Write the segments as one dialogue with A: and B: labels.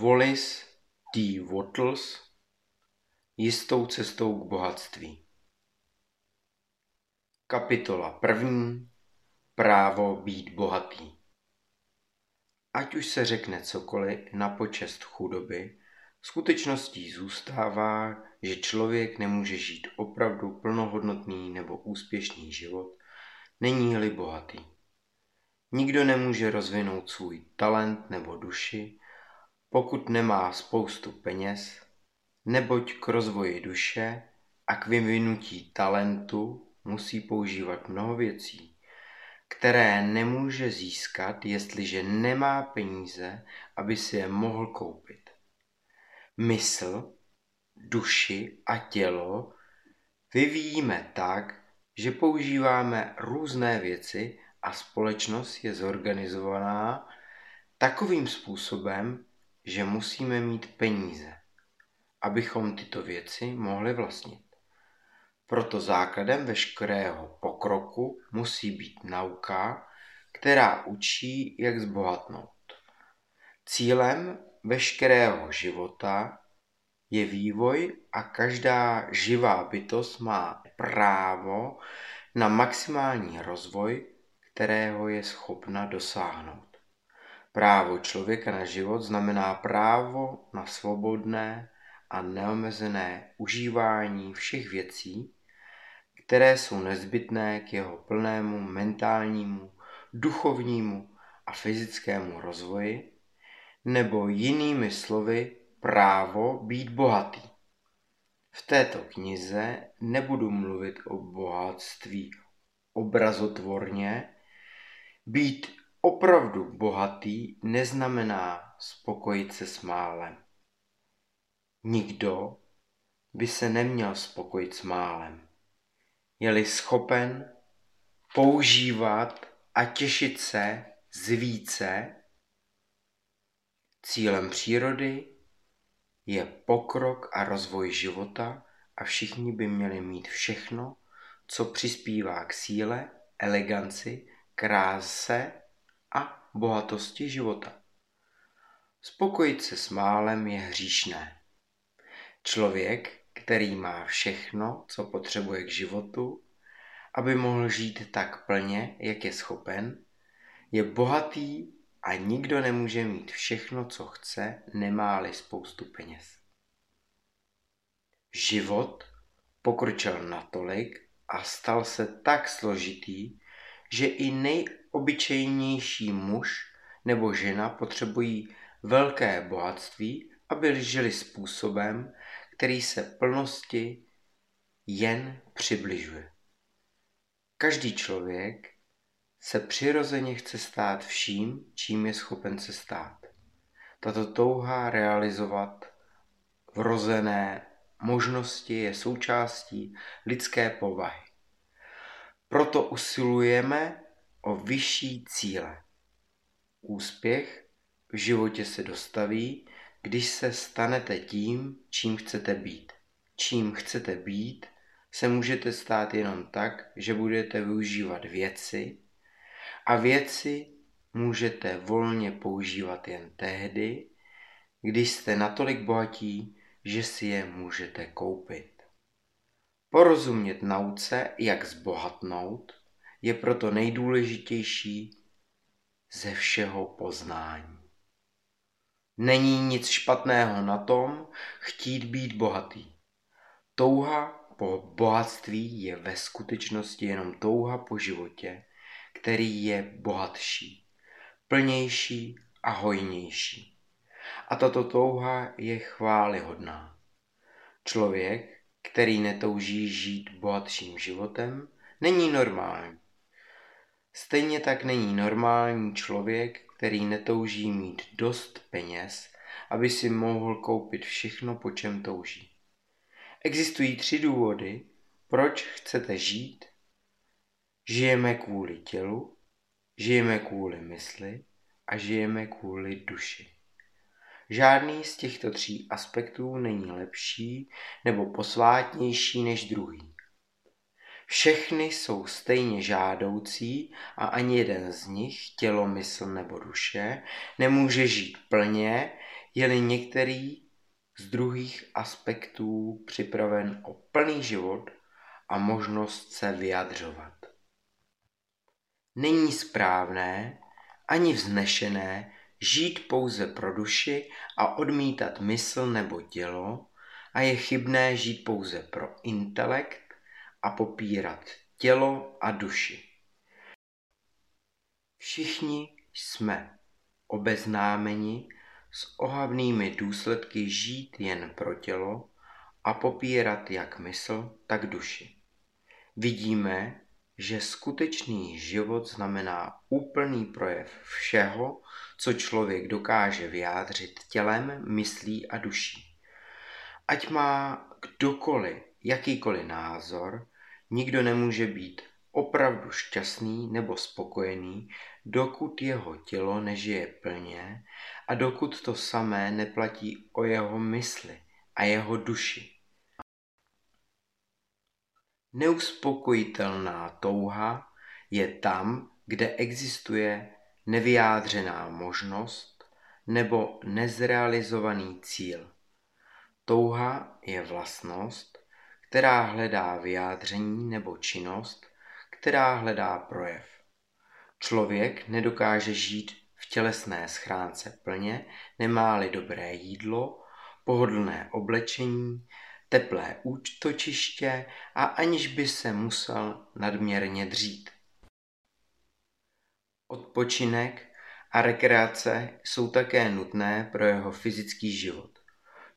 A: Wallis D. Wattles Jistou cestou k bohatství Kapitola první Právo být bohatý Ať už se řekne cokoliv na počest chudoby, skutečností zůstává, že člověk nemůže žít opravdu plnohodnotný nebo úspěšný život, není-li bohatý. Nikdo nemůže rozvinout svůj talent nebo duši, pokud nemá spoustu peněz, neboť k rozvoji duše a k vyvinutí talentu musí používat mnoho věcí, které nemůže získat, jestliže nemá peníze, aby si je mohl koupit. Mysl, duši a tělo vyvíjíme tak, že používáme různé věci a společnost je zorganizovaná takovým způsobem, že musíme mít peníze, abychom tyto věci mohli vlastnit. Proto základem veškerého pokroku musí být nauka, která učí, jak zbohatnout. Cílem veškerého života je vývoj a každá živá bytost má právo na maximální rozvoj, kterého je schopna dosáhnout. Právo člověka na život znamená právo na svobodné a neomezené užívání všech věcí, které jsou nezbytné k jeho plnému mentálnímu, duchovnímu a fyzickému rozvoji, nebo jinými slovy právo být bohatý. V této knize nebudu mluvit o bohatství obrazotvorně, být Opravdu bohatý neznamená spokojit se s málem. Nikdo by se neměl spokojit s málem. Je-li schopen používat a těšit se z více, cílem přírody je pokrok a rozvoj života a všichni by měli mít všechno, co přispívá k síle, eleganci, kráse a bohatosti života. Spokojit se s málem je hříšné. Člověk, který má všechno, co potřebuje k životu, aby mohl žít tak plně, jak je schopen, je bohatý a nikdo nemůže mít všechno, co chce, nemá-li spoustu peněz. Život pokročil natolik a stal se tak složitý, že i nejobyčejnější muž nebo žena potřebují velké bohatství, aby žili způsobem, který se plnosti jen přibližuje. Každý člověk se přirozeně chce stát vším, čím je schopen se stát. Tato touha realizovat vrozené možnosti je součástí lidské povahy. Proto usilujeme o vyšší cíle. Úspěch v životě se dostaví, když se stanete tím, čím chcete být. Čím chcete být, se můžete stát jenom tak, že budete využívat věci a věci můžete volně používat jen tehdy, když jste natolik bohatí, že si je můžete koupit. Porozumět nauce, jak zbohatnout, je proto nejdůležitější ze všeho poznání. Není nic špatného na tom chtít být bohatý. Touha po bohatství je ve skutečnosti jenom touha po životě, který je bohatší, plnější a hojnější. A tato touha je chválihodná. Člověk, který netouží žít bohatším životem, není normální. Stejně tak není normální člověk, který netouží mít dost peněz, aby si mohl koupit všechno, po čem touží. Existují tři důvody, proč chcete žít. Žijeme kvůli tělu, žijeme kvůli mysli a žijeme kvůli duši. Žádný z těchto tří aspektů není lepší nebo posvátnější než druhý. Všechny jsou stejně žádoucí a ani jeden z nich, tělo, mysl nebo duše, nemůže žít plně, Je-li některý z druhých aspektů připraven o plný život a možnost se vyjadřovat. Není správné ani vznešené žít pouze pro duši a odmítat mysl nebo tělo a je chybné žít pouze pro intelekt a popírat tělo a duši. Všichni jsme obeznámeni s ohavnými důsledky žít jen pro tělo a popírat jak mysl, tak duši. Vidíme, že skutečný život znamená úplný projev všeho, co člověk dokáže vyjádřit tělem, myslí a duší. Ať má kdokoliv jakýkoliv názor, nikdo nemůže být opravdu šťastný nebo spokojený, dokud jeho tělo nežije plně a dokud to samé neplatí o jeho mysli a jeho duši. Neuspokojitelná touha je tam, kde existuje nevyjádřená možnost nebo nezrealizovaný cíl. Touha je vlastnost, která hledá vyjádření nebo činnost, která hledá projev. Člověk nedokáže žít v tělesné schránce plně, nemá-li dobré jídlo, pohodlné oblečení, teplé útočiště a aniž by se musel nadměrně dřít. Odpočinek a rekreace jsou také nutné pro jeho fyzický život.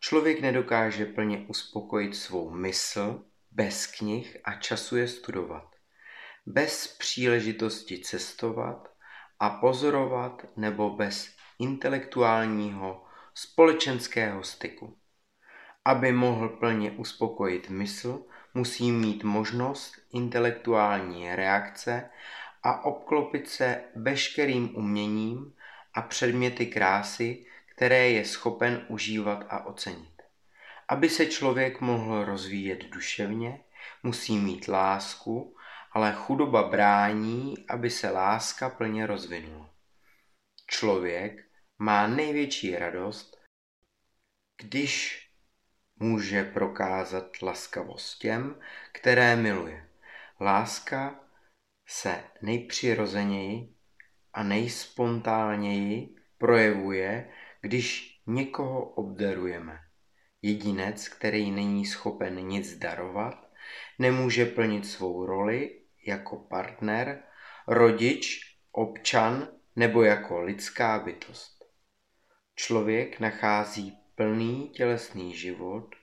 A: Člověk nedokáže plně uspokojit svou mysl bez knih a času je studovat, bez příležitosti cestovat a pozorovat nebo bez intelektuálního společenského styku. Aby mohl plně uspokojit mysl, musí mít možnost intelektuální reakce a obklopit se veškerým uměním a předměty krásy, které je schopen užívat a ocenit. Aby se člověk mohl rozvíjet duševně, musí mít lásku, ale chudoba brání, aby se láska plně rozvinula. Člověk má největší radost, když může prokázat laskavost těm, které miluje. Láska se nejpřirozeněji a nejspontánněji projevuje, když někoho obdarujeme. Jedinec, který není schopen nic darovat, nemůže plnit svou roli jako partner, rodič, občan nebo jako lidská bytost. Člověk nachází plný tělesný život,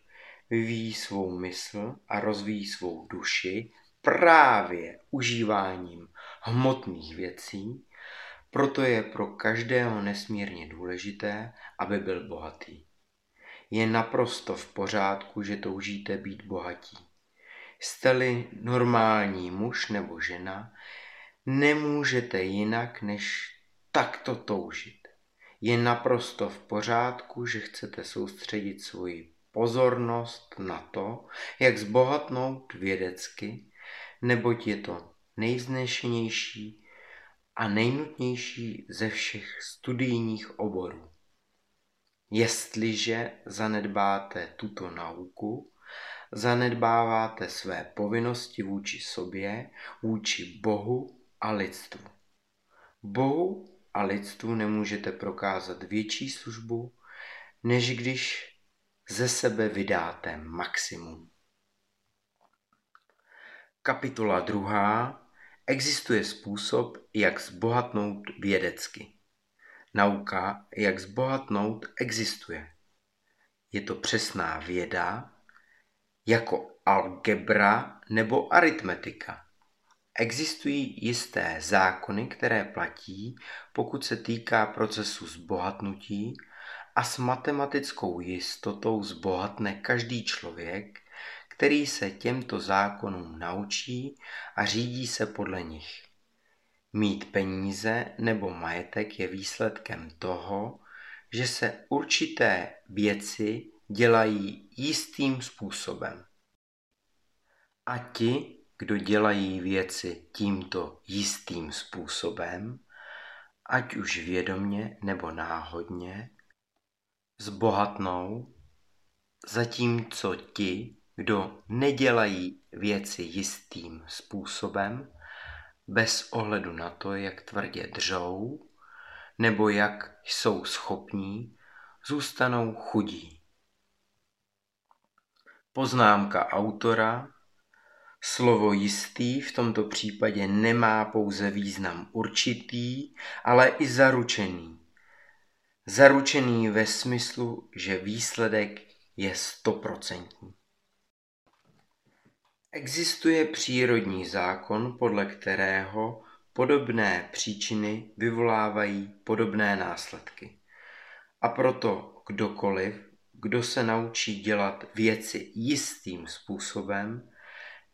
A: vyvíjí svou mysl a rozvíjí svou duši právě užíváním hmotných věcí, proto je pro každého nesmírně důležité, aby byl bohatý. Je naprosto v pořádku, že toužíte být bohatí. Jste-li normální muž nebo žena, nemůžete jinak než takto toužit. Je naprosto v pořádku, že chcete soustředit svoji pozornost na to, jak zbohatnout vědecky, neboť je to nejvznešenější a nejnutnější ze všech studijních oborů. Jestliže zanedbáte tuto nauku, zanedbáváte své povinnosti vůči sobě, vůči Bohu a lidstvu. Bohu a lidstvu nemůžete prokázat větší službu, než když ze sebe vydáte maximum. Kapitola druhá Existuje způsob, jak zbohatnout vědecky. Nauka, jak zbohatnout, existuje. Je to přesná věda, jako algebra nebo aritmetika. Existují jisté zákony, které platí, pokud se týká procesu zbohatnutí a s matematickou jistotou zbohatne každý člověk, který se těmto zákonům naučí a řídí se podle nich. Mít peníze nebo majetek je výsledkem toho, že se určité věci dělají jistým způsobem. A ti, kdo dělají věci tímto jistým způsobem, ať už vědomně nebo náhodně, zbohatnou, zatímco ti, kdo nedělají věci jistým způsobem, bez ohledu na to, jak tvrdě držou, nebo jak jsou schopní, zůstanou chudí. Poznámka autora Slovo jistý v tomto případě nemá pouze význam určitý, ale i zaručený. Zaručený ve smyslu, že výsledek je stoprocentní. Existuje přírodní zákon, podle kterého podobné příčiny vyvolávají podobné následky. A proto kdokoliv, kdo se naučí dělat věci jistým způsobem,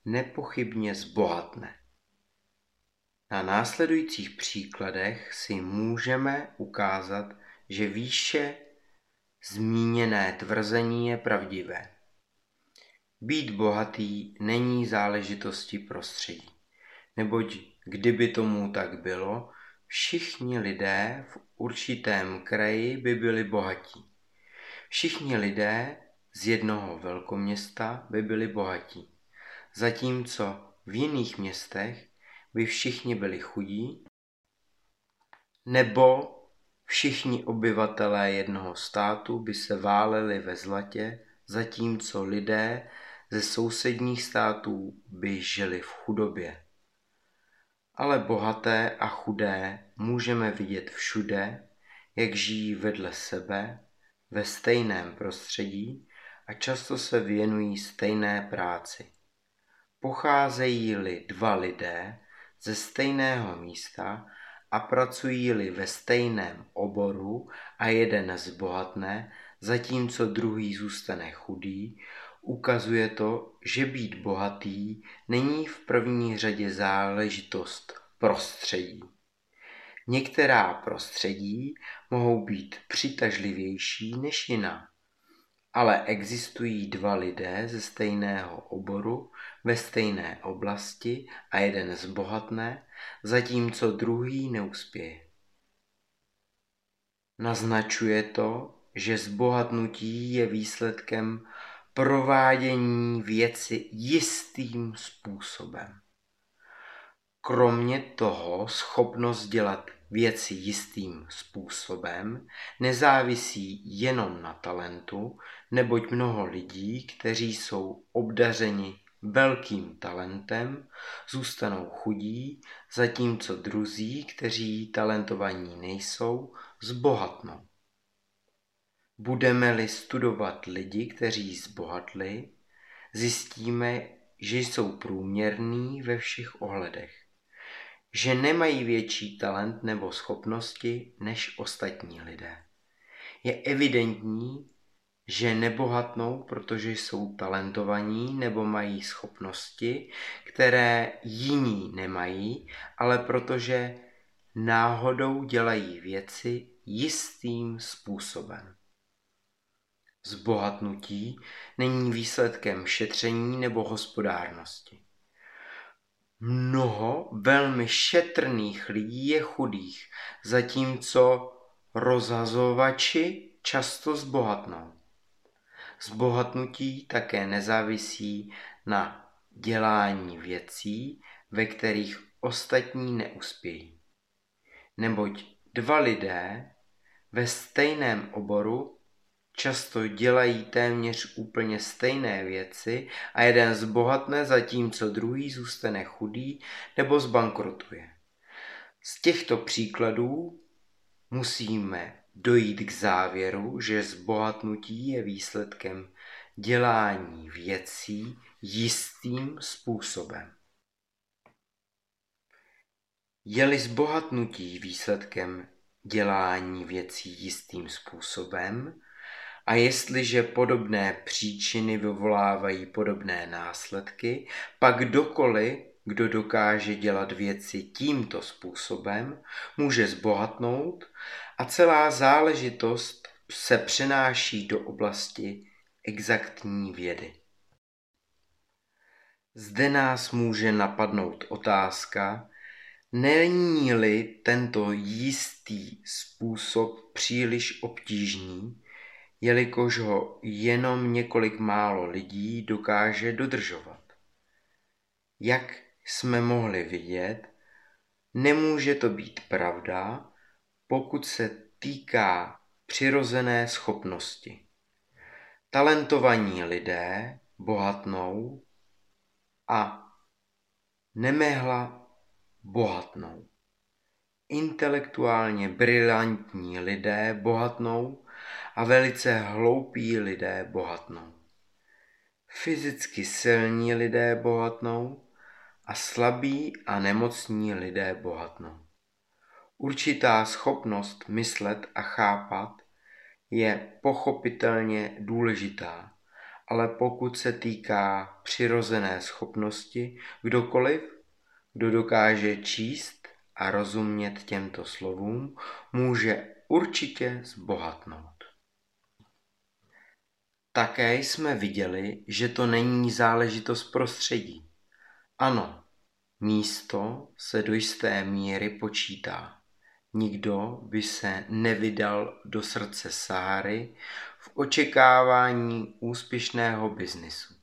A: nepochybně zbohatne. Na následujících příkladech si můžeme ukázat, že výše zmíněné tvrzení je pravdivé. Být bohatý není záležitostí prostředí, neboť kdyby tomu tak bylo, všichni lidé v určitém kraji by byli bohatí. Všichni lidé z jednoho velkoměsta by byli bohatí zatímco v jiných městech by všichni byli chudí, nebo všichni obyvatelé jednoho státu by se váleli ve zlatě, zatímco lidé ze sousedních států by žili v chudobě. Ale bohaté a chudé můžeme vidět všude, jak žijí vedle sebe, ve stejném prostředí a často se věnují stejné práci. Pocházejí-li dva lidé ze stejného místa a pracují-li ve stejném oboru a jeden zbohatne, zatímco druhý zůstane chudý, ukazuje to, že být bohatý není v první řadě záležitost prostředí. Některá prostředí mohou být přitažlivější než jiná ale existují dva lidé ze stejného oboru ve stejné oblasti a jeden zbohatne, zatímco druhý neuspěje. Naznačuje to, že zbohatnutí je výsledkem provádění věci jistým způsobem. Kromě toho schopnost dělat věci jistým způsobem nezávisí jenom na talentu, neboť mnoho lidí, kteří jsou obdařeni velkým talentem, zůstanou chudí, zatímco druzí, kteří talentovaní nejsou, zbohatnou. Budeme-li studovat lidi, kteří zbohatli, zjistíme, že jsou průměrní ve všech ohledech že nemají větší talent nebo schopnosti než ostatní lidé. Je evidentní, že nebohatnou, protože jsou talentovaní nebo mají schopnosti, které jiní nemají, ale protože náhodou dělají věci jistým způsobem. Zbohatnutí není výsledkem šetření nebo hospodárnosti. Mnoho velmi šetrných lidí je chudých, zatímco rozhazovači často zbohatnou. Zbohatnutí také nezávisí na dělání věcí, ve kterých ostatní neuspějí. Neboť dva lidé ve stejném oboru často dělají téměř úplně stejné věci a jeden zbohatne, zatímco druhý zůstane chudý nebo zbankrotuje. Z těchto příkladů musíme dojít k závěru, že zbohatnutí je výsledkem dělání věcí jistým způsobem. Je-li zbohatnutí výsledkem dělání věcí jistým způsobem, a jestliže podobné příčiny vyvolávají podobné následky, pak kdokoliv, kdo dokáže dělat věci tímto způsobem, může zbohatnout a celá záležitost se přenáší do oblasti exaktní vědy. Zde nás může napadnout otázka, není-li tento jistý způsob příliš obtížný, jelikož ho jenom několik málo lidí dokáže dodržovat. Jak jsme mohli vidět, nemůže to být pravda, pokud se týká přirozené schopnosti. Talentovaní lidé bohatnou a nemehla bohatnou. Intelektuálně brilantní lidé bohatnou a velice hloupí lidé bohatnou. Fyzicky silní lidé bohatnou a slabí a nemocní lidé bohatnou. Určitá schopnost myslet a chápat je pochopitelně důležitá, ale pokud se týká přirozené schopnosti, kdokoliv, kdo dokáže číst a rozumět těmto slovům, může určitě zbohatnout. Také jsme viděli, že to není záležitost prostředí. Ano, místo se do jisté míry počítá. Nikdo by se nevydal do srdce Sáry v očekávání úspěšného biznisu.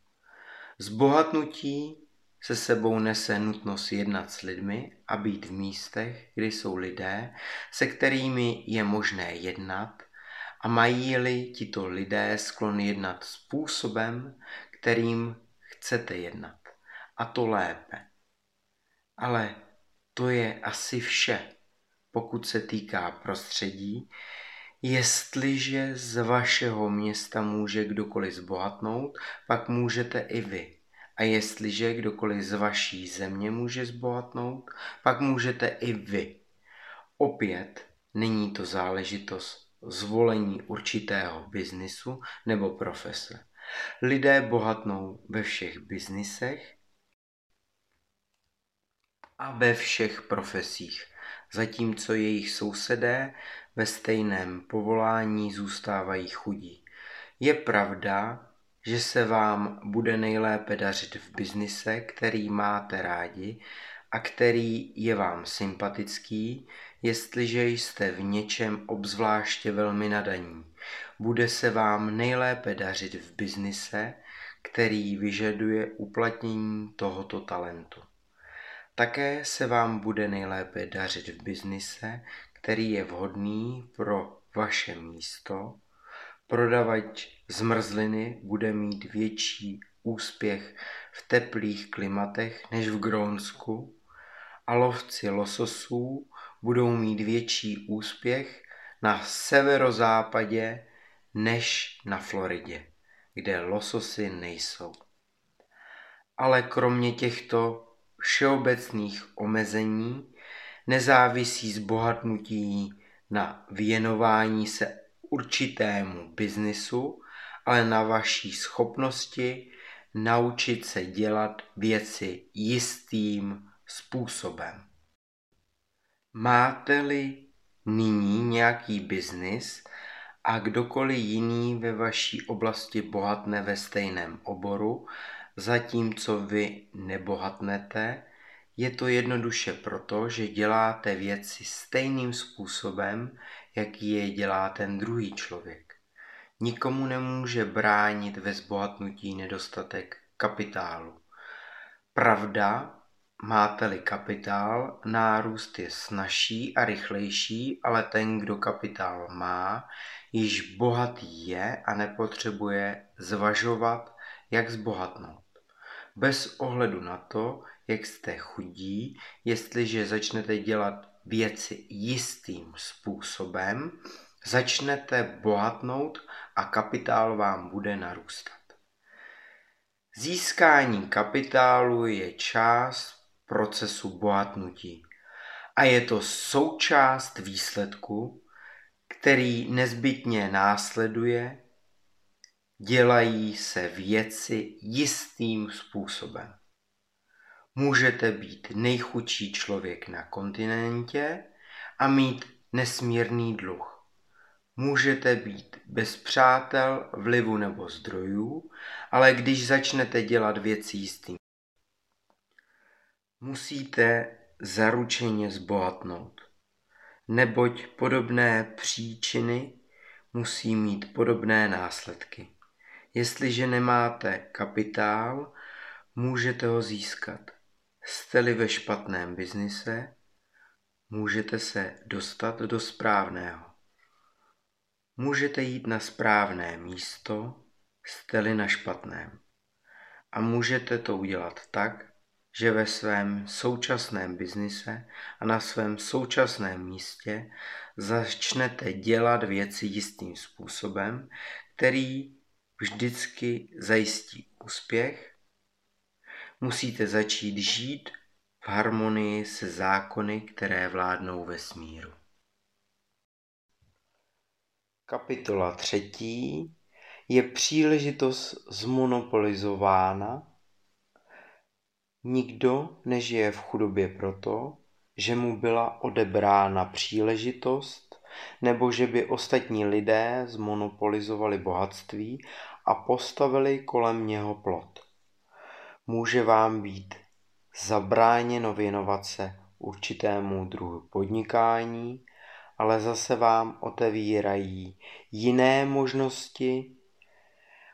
A: Zbohatnutí se sebou nese nutnost jednat s lidmi a být v místech, kde jsou lidé, se kterými je možné jednat a mají-li tito lidé sklon jednat způsobem, kterým chcete jednat. A to lépe. Ale to je asi vše pokud se týká prostředí, jestliže z vašeho města může kdokoliv zbohatnout, pak můžete i vy. A jestliže kdokoliv z vaší země může zbohatnout, pak můžete i vy. Opět není to záležitost zvolení určitého biznisu nebo profese. Lidé bohatnou ve všech biznisech a ve všech profesích zatímco jejich sousedé ve stejném povolání zůstávají chudí. Je pravda, že se vám bude nejlépe dařit v biznise, který máte rádi a který je vám sympatický, jestliže jste v něčem obzvláště velmi nadaní. Bude se vám nejlépe dařit v biznise, který vyžaduje uplatnění tohoto talentu. Také se vám bude nejlépe dařit v biznise, který je vhodný pro vaše místo. Prodavač zmrzliny bude mít větší úspěch v teplých klimatech než v Grónsku a lovci lososů budou mít větší úspěch na severozápadě než na Floridě, kde lososy nejsou. Ale kromě těchto všeobecných omezení nezávisí zbohatnutí na věnování se určitému biznisu, ale na vaší schopnosti naučit se dělat věci jistým způsobem. Máte-li nyní nějaký biznis a kdokoliv jiný ve vaší oblasti bohatne ve stejném oboru, zatímco vy nebohatnete, je to jednoduše proto, že děláte věci stejným způsobem, jaký je dělá ten druhý člověk. Nikomu nemůže bránit ve zbohatnutí nedostatek kapitálu. Pravda, máte-li kapitál, nárůst je snažší a rychlejší, ale ten, kdo kapitál má, již bohatý je a nepotřebuje zvažovat, jak zbohatnout. Bez ohledu na to, jak jste chudí, jestliže začnete dělat věci jistým způsobem, začnete bohatnout a kapitál vám bude narůstat. Získání kapitálu je část procesu bohatnutí a je to součást výsledku, který nezbytně následuje dělají se věci jistým způsobem. Můžete být nejchudší člověk na kontinentě a mít nesmírný dluh. Můžete být bez přátel, vlivu nebo zdrojů, ale když začnete dělat věci jistým, musíte zaručeně zbohatnout, neboť podobné příčiny musí mít podobné následky. Jestliže nemáte kapitál, můžete ho získat. Jste-li ve špatném biznise, můžete se dostat do správného. Můžete jít na správné místo, jste-li na špatném. A můžete to udělat tak, že ve svém současném biznise a na svém současném místě začnete dělat věci jistým způsobem, který vždycky zajistí úspěch. Musíte začít žít v harmonii se zákony, které vládnou ve smíru. Kapitola třetí je příležitost zmonopolizována Nikdo nežije v chudobě proto, že mu byla odebrána příležitost, nebo že by ostatní lidé zmonopolizovali bohatství a postavili kolem něho plot. Může vám být zabráněno věnovat se určitému druhu podnikání, ale zase vám otevírají jiné možnosti,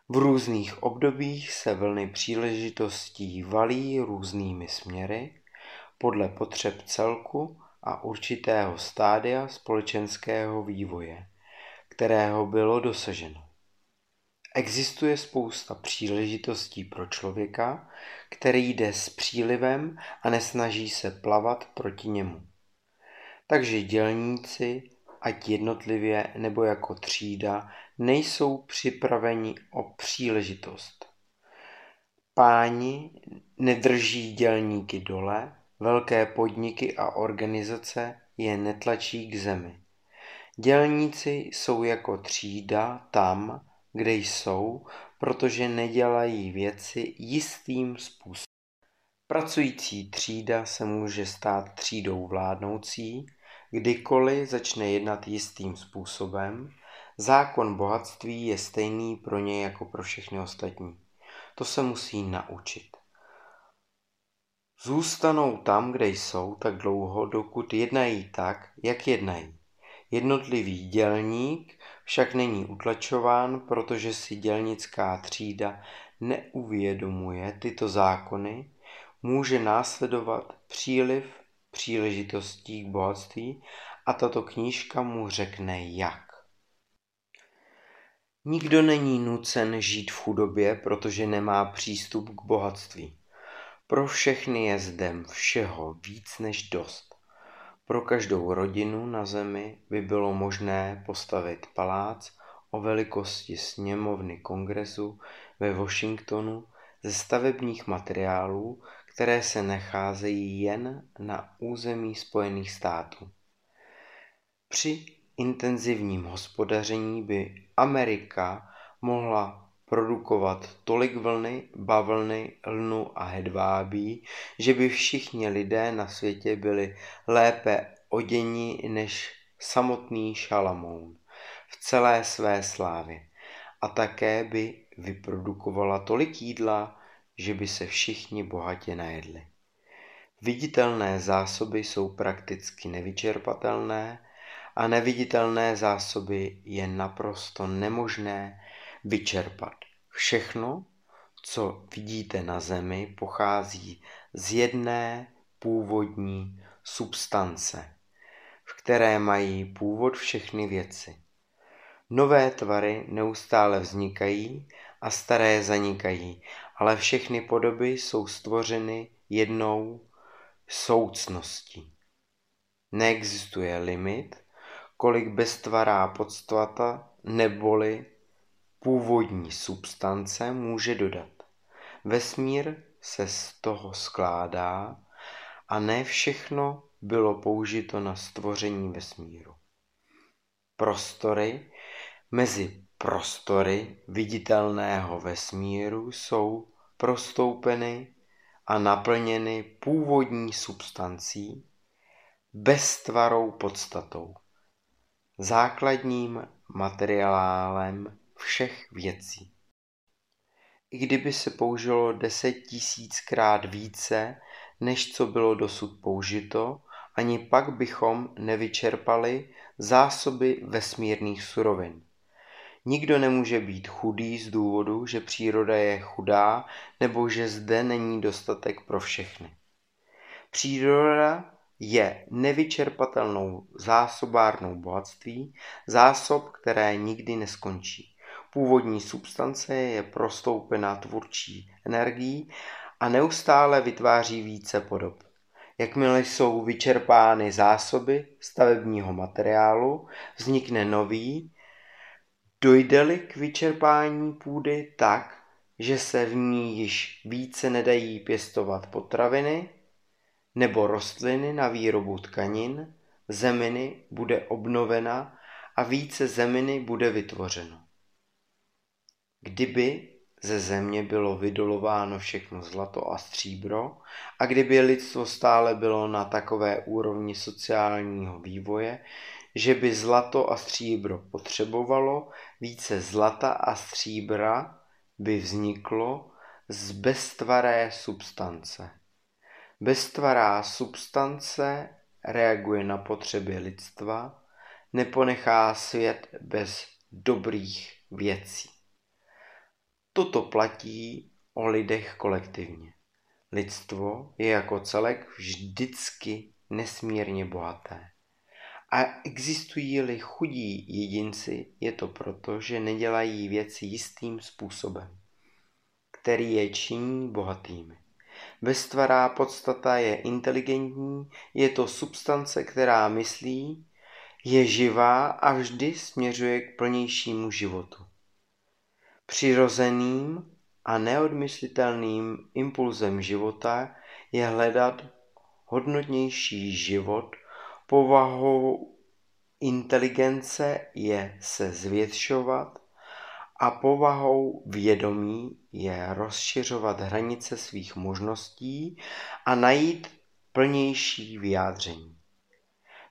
A: v různých obdobích se vlny příležitostí valí různými směry podle potřeb celku a určitého stádia společenského vývoje, kterého bylo dosaženo. Existuje spousta příležitostí pro člověka, který jde s přílivem a nesnaží se plavat proti němu. Takže dělníci, ať jednotlivě nebo jako třída, nejsou připraveni o příležitost. Páni nedrží dělníky dole, velké podniky a organizace je netlačí k zemi. Dělníci jsou jako třída tam, kde jsou, protože nedělají věci jistým způsobem. Pracující třída se může stát třídou vládnoucí, kdykoliv začne jednat jistým způsobem, Zákon bohatství je stejný pro ně jako pro všechny ostatní. To se musí naučit. Zůstanou tam, kde jsou, tak dlouho, dokud jednají tak, jak jednají. Jednotlivý dělník však není utlačován, protože si dělnická třída neuvědomuje tyto zákony, může následovat příliv příležitostí k bohatství a tato knížka mu řekne jak. Nikdo není nucen žít v chudobě, protože nemá přístup k bohatství. Pro všechny je zde všeho víc než dost. Pro každou rodinu na zemi by bylo možné postavit palác o velikosti sněmovny kongresu ve Washingtonu ze stavebních materiálů, které se nacházejí jen na území Spojených států. Při intenzivním hospodaření by Amerika mohla produkovat tolik vlny, bavlny, lnu a hedvábí, že by všichni lidé na světě byli lépe oděni než samotný Šalamoun v celé své slávě. A také by vyprodukovala tolik jídla, že by se všichni bohatě najedli. Viditelné zásoby jsou prakticky nevyčerpatelné a neviditelné zásoby je naprosto nemožné vyčerpat. Všechno, co vidíte na Zemi, pochází z jedné původní substance, v které mají původ všechny věci. Nové tvary neustále vznikají a staré zanikají, ale všechny podoby jsou stvořeny jednou soucností. Neexistuje limit, kolik beztvará podstata neboli původní substance může dodat. Vesmír se z toho skládá a ne všechno bylo použito na stvoření vesmíru. Prostory mezi prostory viditelného vesmíru jsou prostoupeny a naplněny původní substancí, beztvarou podstatou základním materiálem všech věcí. I kdyby se použilo deset tisíckrát více, než co bylo dosud použito, ani pak bychom nevyčerpali zásoby vesmírných surovin. Nikdo nemůže být chudý z důvodu, že příroda je chudá nebo že zde není dostatek pro všechny. Příroda je nevyčerpatelnou zásobárnou bohatství, zásob, které nikdy neskončí. Původní substance je prostoupena tvůrčí energií a neustále vytváří více podob. Jakmile jsou vyčerpány zásoby stavebního materiálu, vznikne nový, dojde-li k vyčerpání půdy tak, že se v ní již více nedají pěstovat potraviny nebo rostliny na výrobu tkanin, zeminy bude obnovena a více zeminy bude vytvořeno. Kdyby ze země bylo vydolováno všechno zlato a stříbro a kdyby lidstvo stále bylo na takové úrovni sociálního vývoje, že by zlato a stříbro potřebovalo, více zlata a stříbra by vzniklo z beztvaré substance. Beztvará substance reaguje na potřeby lidstva, neponechá svět bez dobrých věcí. Toto platí o lidech kolektivně. Lidstvo je jako celek vždycky nesmírně bohaté. A existují-li chudí jedinci, je to proto, že nedělají věci jistým způsobem, který je činí bohatými. Beztvará podstata je inteligentní, je to substance, která myslí, je živá a vždy směřuje k plnějšímu životu. Přirozeným a neodmyslitelným impulzem života je hledat hodnotnější život, povahou inteligence je se zvětšovat a povahou vědomí je rozšiřovat hranice svých možností a najít plnější vyjádření.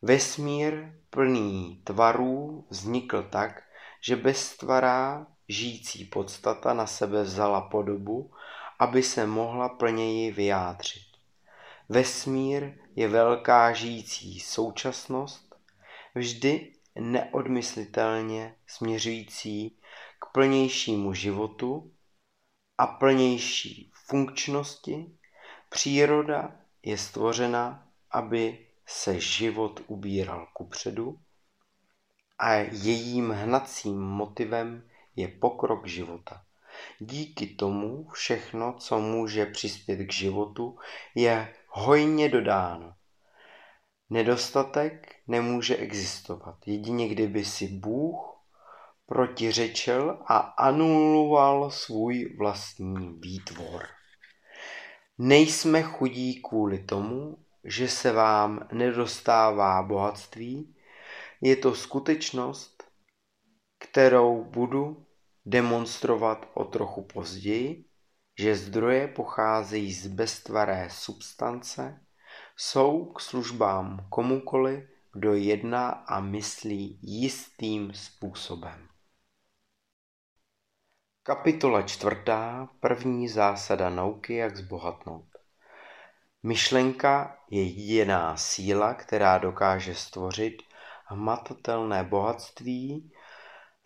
A: Vesmír plný tvarů vznikl tak, že beztvará žijící podstata na sebe vzala podobu, aby se mohla plněji vyjádřit. Vesmír je velká žijící současnost, vždy neodmyslitelně směřující plnějšímu životu a plnější funkčnosti. Příroda je stvořena, aby se život ubíral kupředu a jejím hnacím motivem je pokrok života. Díky tomu všechno, co může přispět k životu, je hojně dodáno. Nedostatek nemůže existovat, jedině kdyby si Bůh protiřečil a anuloval svůj vlastní výtvor. Nejsme chudí kvůli tomu, že se vám nedostává bohatství, je to skutečnost, kterou budu demonstrovat o trochu později, že zdroje pocházejí z beztvaré substance, jsou k službám komukoli, kdo jedná a myslí jistým způsobem. Kapitola čtvrtá. První zásada nauky, jak zbohatnout. Myšlenka je jediná síla, která dokáže stvořit hmatatelné bohatství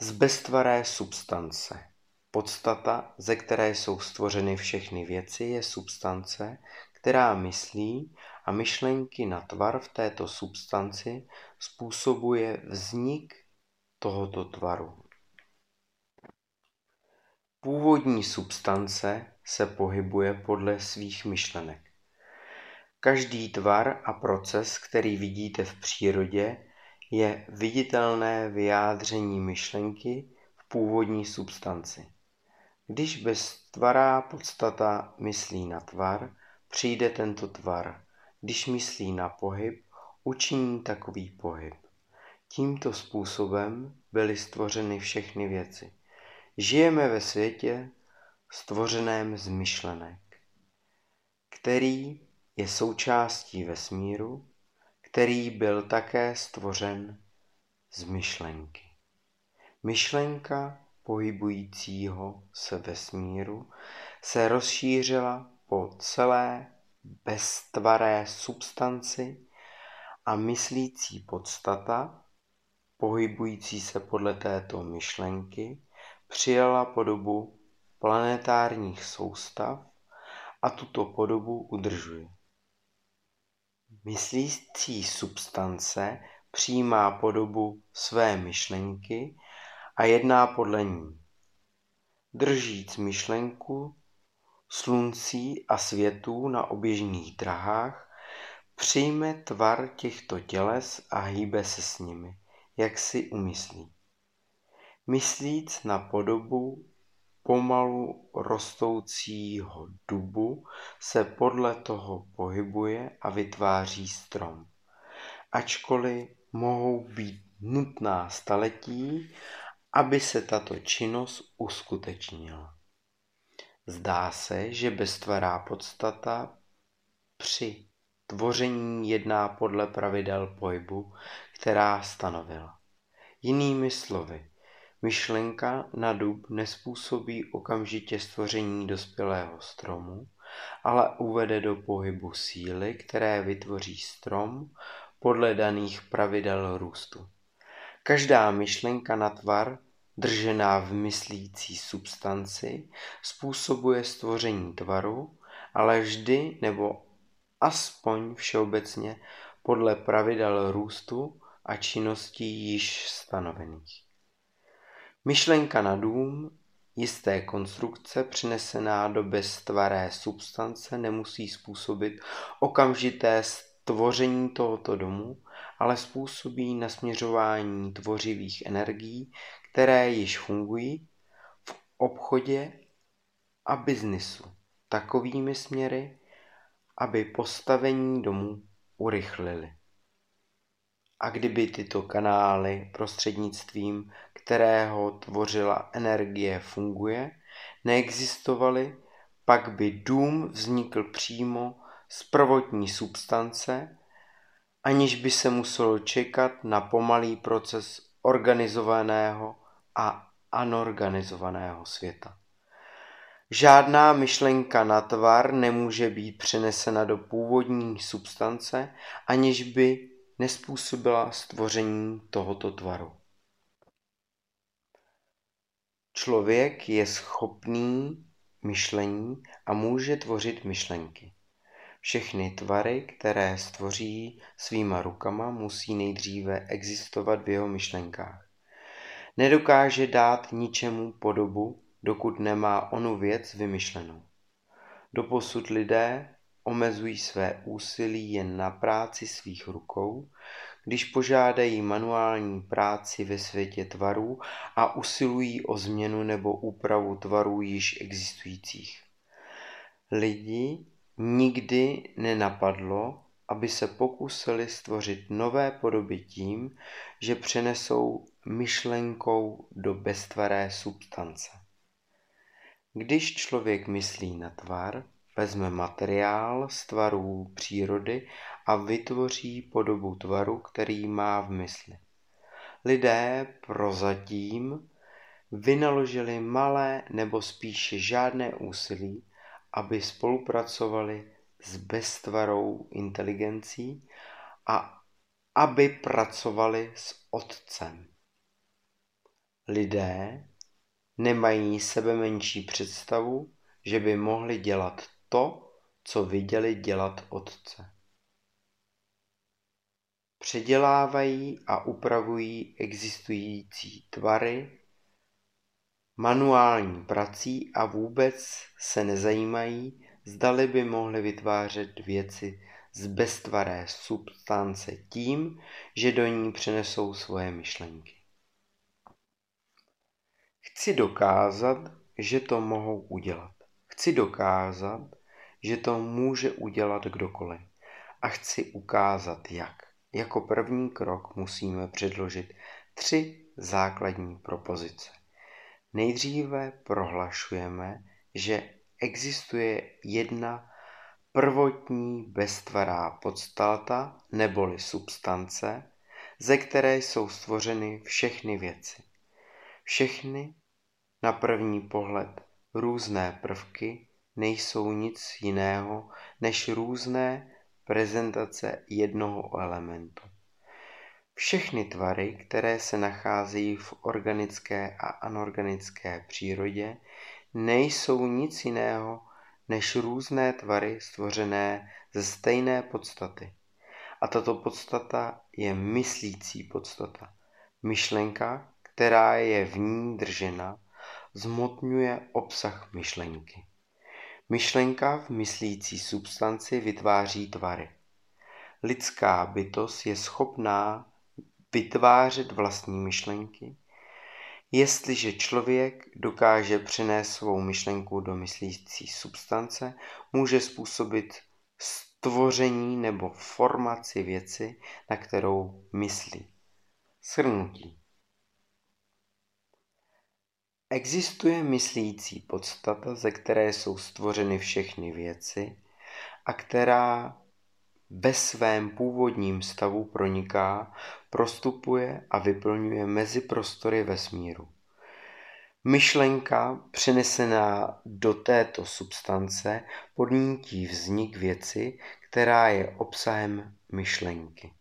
A: z beztvaré substance. Podstata, ze které jsou stvořeny všechny věci, je substance, která myslí a myšlenky na tvar v této substanci způsobuje vznik tohoto tvaru. Původní substance se pohybuje podle svých myšlenek. Každý tvar a proces, který vidíte v přírodě, je viditelné vyjádření myšlenky v původní substanci. Když beztvará podstata myslí na tvar, přijde tento tvar. Když myslí na pohyb, učiní takový pohyb. Tímto způsobem byly stvořeny všechny věci. Žijeme ve světě stvořeném z myšlenek, který je součástí vesmíru, který byl také stvořen z myšlenky. Myšlenka pohybujícího se vesmíru se rozšířila po celé beztvaré substanci a myslící podstata pohybující se podle této myšlenky, přijala podobu planetárních soustav a tuto podobu udržuje. Myslící substance přijímá podobu své myšlenky a jedná podle ní. Držíc myšlenku sluncí a světů na oběžných drahách, přijme tvar těchto těles a hýbe se s nimi, jak si umyslí. Myslíc na podobu pomalu rostoucího dubu se podle toho pohybuje a vytváří strom. Ačkoliv mohou být nutná staletí, aby se tato činnost uskutečnila. Zdá se, že beztvará podstata při tvoření jedná podle pravidel pohybu, která stanovila. Jinými slovy, myšlenka na dub nespůsobí okamžitě stvoření dospělého stromu, ale uvede do pohybu síly, které vytvoří strom podle daných pravidel růstu. Každá myšlenka na tvar držená v myslící substanci způsobuje stvoření tvaru, ale vždy nebo aspoň všeobecně podle pravidel růstu a činností již stanovených. Myšlenka na dům jisté konstrukce přinesená do beztvaré substance nemusí způsobit okamžité stvoření tohoto domu, ale způsobí nasměřování tvořivých energií, které již fungují v obchodě a biznisu takovými směry, aby postavení domu urychlili. A kdyby tyto kanály, prostřednictvím kterého tvořila energie, funguje, neexistovaly, pak by dům vznikl přímo z prvotní substance, aniž by se muselo čekat na pomalý proces organizovaného a anorganizovaného světa. Žádná myšlenka na tvar nemůže být přenesena do původní substance, aniž by nespůsobila stvoření tohoto tvaru. Člověk je schopný myšlení a může tvořit myšlenky. Všechny tvary, které stvoří svýma rukama, musí nejdříve existovat v jeho myšlenkách. Nedokáže dát ničemu podobu, dokud nemá onu věc vymyšlenou. Doposud lidé omezují své úsilí jen na práci svých rukou, když požádají manuální práci ve světě tvarů a usilují o změnu nebo úpravu tvarů již existujících. Lidi nikdy nenapadlo, aby se pokusili stvořit nové podoby tím, že přenesou myšlenkou do beztvaré substance. Když člověk myslí na tvar, vezme materiál z tvarů přírody a vytvoří podobu tvaru, který má v mysli. Lidé prozatím vynaložili malé nebo spíše žádné úsilí, aby spolupracovali s beztvarou inteligencí a aby pracovali s Otcem. Lidé nemají sebe menší představu, že by mohli dělat to, co viděli dělat Otce. Předělávají a upravují existující tvary manuální prací a vůbec se nezajímají, zdali by mohli vytvářet věci z beztvaré substance tím, že do ní přenesou svoje myšlenky. Chci dokázat, že to mohou udělat. Chci dokázat, že to může udělat kdokoliv. A chci ukázat, jak. Jako první krok musíme předložit tři základní propozice. Nejdříve prohlašujeme, že existuje jedna prvotní beztvará podstata neboli substance, ze které jsou stvořeny všechny věci. Všechny na první pohled různé prvky nejsou nic jiného než různé prezentace jednoho elementu. Všechny tvary, které se nacházejí v organické a anorganické přírodě, nejsou nic jiného než různé tvary stvořené ze stejné podstaty. A tato podstata je myslící podstata. Myšlenka, která je v ní držena, zmotňuje obsah myšlenky. Myšlenka v myslící substanci vytváří tvary. Lidská bytost je schopná vytvářet vlastní myšlenky, jestliže člověk dokáže přenést svou myšlenku do myslící substance, může způsobit stvoření nebo formaci věci, na kterou myslí. Shrnutí. Existuje myslící podstata, ze které jsou stvořeny všechny věci a která ve svém původním stavu proniká, prostupuje a vyplňuje mezi prostory vesmíru. Myšlenka přenesená do této substance podnítí vznik věci, která je obsahem myšlenky.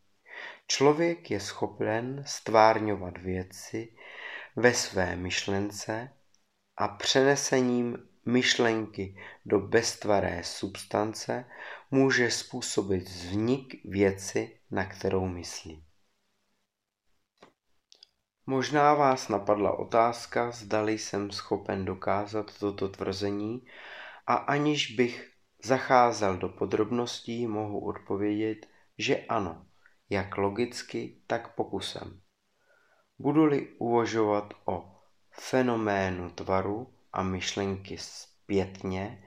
A: Člověk je schopen stvárňovat věci ve své myšlence a přenesením myšlenky do beztvaré substance může způsobit vznik věci, na kterou myslí. Možná vás napadla otázka, zdali jsem schopen dokázat toto tvrzení a aniž bych zacházel do podrobností, mohu odpovědět, že ano, jak logicky, tak pokusem. Budu-li uvažovat o fenoménu tvaru a myšlenky zpětně,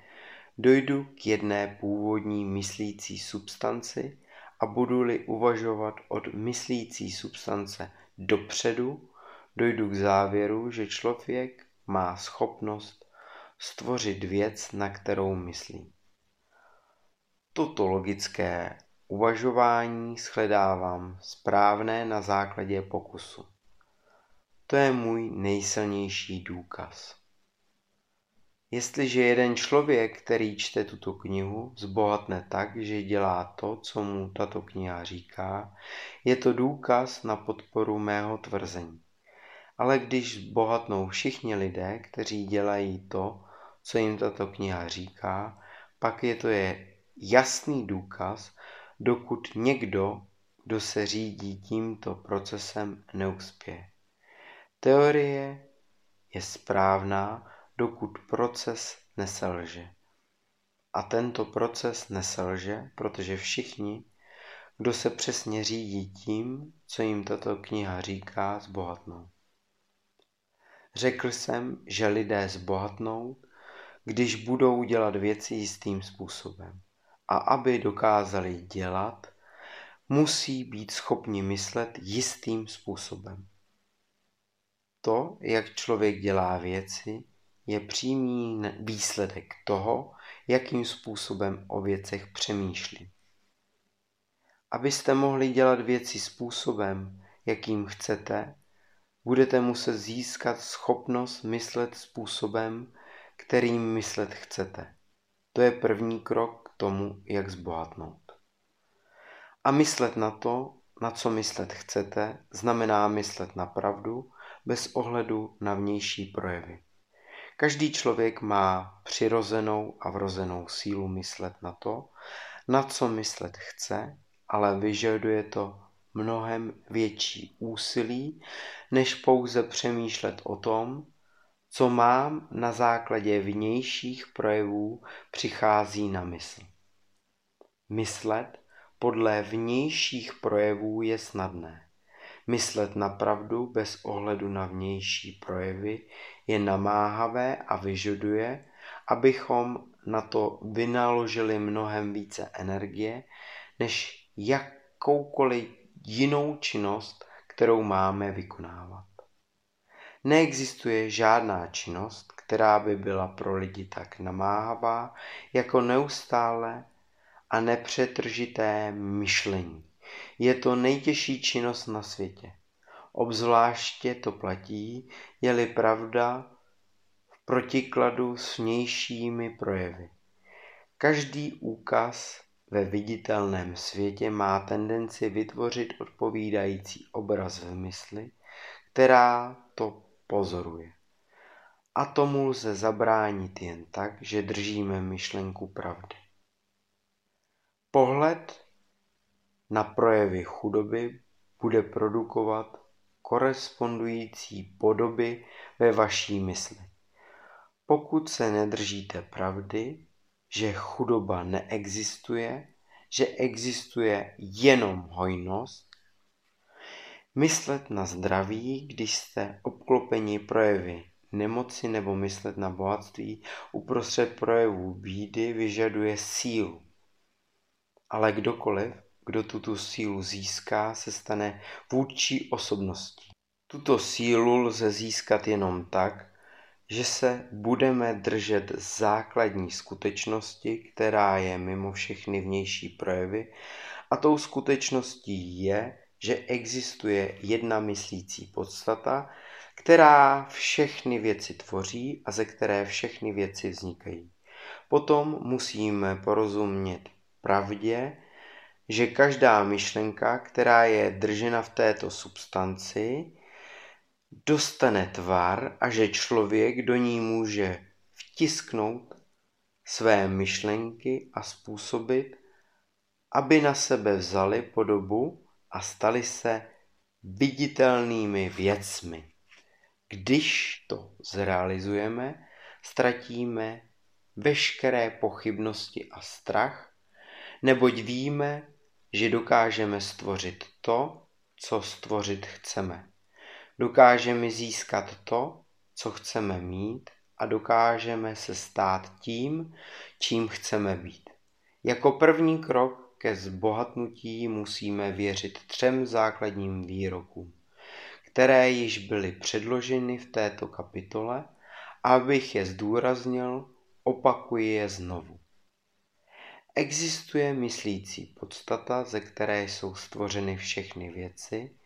A: dojdu k jedné původní myslící substanci a budu-li uvažovat od myslící substance dopředu, dojdu k závěru, že člověk má schopnost stvořit věc, na kterou myslí. Toto logické uvažování shledávám správné na základě pokusu. To je můj nejsilnější důkaz. Jestliže jeden člověk, který čte tuto knihu, zbohatne tak, že dělá to, co mu tato kniha říká, je to důkaz na podporu mého tvrzení. Ale když zbohatnou všichni lidé, kteří dělají to, co jim tato kniha říká, pak je to je jasný důkaz, dokud někdo, kdo se řídí tímto procesem, neuspěje. Teorie je správná, dokud proces neselže. A tento proces neselže, protože všichni, kdo se přesně řídí tím, co jim tato kniha říká, zbohatnou. Řekl jsem, že lidé zbohatnou, když budou dělat věci jistým způsobem. A aby dokázali dělat, musí být schopni myslet jistým způsobem. To, jak člověk dělá věci, je přímý výsledek toho, jakým způsobem o věcech přemýšlí. Abyste mohli dělat věci způsobem, jakým chcete, budete muset získat schopnost myslet způsobem, kterým myslet chcete. To je první krok k tomu, jak zbohatnout. A myslet na to, na co myslet chcete, znamená myslet na pravdu bez ohledu na vnější projevy. Každý člověk má přirozenou a vrozenou sílu myslet na to, na co myslet chce, ale vyžaduje to mnohem větší úsilí, než pouze přemýšlet o tom, co mám na základě vnějších projevů přichází na mysl. Myslet podle vnějších projevů je snadné. Myslet na pravdu bez ohledu na vnější projevy je namáhavé a vyžaduje, abychom na to vynaložili mnohem více energie, než jakoukoliv jinou činnost, kterou máme vykonávat. Neexistuje žádná činnost, která by byla pro lidi tak namáhavá, jako neustále a nepřetržité myšlení. Je to nejtěžší činnost na světě. Obzvláště to platí, je-li pravda v protikladu s vnějšími projevy. Každý úkaz ve viditelném světě má tendenci vytvořit odpovídající obraz v mysli, která to pozoruje. A tomu lze zabránit jen tak, že držíme myšlenku pravdy. Pohled na projevy chudoby bude produkovat korespondující podoby ve vaší mysli. Pokud se nedržíte pravdy, že chudoba neexistuje, že existuje jenom hojnost, myslet na zdraví, když jste obklopeni projevy nemoci nebo myslet na bohatství uprostřed projevů bídy vyžaduje sílu. Ale kdokoliv, kdo tuto sílu získá, se stane vůdčí osobností. Tuto sílu lze získat jenom tak, že se budeme držet základní skutečnosti, která je mimo všechny vnější projevy, a tou skutečností je, že existuje jedna myslící podstata, která všechny věci tvoří a ze které všechny věci vznikají. Potom musíme porozumět pravdě, že každá myšlenka, která je držena v této substanci, dostane tvar a že člověk do ní může vtisknout své myšlenky a způsobit, aby na sebe vzali podobu a stali se viditelnými věcmi. Když to zrealizujeme, ztratíme veškeré pochybnosti a strach, neboť víme, že dokážeme stvořit to, co stvořit chceme. Dokážeme získat to, co chceme mít a dokážeme se stát tím, čím chceme být. Jako první krok ke zbohatnutí musíme věřit třem základním výrokům, které již byly předloženy v této kapitole, abych je zdůraznil, opakuji je znovu. Existuje myslící podstata, ze které jsou stvořeny všechny věci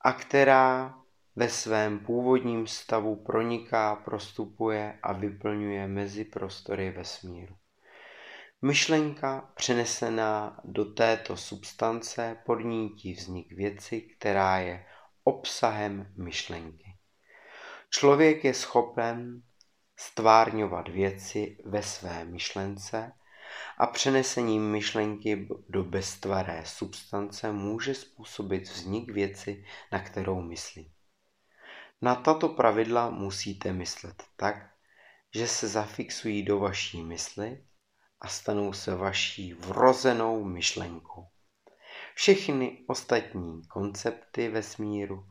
A: a která ve svém původním stavu proniká, prostupuje a vyplňuje mezi prostory vesmíru. Myšlenka přenesená do této substance podnítí vznik věci, která je obsahem myšlenky. Člověk je schopen stvárňovat věci ve své myšlence a přenesením myšlenky do beztvaré substance může způsobit vznik věci, na kterou myslí. Na tato pravidla musíte myslet tak, že se zafixují do vaší mysli a stanou se vaší vrozenou myšlenkou. Všechny ostatní koncepty vesmíru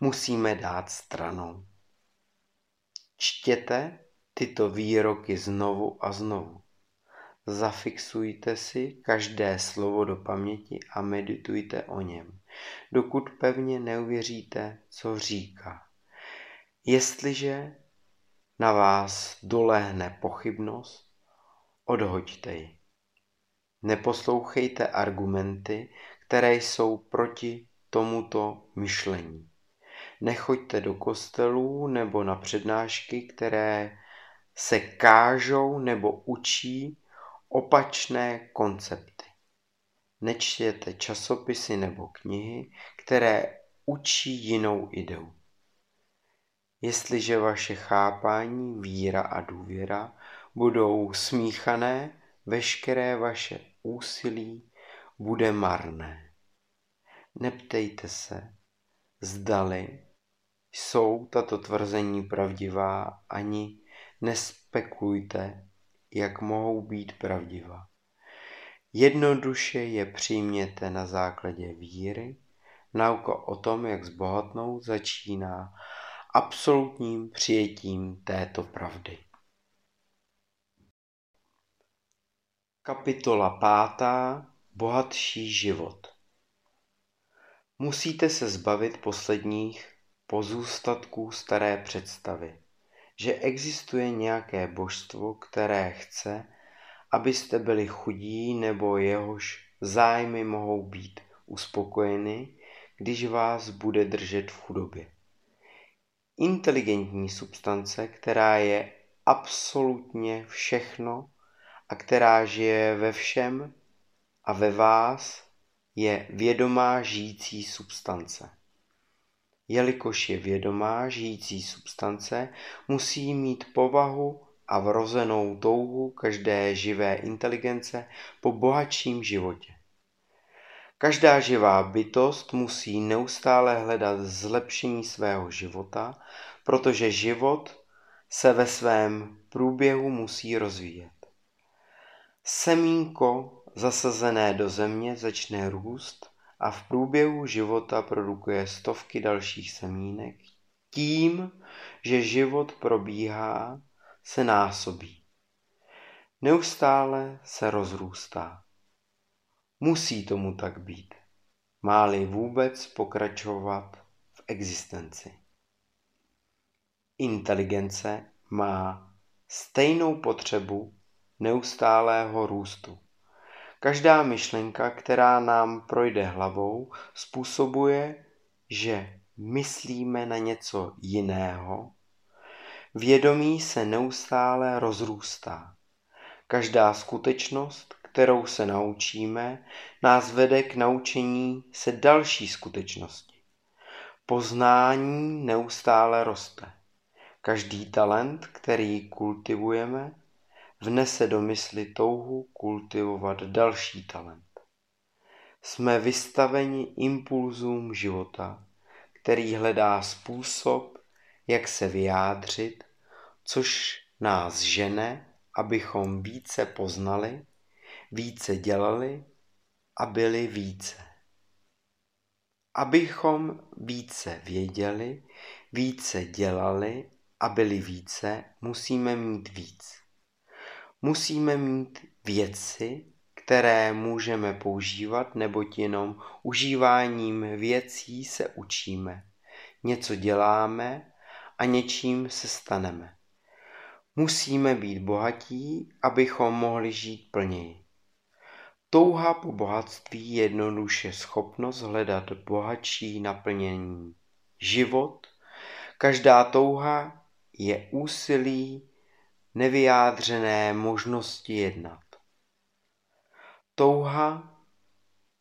A: musíme dát stranou. Čtěte tyto výroky znovu a znovu. Zafixujte si každé slovo do paměti a meditujte o něm, dokud pevně neuvěříte, co říká. Jestliže na vás dolehne pochybnost, odhoďte ji. Neposlouchejte argumenty, které jsou proti tomuto myšlení. Nechoďte do kostelů nebo na přednášky, které se kážou nebo učí opačné koncepty. Nečtěte časopisy nebo knihy, které učí jinou ideu. Jestliže vaše chápání, víra a důvěra budou smíchané, veškeré vaše úsilí bude marné. Neptejte se, zdali jsou tato tvrzení pravdivá, ani nespekulujte, jak mohou být pravdivá. Jednoduše je přijměte na základě víry. Nauka o tom, jak zbohatnout, začíná absolutním přijetím této pravdy. Kapitola pátá. Bohatší život. Musíte se zbavit posledních pozůstatků staré představy, že existuje nějaké božstvo, které chce, abyste byli chudí nebo jehož zájmy mohou být uspokojeny, když vás bude držet v chudobě inteligentní substance, která je absolutně všechno a která žije ve všem, a ve vás je vědomá žijící substance. Jelikož je vědomá žijící substance, musí mít povahu a vrozenou touhu každé živé inteligence po bohatším životě. Každá živá bytost musí neustále hledat zlepšení svého života, protože život se ve svém průběhu musí rozvíjet. Semínko zasazené do země začne růst a v průběhu života produkuje stovky dalších semínek tím, že život probíhá, se násobí. Neustále se rozrůstá. Musí tomu tak být, má-li vůbec pokračovat v existenci. Inteligence má stejnou potřebu neustálého růstu. Každá myšlenka, která nám projde hlavou, způsobuje, že myslíme na něco jiného. Vědomí se neustále rozrůstá. Každá skutečnost, kterou se naučíme, nás vede k naučení se další skutečnosti. Poznání neustále roste. Každý talent, který kultivujeme, vnese do mysli touhu kultivovat další talent. Jsme vystaveni impulzům života, který hledá způsob, jak se vyjádřit, což nás žene, abychom více poznali, více dělali a byli více. Abychom více věděli, více dělali a byli více, musíme mít víc. Musíme mít věci, které můžeme používat, neboť jenom užíváním věcí se učíme. Něco děláme a něčím se staneme. Musíme být bohatí, abychom mohli žít plněji. Touha po bohatství je jednoduše schopnost hledat bohatší naplnění. Život, každá touha je úsilí nevyjádřené možnosti jednat. Touha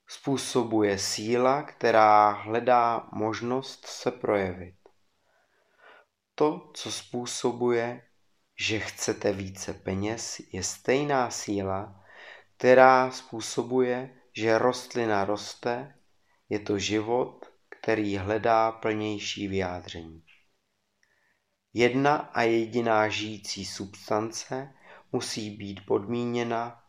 A: způsobuje síla, která hledá možnost se projevit. To, co způsobuje, že chcete více peněz, je stejná síla, která způsobuje, že rostlina roste, je to život, který hledá plnější vyjádření. Jedna a jediná žijící substance musí být podmíněna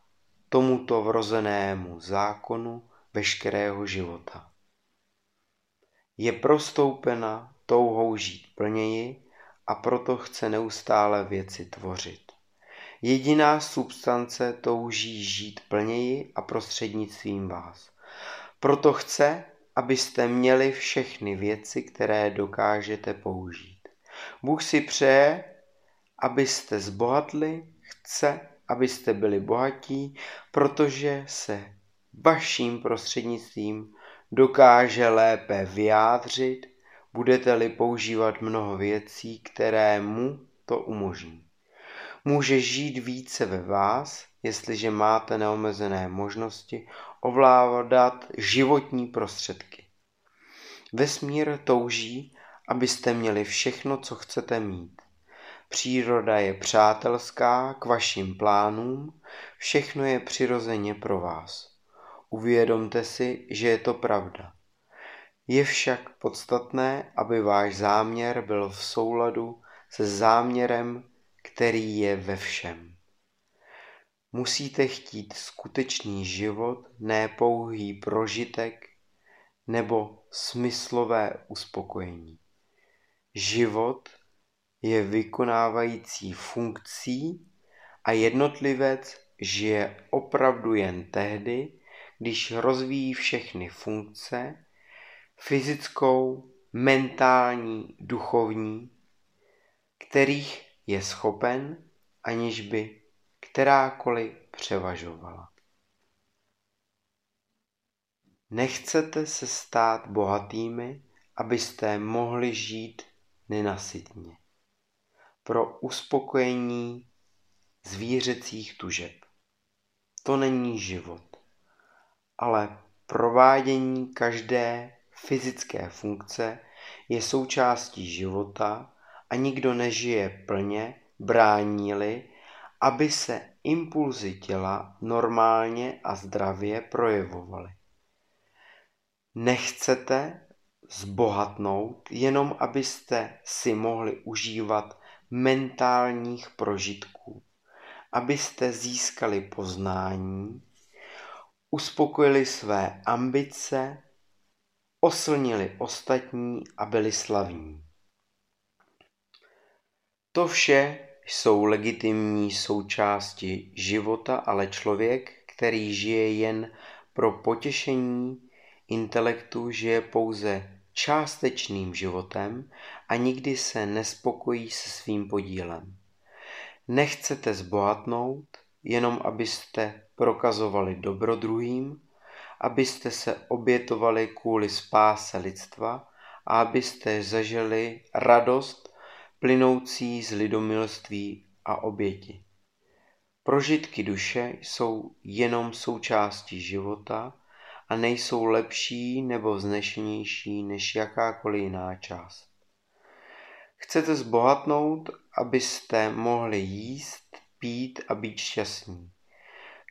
A: tomuto vrozenému zákonu veškerého života. Je prostoupena touhou žít plněji a proto chce neustále věci tvořit. Jediná substance touží žít plněji a prostřednictvím vás. Proto chce, abyste měli všechny věci, které dokážete použít. Bůh si přeje, abyste zbohatli, chce, abyste byli bohatí, protože se vaším prostřednictvím dokáže lépe vyjádřit, budete-li používat mnoho věcí, které mu to umožní. Může žít více ve vás, jestliže máte neomezené možnosti ovládat životní prostředky. Vesmír touží, abyste měli všechno, co chcete mít. Příroda je přátelská k vašim plánům, všechno je přirozeně pro vás. Uvědomte si, že je to pravda. Je však podstatné, aby váš záměr byl v souladu se záměrem, který je ve všem. Musíte chtít skutečný život, ne pouhý prožitek nebo smyslové uspokojení. Život je vykonávající funkcí a jednotlivec žije opravdu jen tehdy, když rozvíjí všechny funkce, fyzickou, mentální, duchovní, kterých je schopen, aniž by kterákoliv převažovala. Nechcete se stát bohatými, abyste mohli žít nenasytně. Pro uspokojení zvířecích tužeb. To není život. ale provádění každé fyzické funkce je součástí života a nikdo nežije plně, brání-li, aby se impulzy těla normálně a zdravě projevovaly. Nechcete zbohatnout jenom abyste si mohli užívat mentálních prožitků, abyste získali poznání, uspokojili své ambice, oslnili ostatní a byli slavní. To vše jsou legitimní součásti života, ale člověk, který žije jen pro potěšení intelektu, žije pouze částečným životem a nikdy se nespokojí se svým podílem. Nechcete zbohatnout, jenom abyste prokazovali dobro druhým, abyste se obětovali kvůli spáse lidstva a abyste zažili radost plynoucí z lidomilství a oběti. Prožitky duše jsou jenom součástí života a nejsou lepší nebo vznešenější než jakákoliv jiná část. Chcete zbohatnout, abyste mohli jíst, pít a být šťastní.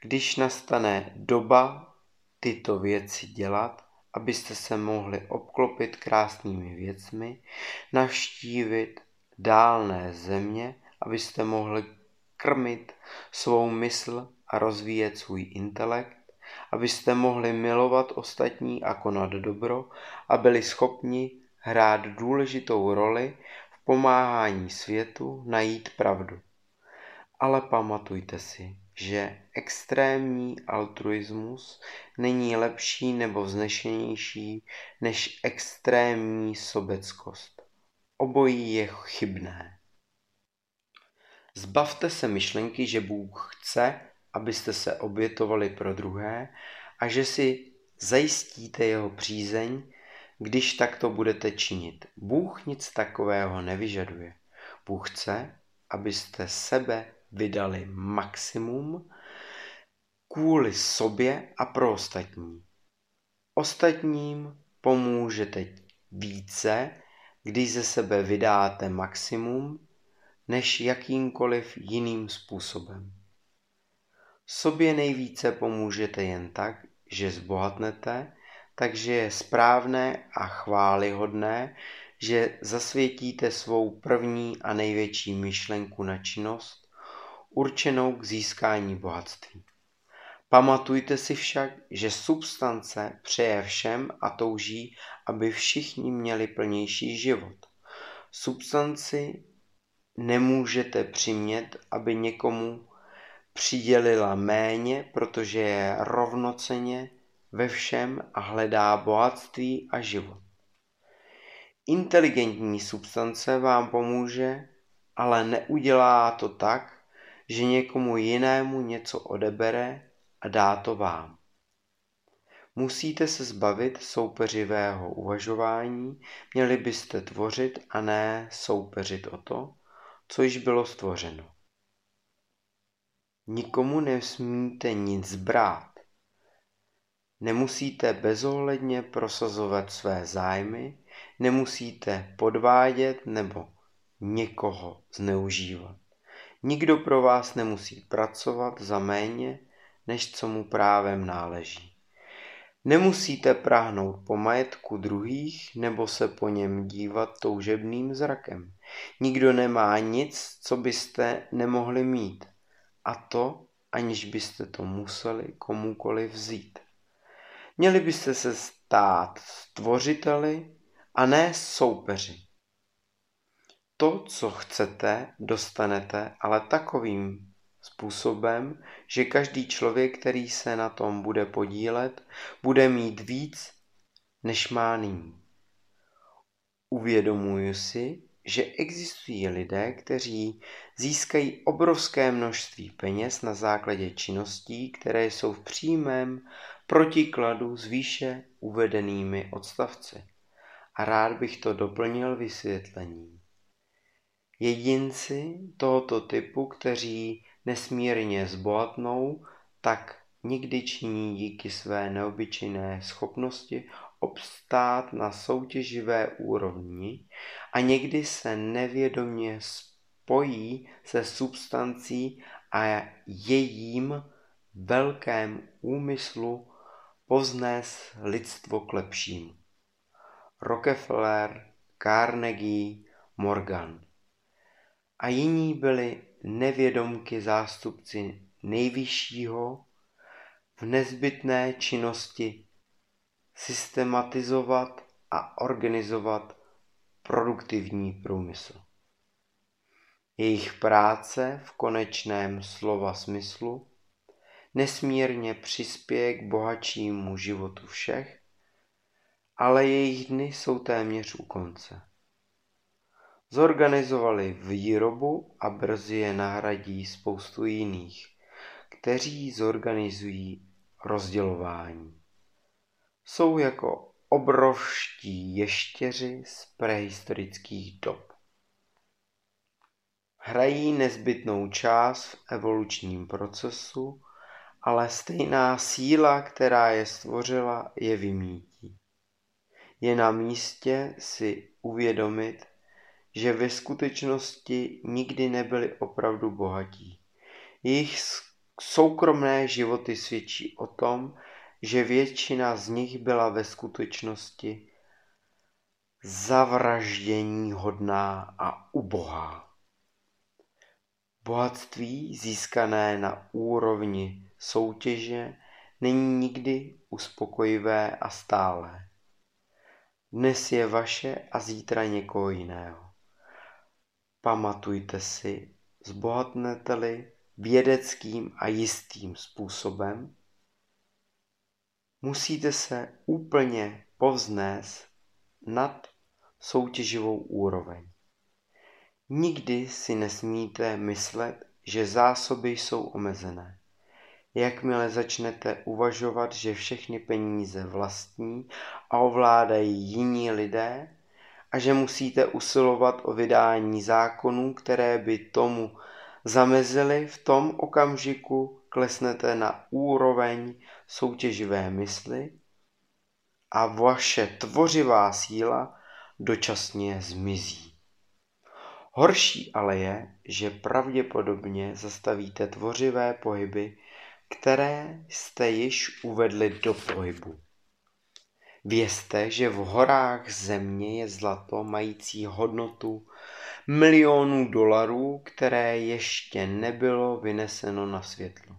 A: Když nastane doba tyto věci dělat, abyste se mohli obklopit krásnými věcmi, navštívit dálné země, abyste mohli krmit svou mysl a rozvíjet svůj intelekt, abyste mohli milovat ostatní a konat dobro a byli schopni hrát důležitou roli v pomáhání světu najít pravdu. Ale pamatujte si, že extrémní altruismus není lepší nebo vznešenější než extrémní sobeckost. Obojí je chybné. Zbavte se myšlenky, že Bůh chce, abyste se obětovali pro druhé a že si zajistíte jeho přízeň, když takto budete činit. Bůh nic takového nevyžaduje. Bůh chce, abyste sebe vydali maximum kvůli sobě a pro ostatní. Ostatním pomůžete více, když ze sebe vydáte maximum, než jakýmkoliv jiným způsobem. Sobě nejvíce pomůžete jen tak, že zbohatnete, takže je správné a chválihodné, že zasvětíte svou první a největší myšlenku na činnost, určenou k získání bohatství. Pamatujte si však, že substance přeje všem a touží, aby všichni měli plnější život. Substanci nemůžete přimět, aby někomu přidělila méně, protože je rovnoceně ve všem a hledá bohatství a život. Inteligentní substance vám pomůže, ale neudělá to tak, že někomu jinému něco odebere a dá to vám. Musíte se zbavit soupeřivého uvažování, měli byste tvořit a ne soupeřit o to, co již bylo stvořeno. Nikomu nesmíte nic brát. Nemusíte bezohledně prosazovat své zájmy, nemusíte podvádět nebo někoho zneužívat. Nikdo pro vás nemusí pracovat za méně, než co mu právem náleží. Nemusíte práhnout po majetku druhých nebo se po něm dívat toužebným zrakem. Nikdo nemá nic, co byste nemohli mít. A to, aniž byste to museli komukoli vzít. Měli byste se stát stvořiteli a ne soupeři. To, co chcete, dostanete, ale takovým způsobem, že každý člověk, který se na tom bude podílet, bude mít víc, než má nyní. Uvědomuji si, že existují lidé, kteří získají obrovské množství peněz na základě činností, které jsou v přímém protikladu s výše uvedenými odstavci. A rád bych to doplnil vysvětlením. Jedinci tohoto typu, kteří nesmírně zbohatnou, tak někdy činí díky své neobyčejné schopnosti obstát na soutěživé úrovni a někdy se nevědomě spojí se substancí a jejím velkém úmyslu povznes lidstvo k lepšímu. Rockefeller, Carnegie, Morgan. A jiní byli nevědomky zástupci nejvyššího v nezbytné činnosti systematizovat a organizovat produktivní průmysl. Jejich práce v konečném slova smyslu nesmírně přispěje k bohatšímu životu všech, ale jejich dny jsou téměř u konce. Zorganizovali výrobu a brzy je nahradí spoustu jiných, kteří zorganizují rozdělování. Jsou jako obrovští ještěři z prehistorických dob. Hrají nezbytnou část v evolučním procesu, ale stejná síla, která je stvořila, je vymítí. Je na místě si uvědomit, že ve skutečnosti nikdy nebyli opravdu bohatí. Jejich soukromé životy svědčí o tom, že většina z nich byla ve skutečnosti zavraždění hodná a ubohá. Bohatství získané na úrovni soutěže není nikdy uspokojivé a stálé. Dnes je vaše a zítra někoho jiného. Pamatujte si, zbohatnete-li vědeckým a jistým způsobem, musíte se úplně povznést nad soutěživou úroveň. Nikdy si nesmíte myslet, že zásoby jsou omezené. Jakmile začnete uvažovat, že všechny peníze vlastní a ovládají jiní lidé a že musíte usilovat o vydání zákonů, které by tomu zamezily, v tom okamžiku klesnete na úroveň soutěživé mysli a vaše tvořivá síla dočasně zmizí. Horší ale je, že pravděpodobně zastavíte tvořivé pohyby, které jste již uvedli do pohybu. Vězte, že v horách země je zlato mající hodnotu milionů dolarů, které ještě nebylo vyneseno na světlo.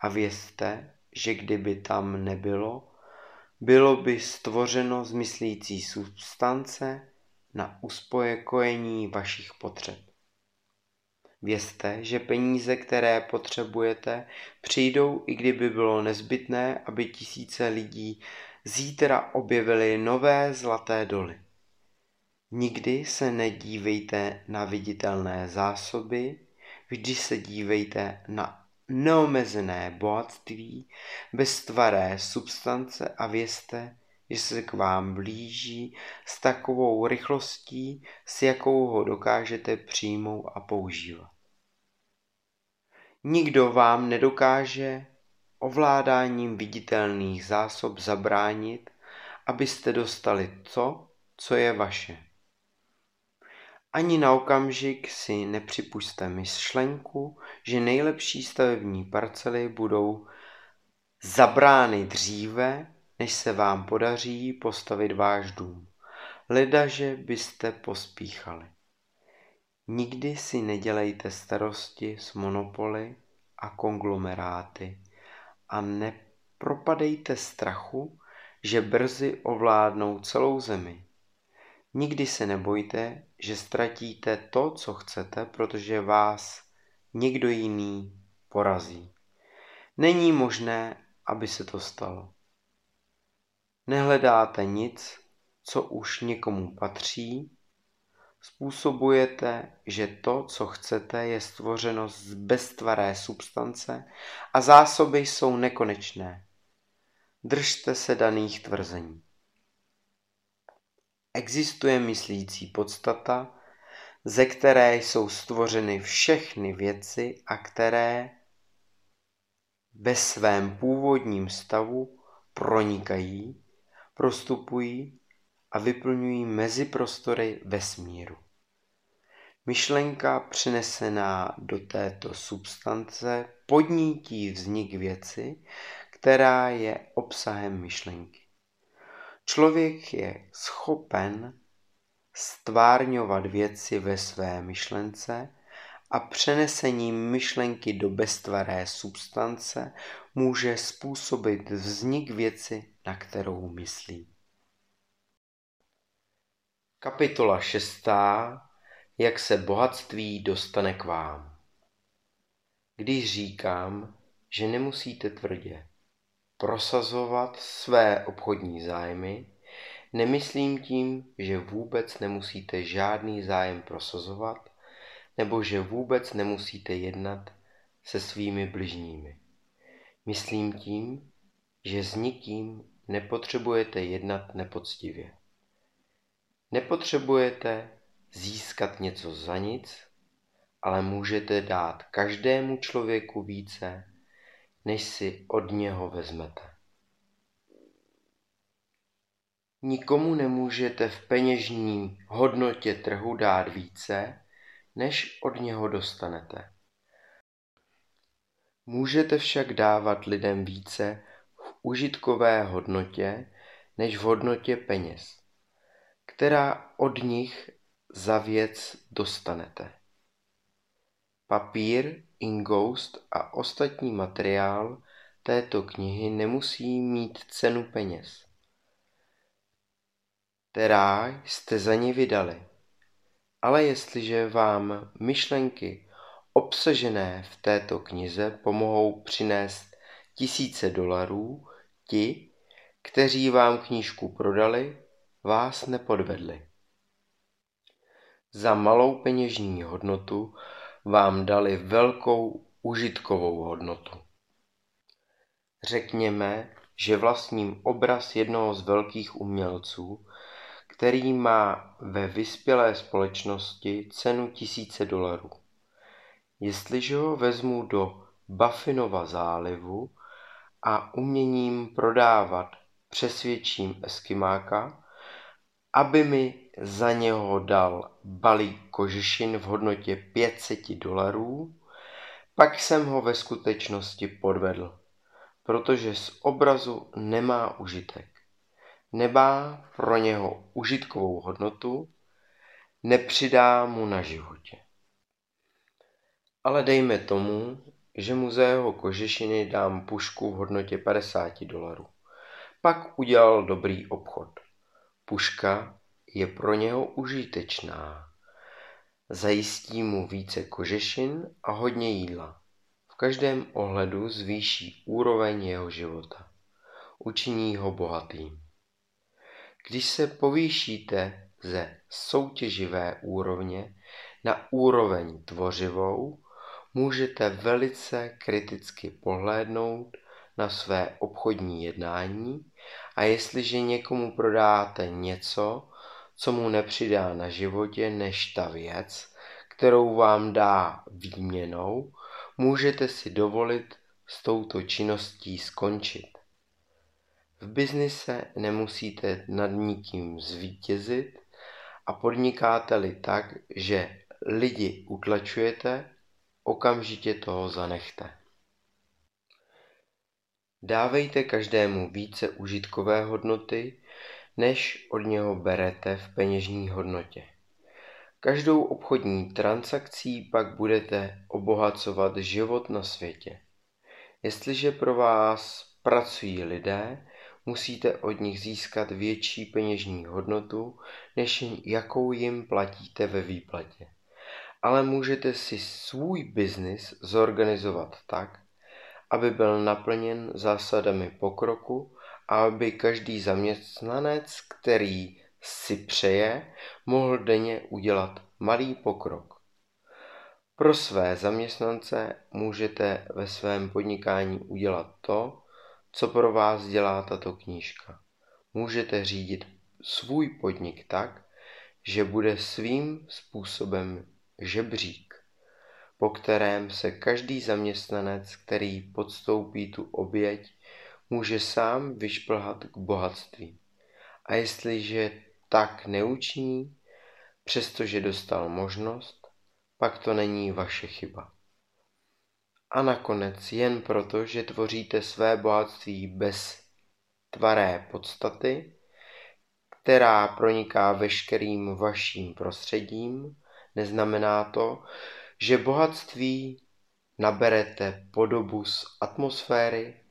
A: A vězte, že kdyby tam nebylo, bylo by stvořeno z myslící substance na uspokojení vašich potřeb. Vězte, že peníze, které potřebujete, přijdou, i kdyby bylo nezbytné, aby tisíce lidí zítra objevili nové zlaté doly. Nikdy se nedívejte na viditelné zásoby, vždy se dívejte na neomezené bohatství bez tvaré substance a vězte, že se k vám blíží s takovou rychlostí, s jakou ho dokážete přijmout a používat. Nikdo vám nedokáže ovládáním viditelných zásob zabránit, abyste dostali to, co je vaše. Ani na okamžik si nepřipuste myšlenku, že nejlepší stavební parcely budou zabrány dříve, než se vám podaří postavit váš dům. Ledaže byste pospíchali. Nikdy si nedělejte starosti s monopoly a konglomeráty a nepropadejte strachu, že brzy ovládnou celou zemi. Nikdy se nebojte, že ztratíte to, co chcete, protože vás někdo jiný porazí. Není možné, aby se to stalo. Nehledáte nic, co už někomu patří, způsobujete, že to, co chcete, je stvořeno z beztvaré substance a zásoby jsou nekonečné. Držte se daných tvrzení. Existuje myslící podstata, ze které jsou stvořeny všechny věci a které ve svém původním stavu pronikají, prostupují a vyplňují meziprostory vesmíru. Myšlenka přenesená do této substance podnítí vznik věci, která je obsahem myšlenky. Člověk je schopen stvárňovat věci ve své myšlence a přenesením myšlenky do beztvaré substance může způsobit vznik věci, na kterou myslí. Kapitola 6. Jak se bohatství dostane k vám. Když říkám, že nemusíte tvrdě prosazovat své obchodní zájmy, nemyslím tím, že vůbec nemusíte žádný zájem prosazovat, nebo že vůbec nemusíte jednat se svými bližními. Myslím tím, že s nikým nepotřebujete jednat nepoctivě. Nepotřebujete získat něco za nic, ale můžete dát každému člověku více, než si od něho vezmete. Nikomu nemůžete v peněžní hodnotě trhu dát více, než od něho dostanete. Můžete však dávat lidem více v užitkové hodnotě než v hodnotě peněz, která od nich za věc dostanete. Papír, ingoust a ostatní materiál této knihy nemusí mít cenu peněz, která jste za ní vydali. Ale jestliže vám myšlenky obsažené v této knize pomohou přinést tisíce dolarů, ti, kteří vám knížku prodali, vás nepodvedli. Za malou peněžní hodnotu vám dali velkou užitkovou hodnotu. Řekněme, že vlastním obraz jednoho z velkých umělců, který má ve vyspělé společnosti cenu tisíce dolarů. Jestliže ho vezmu do Buffinova zálivu a uměním prodávat přesvědčím Eskimáka, aby mi za něho dal balík kožešin v hodnotě 500 dolarů, pak jsem ho ve skutečnosti podvedl, protože z obrazu nemá užitek. Nemá pro něho užitkovou hodnotu, nepřidá mu na životě. Ale dejme tomu, že mu za jeho kožešiny dám pušku v hodnotě 50 dolarů. Pak udělal dobrý obchod. Puška je pro něho užitečná. Zajistí mu více kožešin a hodně jídla. V každém ohledu zvýší úroveň jeho života. Učiní ho bohatým. Když se povýšíte ze soutěživé úrovně na úroveň tvořivou, můžete velice kriticky pohlédnout na své obchodní jednání a jestliže někomu prodáte něco, co mu nepřidá na životě než ta věc, kterou vám dá výměnou, můžete si dovolit s touto činností skončit. V biznise nemusíte nad nikým zvítězit a podnikáte-li tak, že lidi utlačujete, okamžitě toho zanechte. Dávejte každému více užitkové hodnoty, než od něho berete v peněžní hodnotě. Každou obchodní transakcí pak budete obohacovat život na světě. Jestliže pro vás pracují lidé, musíte od nich získat větší peněžní hodnotu, než jakou jim platíte ve výplatě. Ale můžete si svůj biznis zorganizovat tak, aby byl naplněn zásadami pokroku aby každý zaměstnanec, který si přeje, mohl denně udělat malý pokrok. Pro své zaměstnance můžete ve svém podnikání udělat to, co pro vás dělá tato knížka. Můžete řídit svůj podnik tak, že bude svým způsobem žebřík. po kterém se každý zaměstnanec, který podstoupí tu oběť, může sám vyšplhat k bohatství. A jestliže tak neučiní, přestože dostal možnost, pak to není vaše chyba. A nakonec jen proto, že tvoříte své bohatství bez tvaré podstaty, která proniká veškerým vaším prostředím, neznamená to, že bohatství naberete podobu z atmosféry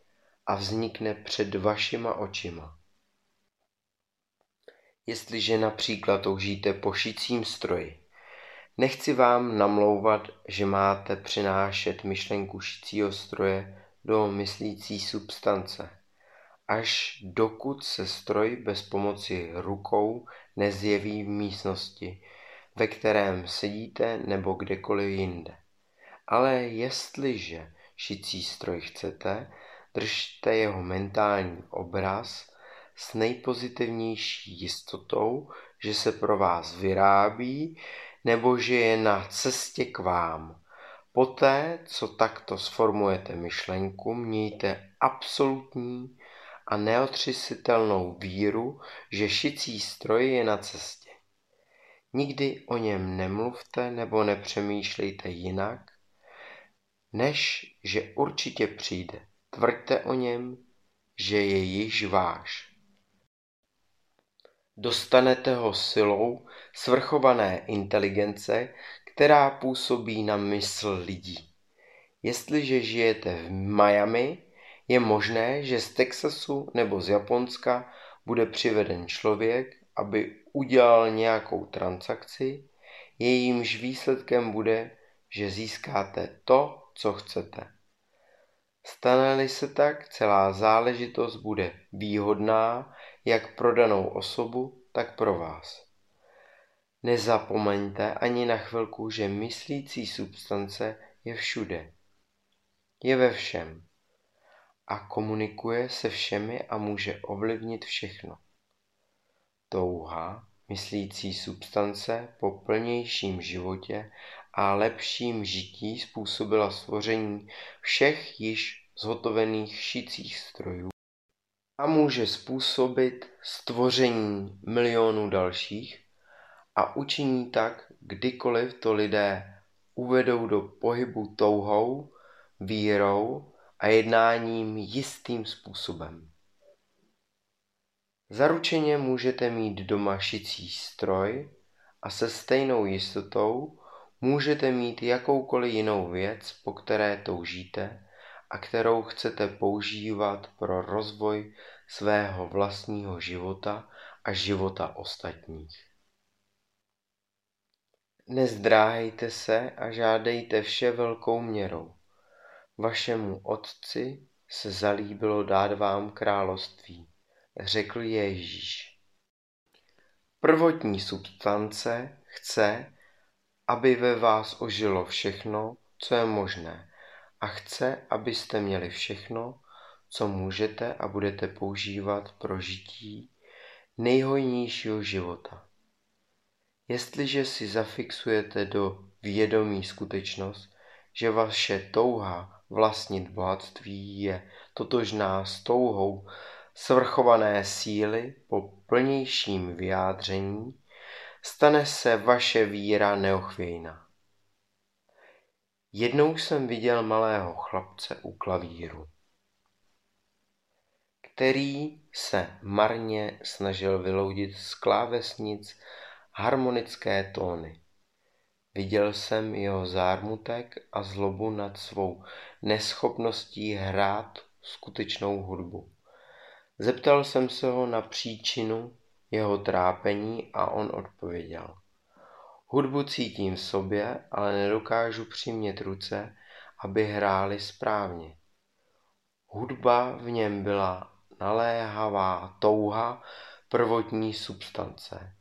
A: a vznikne před vašima očima. Jestliže například toužíte po šicím stroji, nechci vám namlouvat, že máte přinášet myšlenku šicího stroje do myslící substance, až dokud se stroj bez pomoci rukou nezjeví v místnosti, ve kterém sedíte nebo kdekoliv jinde. Ale jestliže šicí stroj chcete, držte jeho mentální obraz s nejpozitivnější jistotou, že se pro vás vyrábí nebo že je na cestě k vám. Poté, co takto sformujete myšlenku, mějte absolutní a neotřesitelnou víru, že šicí stroj je na cestě. Nikdy o něm nemluvte nebo nepřemýšlejte jinak, než že určitě přijde. Tvrďte o něm, že je již váš. Dostanete ho silou svrchované inteligence, která působí na mysl lidí. Jestliže žijete v Miami, je možné, že z Texasu nebo z Japonska bude přiveden člověk, aby udělal nějakou transakci, jejímž výsledkem bude, že získáte to, co chcete. Stane-li se tak, celá záležitost bude výhodná jak pro danou osobu, tak pro vás. Nezapomeňte ani na chvilku, že myslící substance je všude. Je ve všem. A komunikuje se všemi a může ovlivnit všechno. Touha, myslící substance po plnějším životě a lepším žití způsobila stvoření všech již zhotovených šicích strojů a může způsobit stvoření milionů dalších a učiní tak, kdykoliv to lidé uvedou do pohybu touhou, vírou a jednáním jistým způsobem. Zaručeně můžete mít doma šicí stroj a se stejnou jistotou můžete mít jakoukoliv jinou věc, po které toužíte a kterou chcete používat pro rozvoj svého vlastního života a života ostatních. Nezdráhejte se a žádejte vše velkou měrou. Vašemu otci se zalíbilo dát vám království, řekl Ježíš. Prvotní substance chce, aby ve vás ožilo všechno, co je možné, a chce, abyste měli všechno, co můžete a budete používat pro žití nejhojnějšího života. Jestliže si zafixujete do vědomí skutečnost, že vaše touha vlastnit bohatství je totožná s touhou svrchované síly po plnějším vyjádření, stane se vaše víra neochvějná. Jednou jsem viděl malého chlapce u klavíru, který se marně snažil vyloudit z klávesnic harmonické tóny. Viděl jsem jeho zármutek a zlobu nad svou neschopností hrát skutečnou hudbu. Zeptal jsem se ho na příčinu jeho trápení a on odpověděl. Hudbu cítím v sobě, ale nedokážu přimět ruce, aby hrály správně. Hudba v něm byla naléhavá touha prvotní substance,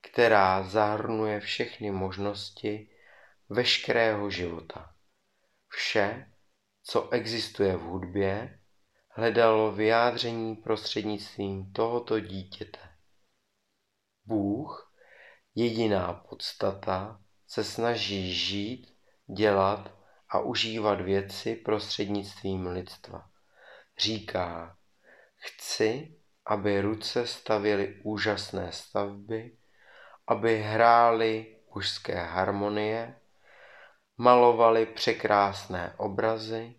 A: která zahrnuje všechny možnosti veškerého života. Vše, co existuje v hudbě, hledalo vyjádření prostřednictvím tohoto dítěte. Bůh, jediná podstata, se snaží žít dělat a užívat věci prostřednictvím lidstva. Říká, chci, aby ruce stavěly úžasné stavby, aby hrály mužské harmonie, malovali překrásné obrazy.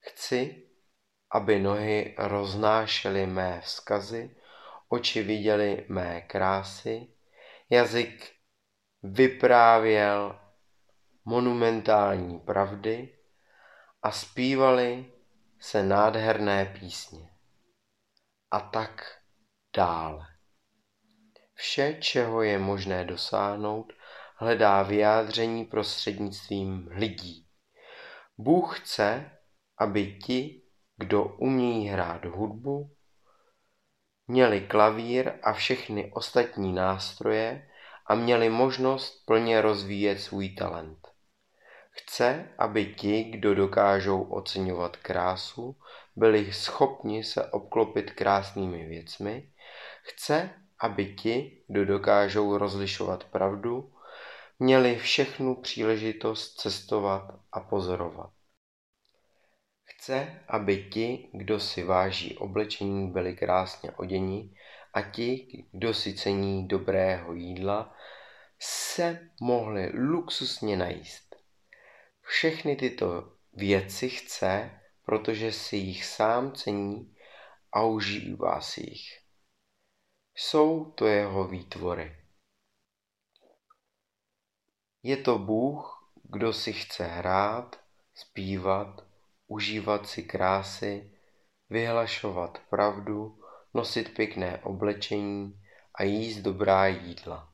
A: Chci, aby nohy roznášely mé vzkazy, oči viděly mé krásy, jazyk vyprávěl monumentální pravdy a zpívali se nádherné písně. A tak dále. Vše, čeho je možné dosáhnout, hledá vyjádření prostřednictvím lidí. Bůh chce, aby ti, kdo umějí hrát hudbu, měli klavír a všechny ostatní nástroje a měli možnost plně rozvíjet svůj talent. Chce, aby ti, kdo dokážou oceňovat krásu, byli schopni se obklopit krásnými věcmi. Chce, aby ti, kdo dokážou rozlišovat pravdu, měli všechnu příležitost cestovat a pozorovat. Chce, aby ti, kdo si váží oblečení, byli krásně oděni a ti, kdo si cení dobrého jídla, se mohli luxusně najíst. Všechny tyto věci chce, protože si jich sám cení a užívá si jich. Jsou to jeho výtvory. Je to Bůh, kdo si chce hrát, zpívat, užívat si krásy, vyhlašovat pravdu, nosit pěkné oblečení a jíst dobrá jídla.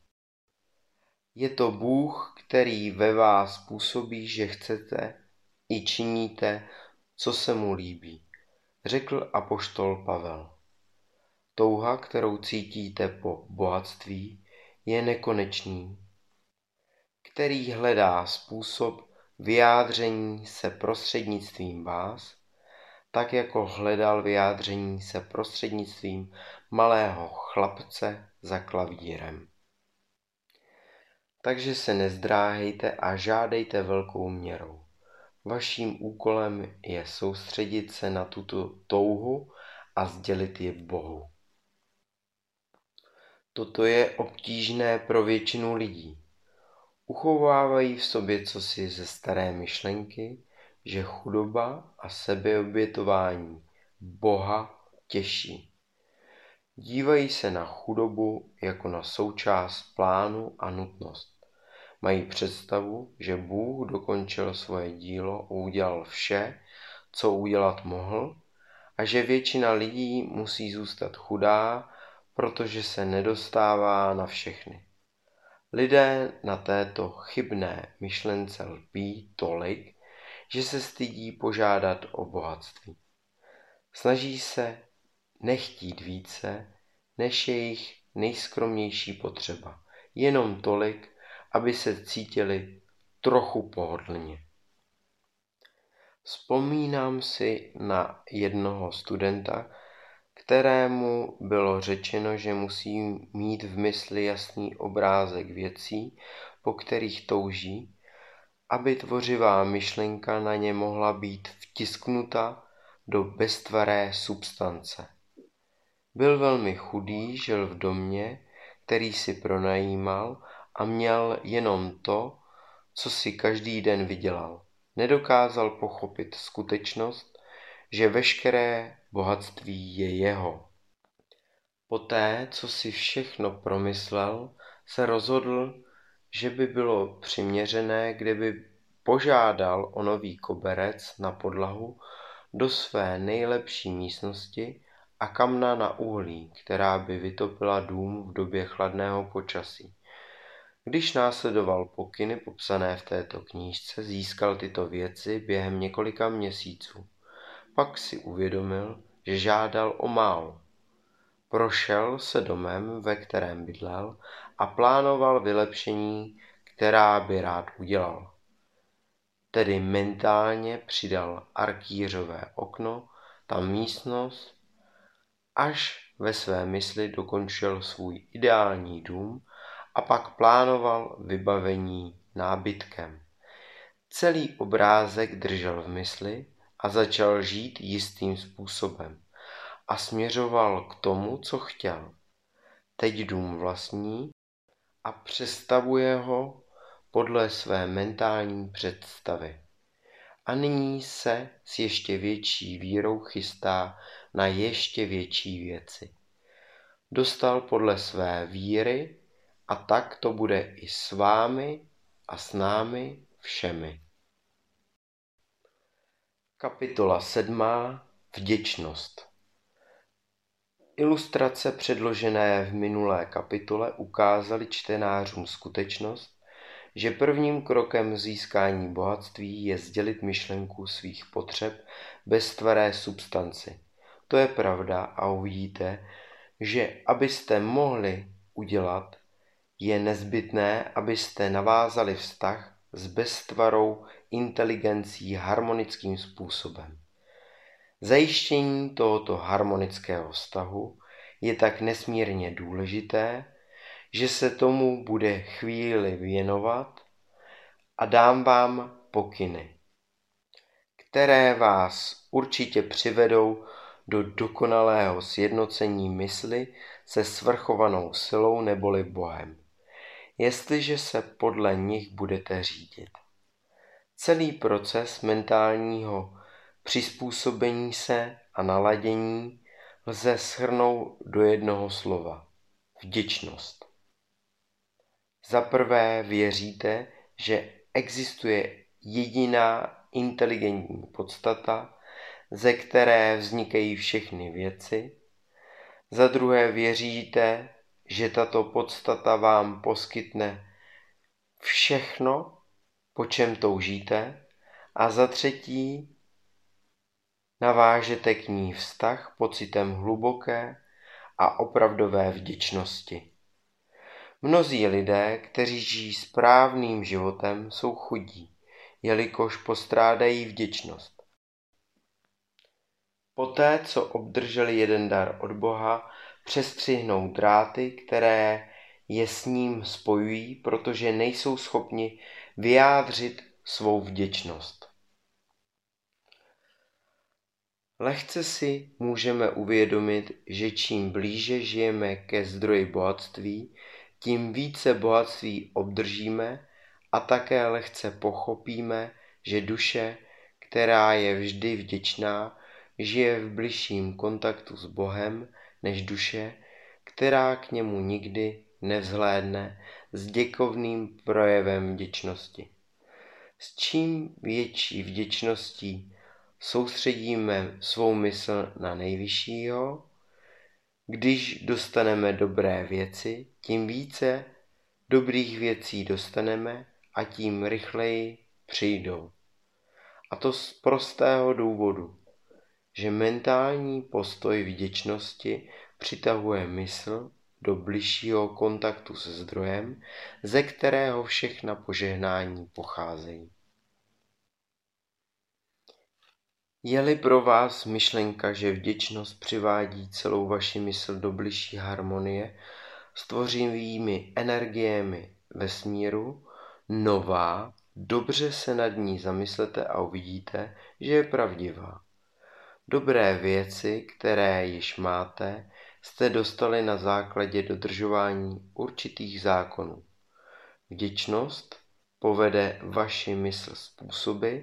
A: Je to Bůh, který ve vás působí, že chcete i činíte, co se mu líbí, řekl apoštol Pavel. Touha, kterou cítíte po bohatství, je nekonečný, který hledá způsob vyjádření se prostřednictvím vás, tak jako hledal vyjádření se prostřednictvím malého chlapce za klavírem. Takže se nezdráhejte a žádejte velkou měrou. Vaším úkolem je soustředit se na tuto touhu a sdělit ji Bohu. Toto je obtížné pro většinu lidí. Uchovávají v sobě cosi ze staré myšlenky, že chudoba a sebeobětování Boha těší. Dívají se na chudobu jako na součást plánu a nutnost. Mají představu, že Bůh dokončil svoje dílo udělal vše, co udělat mohl, a že většina lidí musí zůstat chudá, protože se nedostává na všechny. Lidé na této chybné myšlence lpí tolik, že se stydí požádat o bohatství. Snaží se nechtít více, než jejich nejskromnější potřeba. Jenom tolik, aby se cítili trochu pohodlně. Vzpomínám si na jednoho studenta, kterému bylo řečeno, že musí mít v mysli jasný obrázek věcí, po kterých touží, aby tvořivá myšlenka na ně mohla být vtisknuta do beztvaré substance. Byl velmi chudý, žil v domě, který si pronajímal a měl jenom to, co si každý den vydělal. Nedokázal pochopit skutečnost, že veškeré bohatství je jeho. Poté, co si všechno promyslel, se rozhodl, že by bylo přiměřené, kdyby požádal o nový koberec na podlahu do své nejlepší místnosti a kamna na uhlí, která by vytopila dům v době chladného počasí. Když následoval pokyny popsané v této knížce, získal tyto věci během několika měsíců. Pak si uvědomil, že žádal o málo. Prošel se domem, ve kterém bydlel, a plánoval vylepšení, která by rád udělal. Tedy mentálně přidal arkýřové okno, tam místnost, až ve své mysli dokončil svůj ideální dům a pak plánoval vybavení nábytkem. Celý obrázek držel v mysli a začal žít jistým způsobem a směřoval k tomu, co chtěl. Teď dům vlastní a přestavuje ho podle své mentální představy. A nyní se s ještě větší vírou chystá na ještě větší věci. Dostal podle své víry a tak to bude i s vámi a s námi všemi. Kapitola 7. Vděčnost Ilustrace předložené v minulé kapitole ukázaly čtenářům skutečnost, že prvním krokem získání bohatství je sdělit myšlenku svých potřeb bez tvaré substanci. To je pravda a uvidíte, že abyste mohli udělat, je nezbytné, abyste navázali vztah s beztvarou inteligencí harmonickým způsobem. Zajištění tohoto harmonického vztahu je tak nesmírně důležité, že se tomu bude chvíli věnovat a dám vám pokyny, které vás určitě přivedou do dokonalého sjednocení mysli se svrchovanou silou neboli Bohem, jestliže se podle nich budete řídit. Celý proces mentálního přizpůsobení se a naladění lze shrnout do jednoho slova. Vděčnost. Za prvé věříte, že existuje jediná inteligentní podstata, ze které vznikají všechny věci. Za druhé věříte, že tato podstata vám poskytne všechno, po čem toužíte. A za třetí navážete k ní vztah pocitem hluboké a opravdové vděčnosti. Mnozí lidé, kteří žijí správným životem, jsou chudí, jelikož postrádají vděčnost. Poté, co obdrželi jeden dar od Boha, přestřihnou dráty, které je s ním spojují, protože nejsou schopni vyjádřit svou vděčnost. Lehce si můžeme uvědomit, že čím blíže žijeme ke zdroji bohatství, tím více bohatství obdržíme a také lehce pochopíme, že duše, která je vždy vděčná, žije v bližším kontaktu s Bohem než duše, která k němu nikdy nevzhlédne s děkovným projevem vděčnosti. S čím větší vděčností soustředíme svou mysl na nejvyššího, když dostaneme dobré věci, tím více dobrých věcí dostaneme a tím rychleji přijdou. A to z prostého důvodu, že mentální postoj vděčnosti přitahuje mysl do bližšího kontaktu se zdrojem, ze kterého všechna požehnání pocházejí. Je-li pro vás myšlenka, že vděčnost přivádí celou vaši mysl do bližší harmonie s tvořivými energiemi vesmíru, nová, dobře se nad ní zamyslete a uvidíte, že je pravdivá. Dobré věci, které již máte, jste dostali na základě dodržování určitých zákonů. Vděčnost povede vaši mysl způsoby,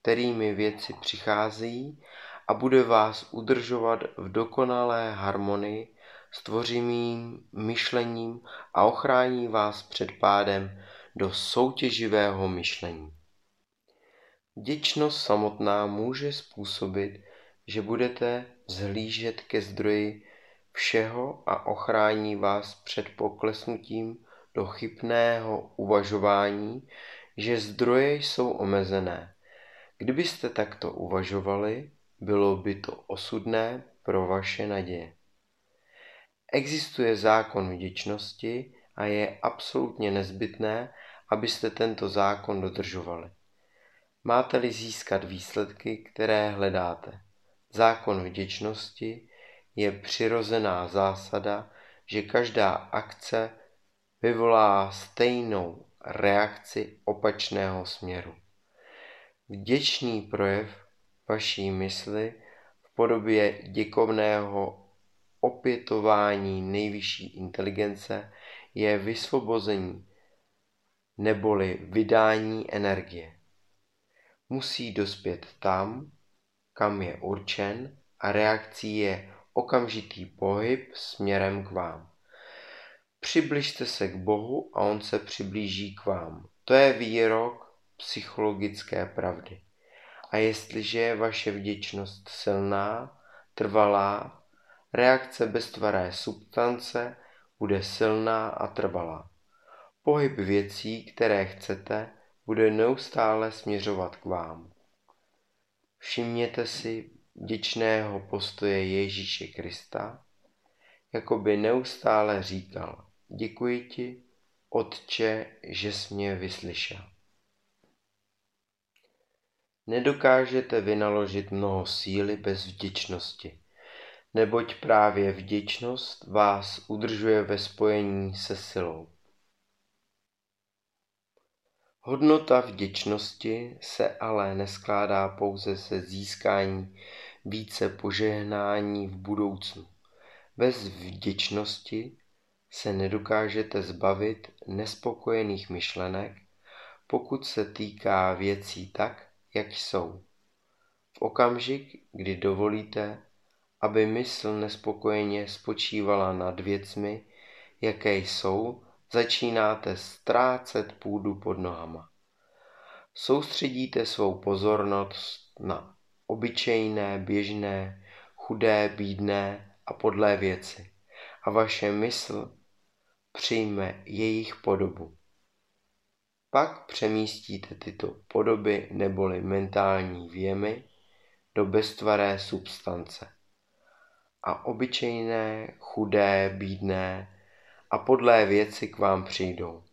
A: kterými věci přicházejí a bude vás udržovat v dokonalé harmonii s tvořivým myšlením a ochrání vás před pádem do soutěživého myšlení. Vděčnost samotná může způsobit, že budete zhlížet ke zdroji všeho a ochrání vás před poklesnutím do chybného uvažování, že zdroje jsou omezené. Kdybyste takto uvažovali, bylo by to osudné pro vaše naděje. Existuje zákon vděčnosti a je absolutně nezbytné, abyste tento zákon dodržovali. Máte-li získat výsledky, které hledáte. Zákon vděčnosti je přirozená zásada, že každá akce vyvolá stejnou reakci opačného směru. Vděčný projev vaší mysli v podobě děkovného opětování nejvyšší inteligence je vysvobození neboli vydání energie. Musí dospět tam, kam je určen a reakcí je okamžitý pohyb směrem k vám. Přibližte se k Bohu a on se přiblíží k vám. To je výrok psychologické pravdy. A jestliže je vaše vděčnost silná, trvalá, reakce beztvaré substance bude silná a trvalá. Pohyb věcí, které chcete, bude neustále směřovat k vám. Všimněte si vděčného postoje Ježíše Krista, jako by neustále říkal, děkuji ti, Otče, že jsi mě vyslyšel. Nedokážete vynaložit mnoho síly bez vděčnosti, neboť právě vděčnost vás udržuje ve spojení se silou. Hodnota vděčnosti se ale neskládá pouze se získání více požehnání v budoucnu. Bez vděčnosti se nedokážete zbavit nespokojených myšlenek, pokud se týká věcí tak, jak jsou. V okamžik, kdy dovolíte, aby mysl nespokojeně spočívala nad věcmi, jaké jsou, začínáte ztrácet půdu pod nohama. Soustředíte svou pozornost na obyčejné, běžné, chudé, bídné a podlé věci a vaše mysl přijme jejich podobu. Pak přemístíte tyto podoby neboli mentální věmy do beztvaré substance. A obyčejné, chudé, bídné a podlé věci k vám přijdou.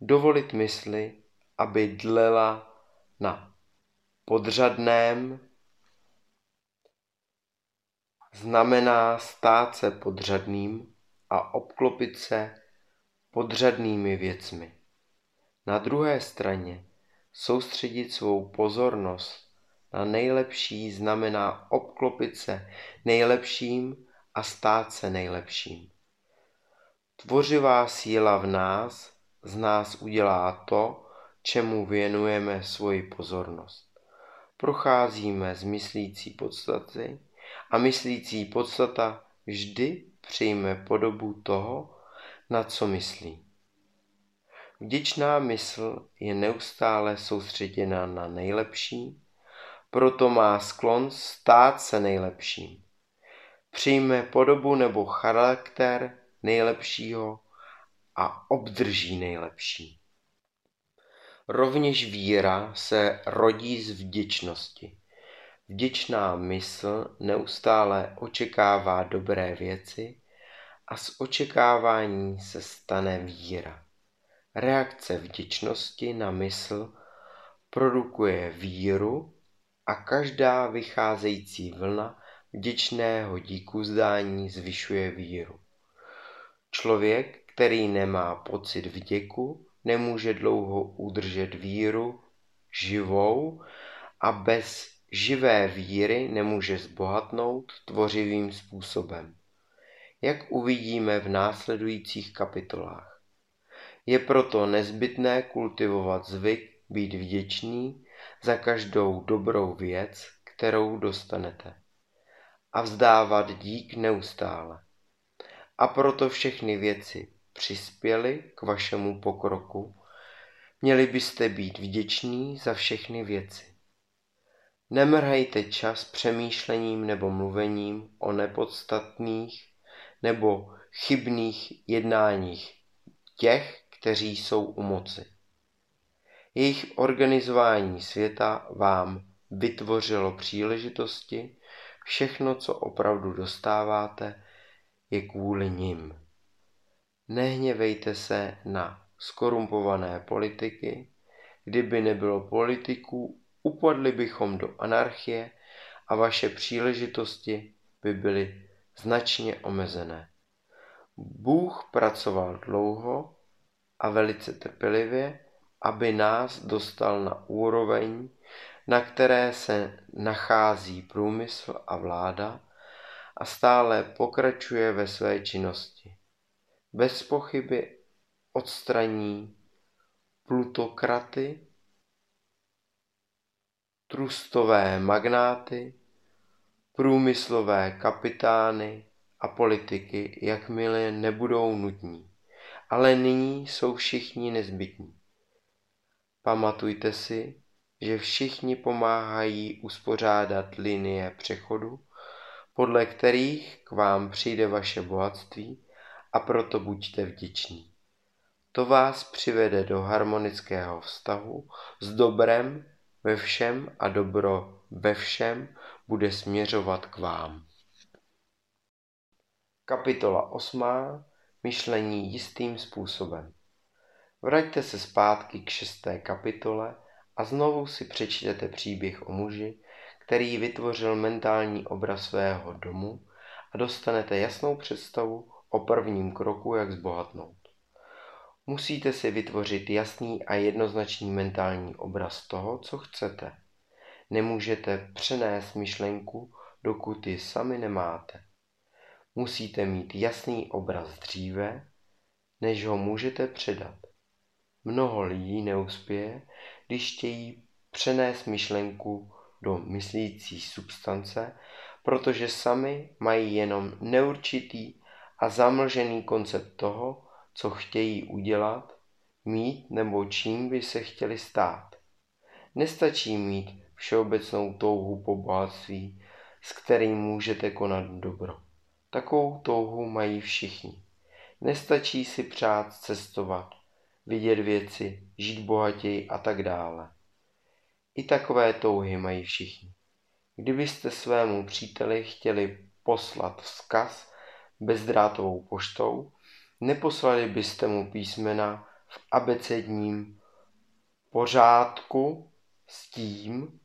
A: Dovolit mysli, aby dlela na podřadném, znamená stát se podřadným a obklopit se podřadnými věcmi. Na druhé straně soustředit svou pozornost na nejlepší znamená obklopit se nejlepším a stát se nejlepším. Tvořivá síla v nás z nás udělá to, čemu věnujeme svoji pozornost. Procházíme z myslící podstaty a myslící podstata vždy přijme podobu toho, na co myslí. Vděčná mysl je neustále soustředěna na nejlepší, proto má sklon stát se nejlepším. Přijme podobu nebo charakter nejlepšího a obdrží nejlepší. Rovněž víra se rodí z vděčnosti. Vděčná mysl neustále očekává dobré věci a z očekávání se stane víra. Reakce vděčnosti na mysl produkuje víru a každá vycházející vlna vděčného díku zdání zvyšuje víru. Člověk, který nemá pocit vděku, nemůže dlouho udržet víru živou a bez živé víry nemůže zbohatnout tvořivým způsobem, jak uvidíme v následujících kapitolách. Je proto nezbytné kultivovat zvyk být vděčný za každou dobrou věc, kterou dostanete a vzdávat dík neustále. A proto všechny věci přispěly k vašemu pokroku, měli byste být vděční za všechny věci. Nemrhejte čas přemýšlením nebo mluvením o nepodstatných nebo chybných jednáních těch, kteří jsou u moci. Jejich organizování světa vám vytvořilo příležitosti, všechno, co opravdu dostáváte, je kvůli nim. Nehněvejte se na skorumpované politiky, kdyby nebylo politiků, upadli bychom do anarchie a vaše příležitosti by byly značně omezené. Bůh pracoval dlouho a velice trpělivě, aby nás dostal na úroveň, na které se nachází průmysl a vláda a stále pokračuje ve své činnosti. Bez pochyby odstraní plutokraty, trustové magnáty, průmyslové kapitány a politiky, jakmile nebudou nutní. Ale nyní jsou všichni nezbytní. Pamatujte si, že všichni pomáhají uspořádat linie přechodu, podle kterých k vám přijde vaše bohatství a proto buďte vděční. To vás přivede do harmonického vztahu s dobrem ve všem a dobro ve všem bude směřovat k vám. Kapitola 8. Myšlení jistým způsobem. Vraťte se zpátky k šesté kapitole a znovu si přečtěte příběh o muži, který vytvořil mentální obraz svého domu a dostanete jasnou představu o prvním kroku, jak zbohatnout. Musíte si vytvořit jasný a jednoznačný mentální obraz toho, co chcete. Nemůžete přenést myšlenku, dokud ji sami nemáte. Musíte mít jasný obraz dříve, než ho můžete předat. Mnoho lidí neuspěje, když chtějí přenést myšlenku do myslící substance, protože sami mají jenom neurčitý a zamlžený koncept toho, co chtějí udělat, mít nebo čím by se chtěli stát. Nestačí mít všeobecnou touhu po bohatství, s kterým můžete konat dobro. Takovou touhu mají všichni. Nestačí si přát cestovat, vidět věci, žít bohatěji a tak dále. I takové touhy mají všichni. Kdybyste svému příteli chtěli poslat vzkaz bezdrátovou poštou, neposlali byste mu písmena v abecedním pořádku s tím,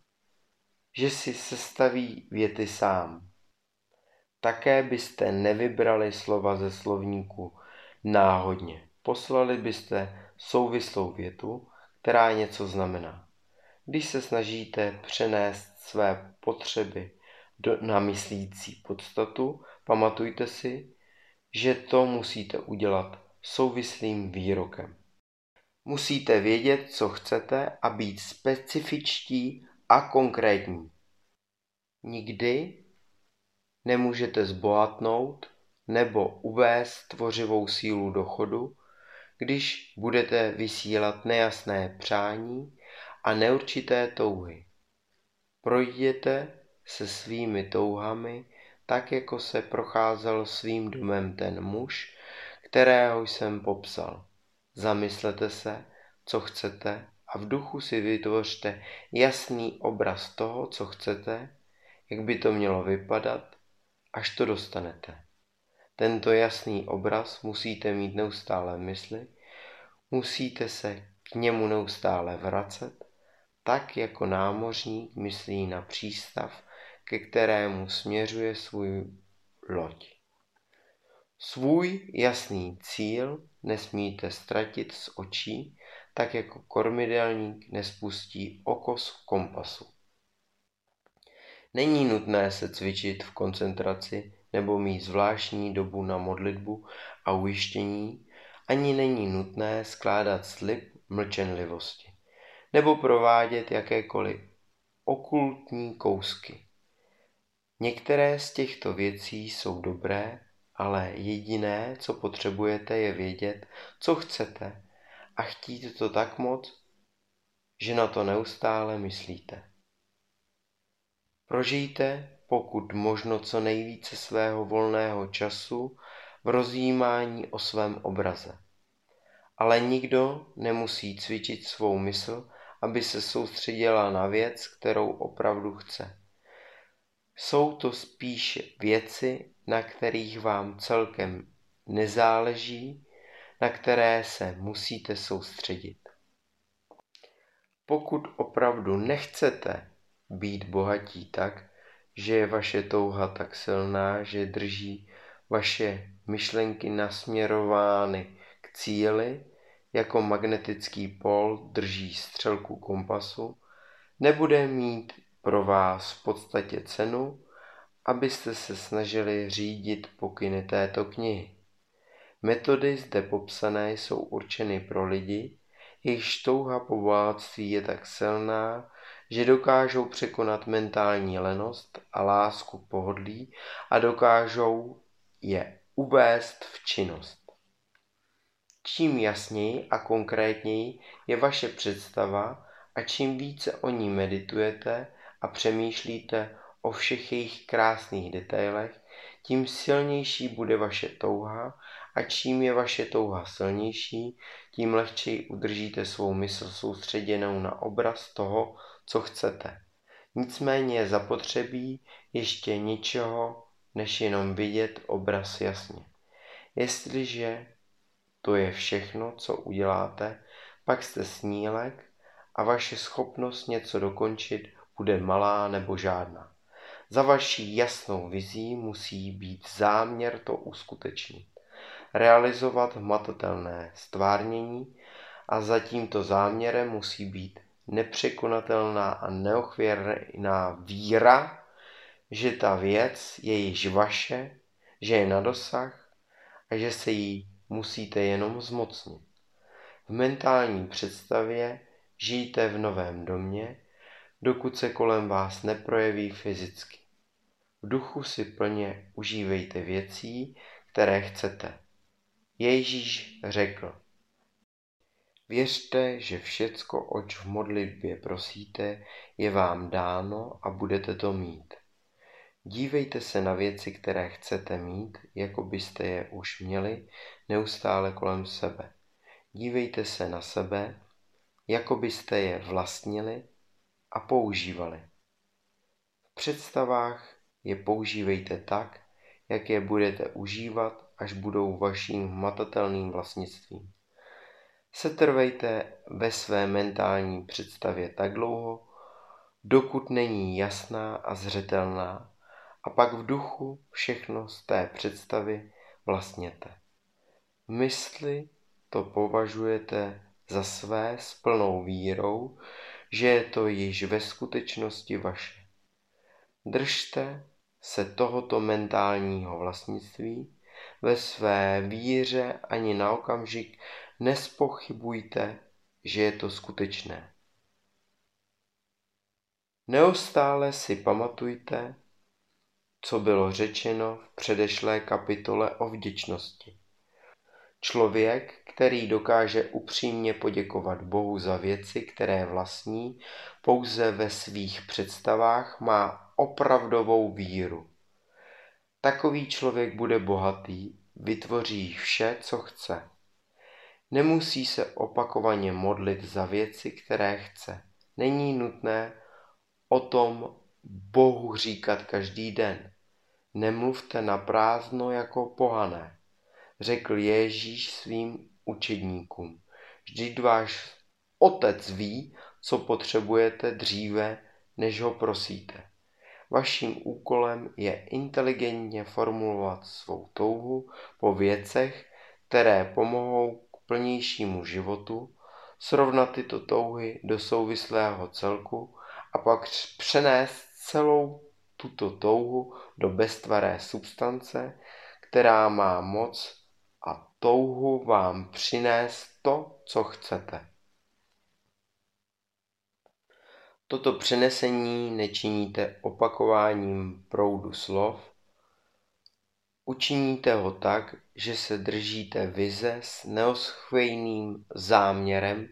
A: že si sestaví věty sám. Také byste nevybrali slova ze slovníku náhodně. Poslali byste souvislou větu, která něco znamená. Když se snažíte přenést své potřeby do, na myslící podstatu, pamatujte si, že to musíte udělat souvislým výrokem. Musíte vědět, co chcete a být specifičtí a konkrétní. Nikdy nemůžete zbohatnout nebo uvést tvořivou sílu do chodu, když budete vysílat nejasné přání a neurčité touhy. Projděte se svými touhami tak, jako se procházel svým domem ten muž, kterého jsem popsal. Zamyslete se, co chcete a v duchu si vytvořte jasný obraz toho, co chcete, jak by to mělo vypadat, až to dostanete. Tento jasný obraz musíte mít neustále v mysli, musíte se k němu neustále vracet, tak jako námořník myslí na přístav, ke kterému směřuje svůj loď. Svůj jasný cíl nesmíte ztratit z očí, tak jako kormidelník nespustí oko z kompasu. Není nutné se cvičit v koncentraci nebo mít zvláštní dobu na modlitbu a ujištění, ani není nutné skládat slib mlčenlivosti nebo provádět jakékoliv okultní kousky. Některé z těchto věcí jsou dobré, ale jediné, co potřebujete, je vědět, co chcete a chtít to tak moc, že na to neustále myslíte. Prožijte pokud možno co nejvíce svého volného času v rozjímání o svém obraze. Ale nikdo nemusí cvičit svou mysl, aby se soustředila na věc, kterou opravdu chce. Jsou to spíše věci, na kterých vám celkem nezáleží, na které se musíte soustředit. Pokud opravdu nechcete být bohatí tak, že je vaše touha tak silná, že drží vaše myšlenky nasměrovány k cíli, jako magnetický pol drží střelku kompasu, nebude mít pro vás v podstatě cenu, abyste se snažili řídit pokyny této knihy. Metody zde popsané jsou určeny pro lidi, jejichž touha po bohatství je tak silná, že dokážou překonat mentální lenost a lásku pohodlí a dokážou je uvést v činnost. Čím jasněji a konkrétněji je vaše představa a čím více o ní meditujete a přemýšlíte o všech jejich krásných detailech, tím silnější bude vaše touha a čím je vaše touha silnější, tím lehčeji udržíte svou mysl soustředěnou na obraz toho, co chcete. Nicméně je zapotřebí ještě ničeho, než jenom vidět obraz jasně. Jestliže to je všechno, co uděláte, pak jste snílek a vaše schopnost něco dokončit bude malá nebo žádná. Za vaší jasnou vizí musí být záměr to uskutečnit, realizovat hmatatelné stvárnění a za tímto záměrem musí být nepřekonatelná a neochvěrná víra, že ta věc je již vaše, že je na dosah a že se jí musíte jenom zmocnit. V mentální představě žijte v novém domě, dokud se kolem vás neprojeví fyzicky. V duchu si plně užívejte věcí, které chcete. Ježíš řekl, Věřte, že všecko, oč v modlitbě prosíte, je vám dáno a budete to mít. Dívejte se na věci, které chcete mít, jako byste je už měli, neustále kolem sebe. Dívejte se na sebe, jako byste je vlastnili a používali. V představách je používejte tak, jak je budete užívat, až budou vaším hmatatelným vlastnictvím. Setrvejte ve své mentální představě tak dlouho, dokud není jasná a zřetelná, a pak v duchu všechno z té představy vlastněte. V mysli to považujete za své s plnou vírou, že je to již ve skutečnosti vaše. Držte se tohoto mentálního vlastnictví ve své víře ani na okamžik nespochybujte, že je to skutečné. Neustále si pamatujte, co bylo řečeno v předešlé kapitole o vděčnosti. Člověk, který dokáže upřímně poděkovat Bohu za věci, které vlastní, pouze ve svých představách má opravdovou víru. Takový člověk bude bohatý, vytvoří vše, co chce. Nemusí se opakovaně modlit za věci, které chce. Není nutné o tom Bohu říkat každý den. Nemluvte na prázdno jako pohané, řekl Ježíš svým učedníkům. Vždyť váš otec ví, co potřebujete dříve, než ho prosíte. Vaším úkolem je inteligentně formulovat svou touhu po věcech, které pomohou plnějšímu životu, srovnat tyto touhy do souvislého celku a pak přenést celou tuto touhu do beztvaré substance, která má moc touhu vám přinést to, co chcete. Toto přenesení nečiníte opakováním proudu slov, Učiníte ho tak, že se držíte vize s neoschvějným záměrem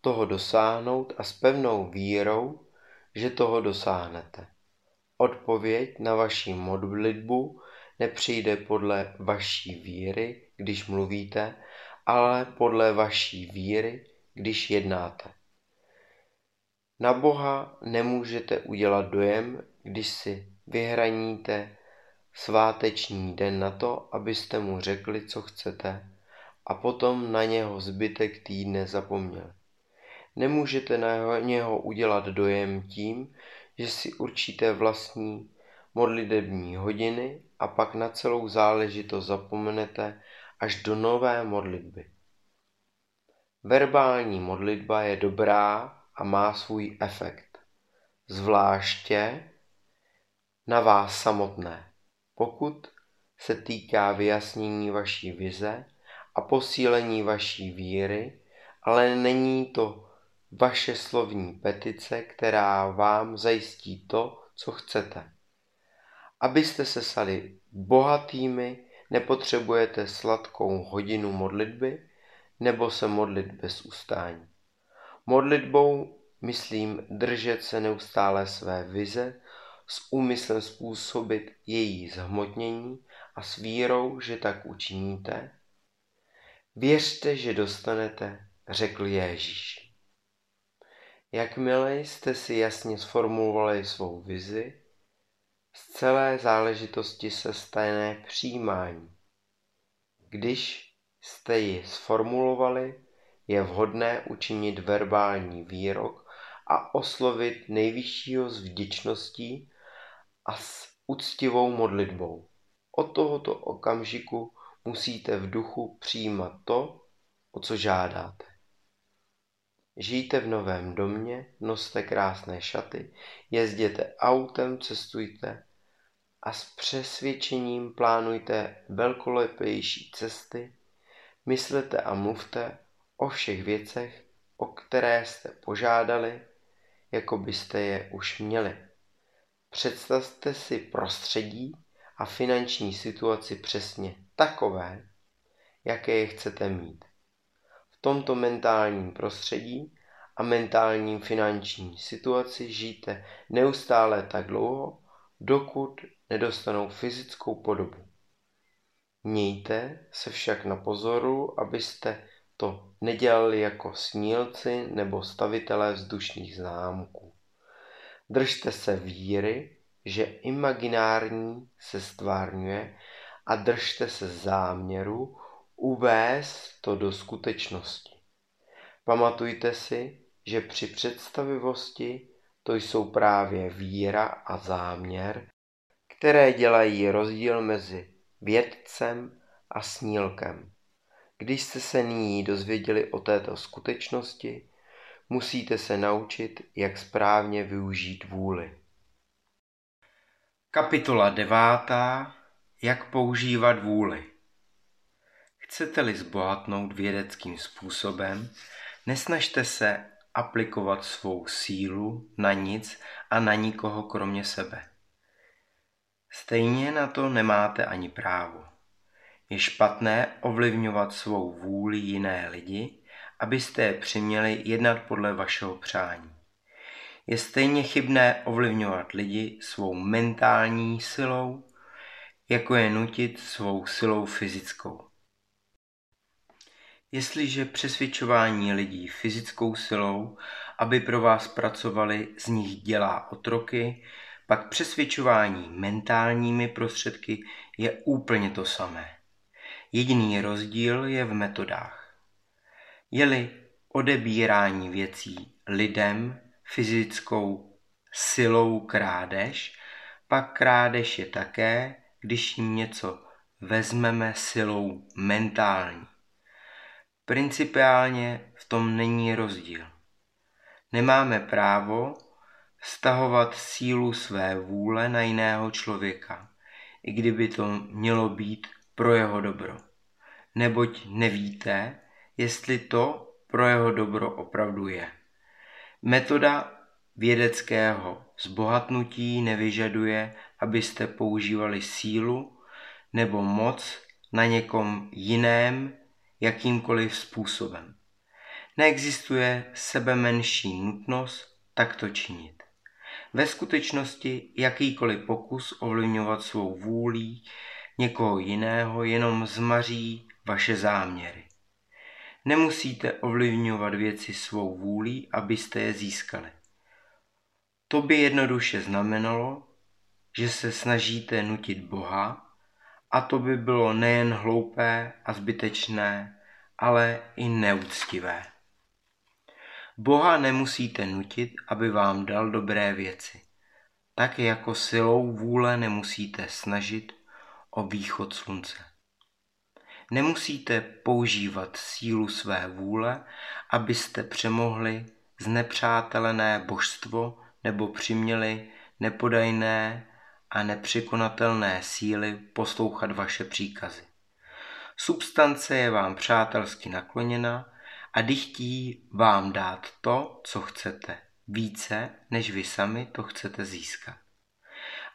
A: toho dosáhnout a s pevnou vírou, že toho dosáhnete. Odpověď na vaši modlitbu nepřijde podle vaší víry, když mluvíte, ale podle vaší víry, když jednáte. Na Boha nemůžete udělat dojem, když si vyhraníte sváteční den na to, abyste mu řekli, co chcete, a potom na něho zbytek týdne zapomněli. Nemůžete na něho udělat dojem tím, že si určíte vlastní modlitební hodiny a pak na celou záležitost zapomenete až do nové modlitby. Verbální modlitba je dobrá a má svůj efekt. Zvláště na vás samotné, pokud se týká vyjasnění vaší vize a posílení vaší víry, ale není to vaše slovní petice, která vám zajistí to, co chcete. Abyste se stali bohatými, nepotřebujete sladkou hodinu modlitby nebo se modlit bez ustání. Modlitbou myslím držet se neustále své vize s úmyslem způsobit její zhmotnění a s vírou, že tak učiníte. Věřte, že dostanete, řekl Ježíš. Jakmile jste si jasně sformulovali svou vizi, z celé záležitosti se stane přijímání. Když jste ji sformulovali, je vhodné učinit verbální výrok a oslovit nejvyššího s vděčností a s úctivou modlitbou. Od tohoto okamžiku musíte v duchu přijímat to, o co žádáte. Žijte v novém domě, noste krásné šaty, jezděte autem, cestujte a s přesvědčením plánujte velkolepější cesty, myslete a mluvte o všech věcech, o které jste požádali, jako byste je už měli. Představte si prostředí a finanční situaci přesně takové, jaké je chcete mít. Tomto mentálním prostředí a mentálním finanční situaci žijte neustále tak dlouho, dokud nedostanou fyzickou podobu. Mějte se však na pozoru, abyste to nedělali jako snílci nebo stavitelé vzdušných zámků. Držte se víry, že imaginární se stvárňuje a držte se záměru uvést to do skutečnosti. Pamatujte si, že při představivosti to jsou právě víra a záměr, které dělají rozdíl mezi vědcem a snílkem. Když jste se nyní dozvěděli o této skutečnosti, musíte se naučit, jak správně využít vůli. Kapitola devátá. Jak používat vůli. Chcete-li zbohatnout vědeckým způsobem, nesnažte se aplikovat svou sílu na nic a na nikoho kromě sebe. Stejně na to nemáte ani právo. Je špatné ovlivňovat svou vůli jiné lidi, abyste je přiměli jednat podle vašeho přání. Je stejně chybné ovlivňovat lidi svou mentální silou, jako je nutit svou silou fyzickou. Jestliže přesvědčování lidí fyzickou silou, aby pro vás pracovali, z nich dělá otroky, pak přesvědčování mentálními prostředky je úplně to samé. Jediný rozdíl je v metodách. Je-li odebírání věcí lidem fyzickou silou krádež, pak krádež je také, když jim něco vezmeme silou mentální. Principiálně v tom není rozdíl. Nemáme právo stahovat sílu své vůle na jiného člověka, i kdyby to mělo být pro jeho dobro. Neboť nevíte, jestli to pro jeho dobro opravdu je. Metoda vědeckého zbohatnutí nevyžaduje, abyste používali sílu nebo moc na někom jiném jakýmkoliv způsobem. Neexistuje sebe menší nutnost takto činit. Ve skutečnosti jakýkoliv pokus ovlivňovat svou vůlí někoho jiného jenom zmaří vaše záměry. Nemusíte ovlivňovat věci svou vůlí, abyste je získali. To by jednoduše znamenalo, že se snažíte nutit Boha a to by bylo nejen hloupé a zbytečné, ale i neúctivé. Boha nemusíte nutit, aby vám dal dobré věci. Tak jako silou vůle nemusíte snažit o východ slunce. Nemusíte používat sílu své vůle, abyste přemohli znepřátelené božstvo nebo přiměli nepodajné a nepřekonatelné síly poslouchat vaše příkazy. Substance je vám přátelsky nakloněna a dychtí vám dát to, co chcete, více, než vy sami to chcete získat.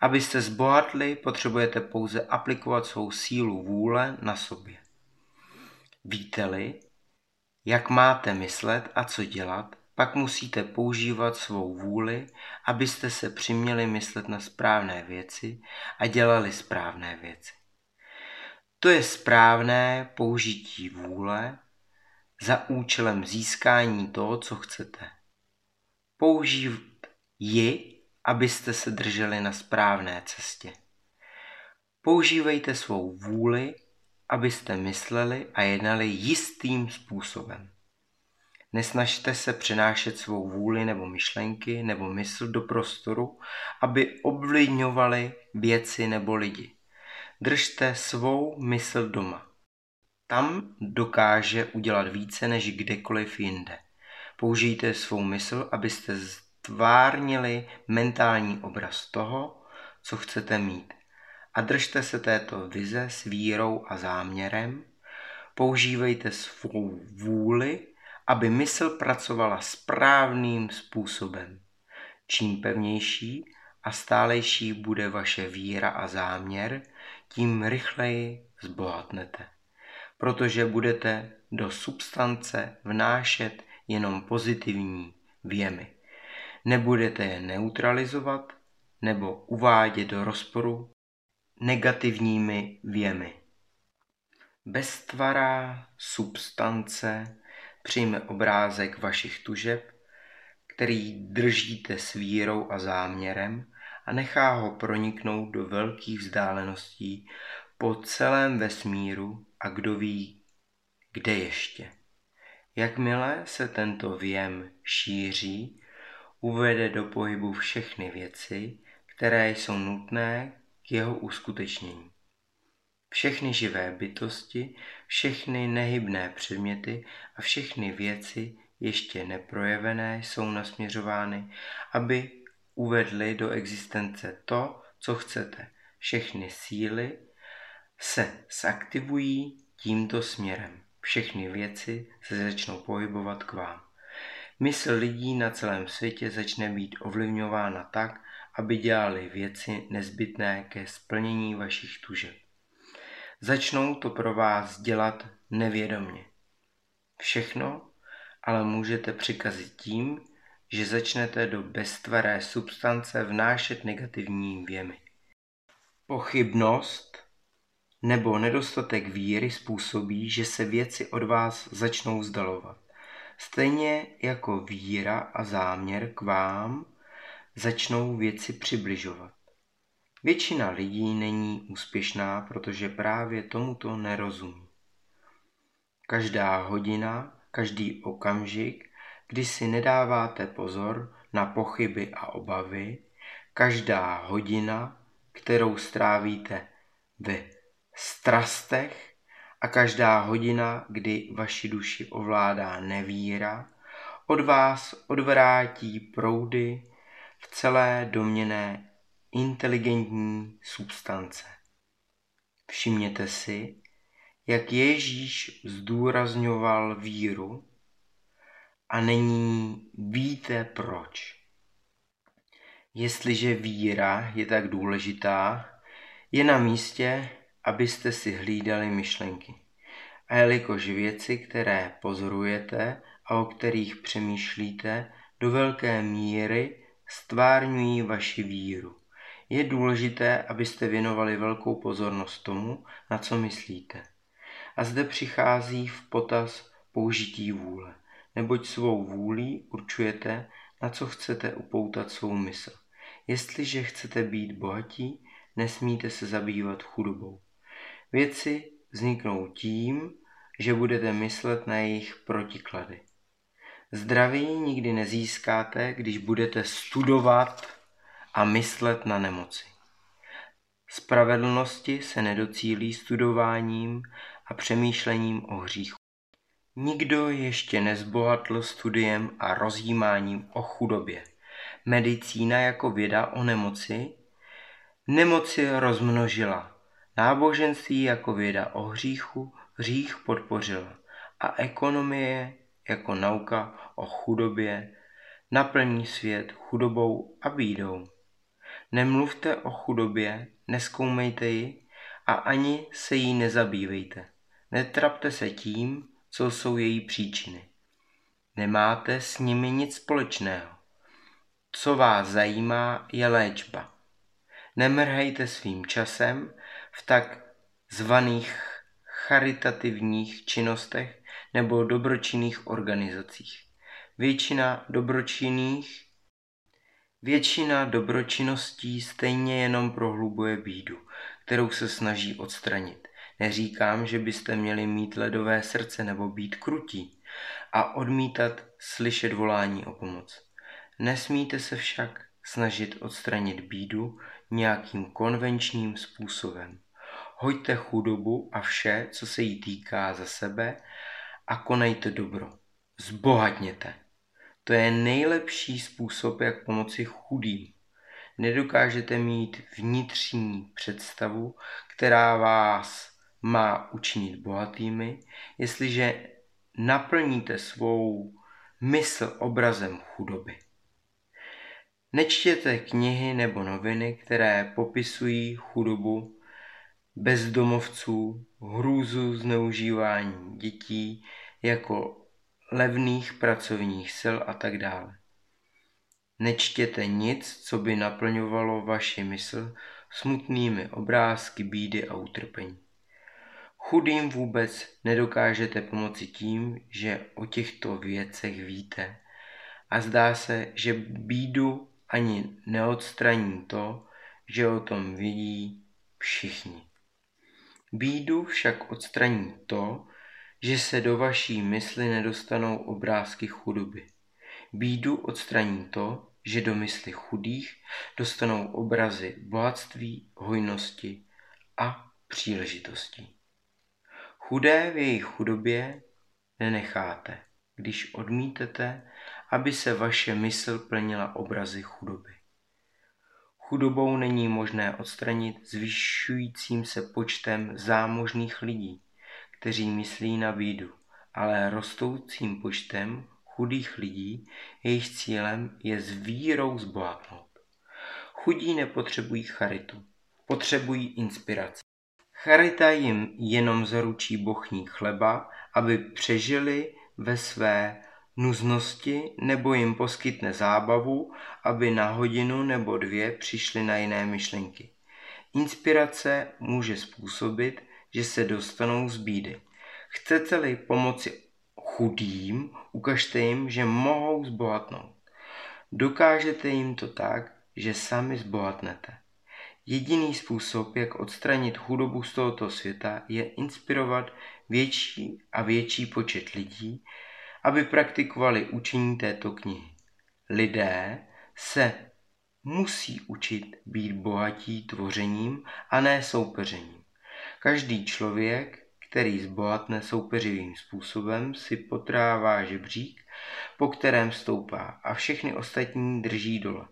A: Abyste zbohatli, potřebujete pouze aplikovat svou sílu vůle na sobě. Víte-li, jak máte myslet a co dělat, pak musíte používat svou vůli, abyste se přiměli myslet na správné věci a dělali správné věci. To je správné použití vůle za účelem získání toho, co chcete. Použít ji, abyste se drželi na správné cestě. Používejte svou vůli, abyste mysleli a jednali jistým způsobem. Nesnažte se přenášet svou vůli nebo myšlenky nebo mysl do prostoru, aby ovlivňovali věci nebo lidi. Držte svou mysl doma. Tam dokáže udělat více než kdekoliv jinde. Použijte svou mysl, abyste stvárnili mentální obraz toho, co chcete mít. A držte se této vize s vírou a záměrem. Používejte svou vůli, aby mysl pracovala správným způsobem. Čím pevnější a stálejší bude vaše víra a záměr, tím rychleji zbohatnete, protože budete do substance vnášet jenom pozitivní věmy. Nebudete je neutralizovat nebo uvádět do rozporu negativními věmy. Beztvará substance přijme obrázek vašich tužeb, který držíte s vírou a záměrem a nechá ho proniknout do velkých vzdáleností po celém vesmíru a kdo ví, kde ještě. Jakmile se tento věm šíří, uvede do pohybu všechny věci, které jsou nutné k jeho uskutečnění. Všechny živé bytosti, všechny nehybné předměty a všechny věci ještě neprojevené jsou nasměřovány, aby uvedli do existence to, co chcete. Všechny síly se zaktivují tímto směrem. Všechny věci se začnou pohybovat k vám. Mysl lidí na celém světě začne být ovlivňována tak, aby dělali věci nezbytné ke splnění vašich tužeb. Začnou to pro vás dělat nevědomně. Všechno ale můžete přikazit tím, že začnete do beztvaré substance vnášet negativní věmy. Pochybnost nebo nedostatek víry způsobí, že se věci od vás začnou vzdalovat. Stejně jako víra a záměr k vám začnou věci přibližovat. Většina lidí není úspěšná, protože právě tomuto nerozumí. Každá hodina, každý okamžik, kdy si nedáváte pozor na pochyby a obavy, každá hodina, kterou strávíte ve strastech a každá hodina, kdy vaši duši ovládá nevíra, od vás odvrátí proudy v celé doměné inteligentní substance. Všimněte si, jak Ježíš zdůrazňoval víru a není víte proč. Jestliže víra je tak důležitá, je na místě, abyste si hlídali myšlenky. A jelikož věci, které pozorujete a o kterých přemýšlíte, do velké míry stvárňují vaši víru. Je důležité, abyste věnovali velkou pozornost tomu, na co myslíte. A zde přichází v potaz použití vůle, neboť svou vůlí určujete, na co chcete upoutat svou mysl. Jestliže chcete být bohatí, nesmíte se zabývat chudobou. Věci vzniknou tím, že budete myslet na jejich protiklady. Zdraví nikdy nezískáte, když budete studovat a myslet na nemoci. Spravedlnosti se nedocílí studováním a přemýšlením o hříchu. Nikdo ještě nezbohatl studiem a rozjímáním o chudobě. Medicína jako věda o nemoci nemoci rozmnožila. Náboženství jako věda o hříchu hřích podpořila. A ekonomie jako nauka o chudobě naplní svět chudobou a bídou. Nemluvte o chudobě, neskoumejte ji a ani se jí nezabývejte. Netrapte se tím, co jsou její příčiny. Nemáte s nimi nic společného. Co vás zajímá, je léčba. Nemrhejte svým časem v tak zvaných charitativních činnostech nebo dobročinných organizacích. Většina dobročinných Většina dobročinností stejně jenom prohlubuje bídu, kterou se snaží odstranit. Neříkám, že byste měli mít ledové srdce nebo být krutí a odmítat slyšet volání o pomoc. Nesmíte se však snažit odstranit bídu nějakým konvenčním způsobem. Hoďte chudobu a vše, co se jí týká za sebe a konejte dobro. Zbohatněte. To je nejlepší způsob, jak pomoci chudým. Nedokážete mít vnitřní představu, která vás má učinit bohatými, jestliže naplníte svou mysl obrazem chudoby. Nečtěte knihy nebo noviny, které popisují chudobu bezdomovců, hrůzu zneužívání dětí jako levných pracovních sil a tak dále. Nečtěte nic, co by naplňovalo vaši mysl smutnými obrázky bídy a utrpení. Chudým vůbec nedokážete pomoci tím, že o těchto věcech víte a zdá se, že bídu ani neodstraní to, že o tom vidí všichni. Bídu však odstraní to, že se do vaší mysli nedostanou obrázky chudoby. Bídu odstraní to, že do mysli chudých dostanou obrazy bohatství, hojnosti a příležitostí. Chudé v jejich chudobě nenecháte, když odmítete, aby se vaše mysl plnila obrazy chudoby. Chudobou není možné odstranit zvyšujícím se počtem zámožných lidí, kteří myslí na bídu, ale rostoucím počtem chudých lidí, jejich cílem je s vírou zbohatnout. Chudí nepotřebují charitu, potřebují inspiraci. Charita jim jenom zaručí bochní chleba, aby přežili ve své nuznosti nebo jim poskytne zábavu, aby na hodinu nebo dvě přišli na jiné myšlenky. Inspirace může způsobit, že se dostanou z bídy. Chcete-li pomoci chudým, ukažte jim, že mohou zbohatnout. Dokážete jim to tak, že sami zbohatnete. Jediný způsob, jak odstranit chudobu z tohoto světa, je inspirovat větší a větší počet lidí, aby praktikovali učení této knihy. Lidé se musí učit být bohatí tvořením a ne soupeřením. Každý člověk, který zbohatne soupeřivým způsobem, si potrává žebřík, po kterém stoupá a všechny ostatní drží dole.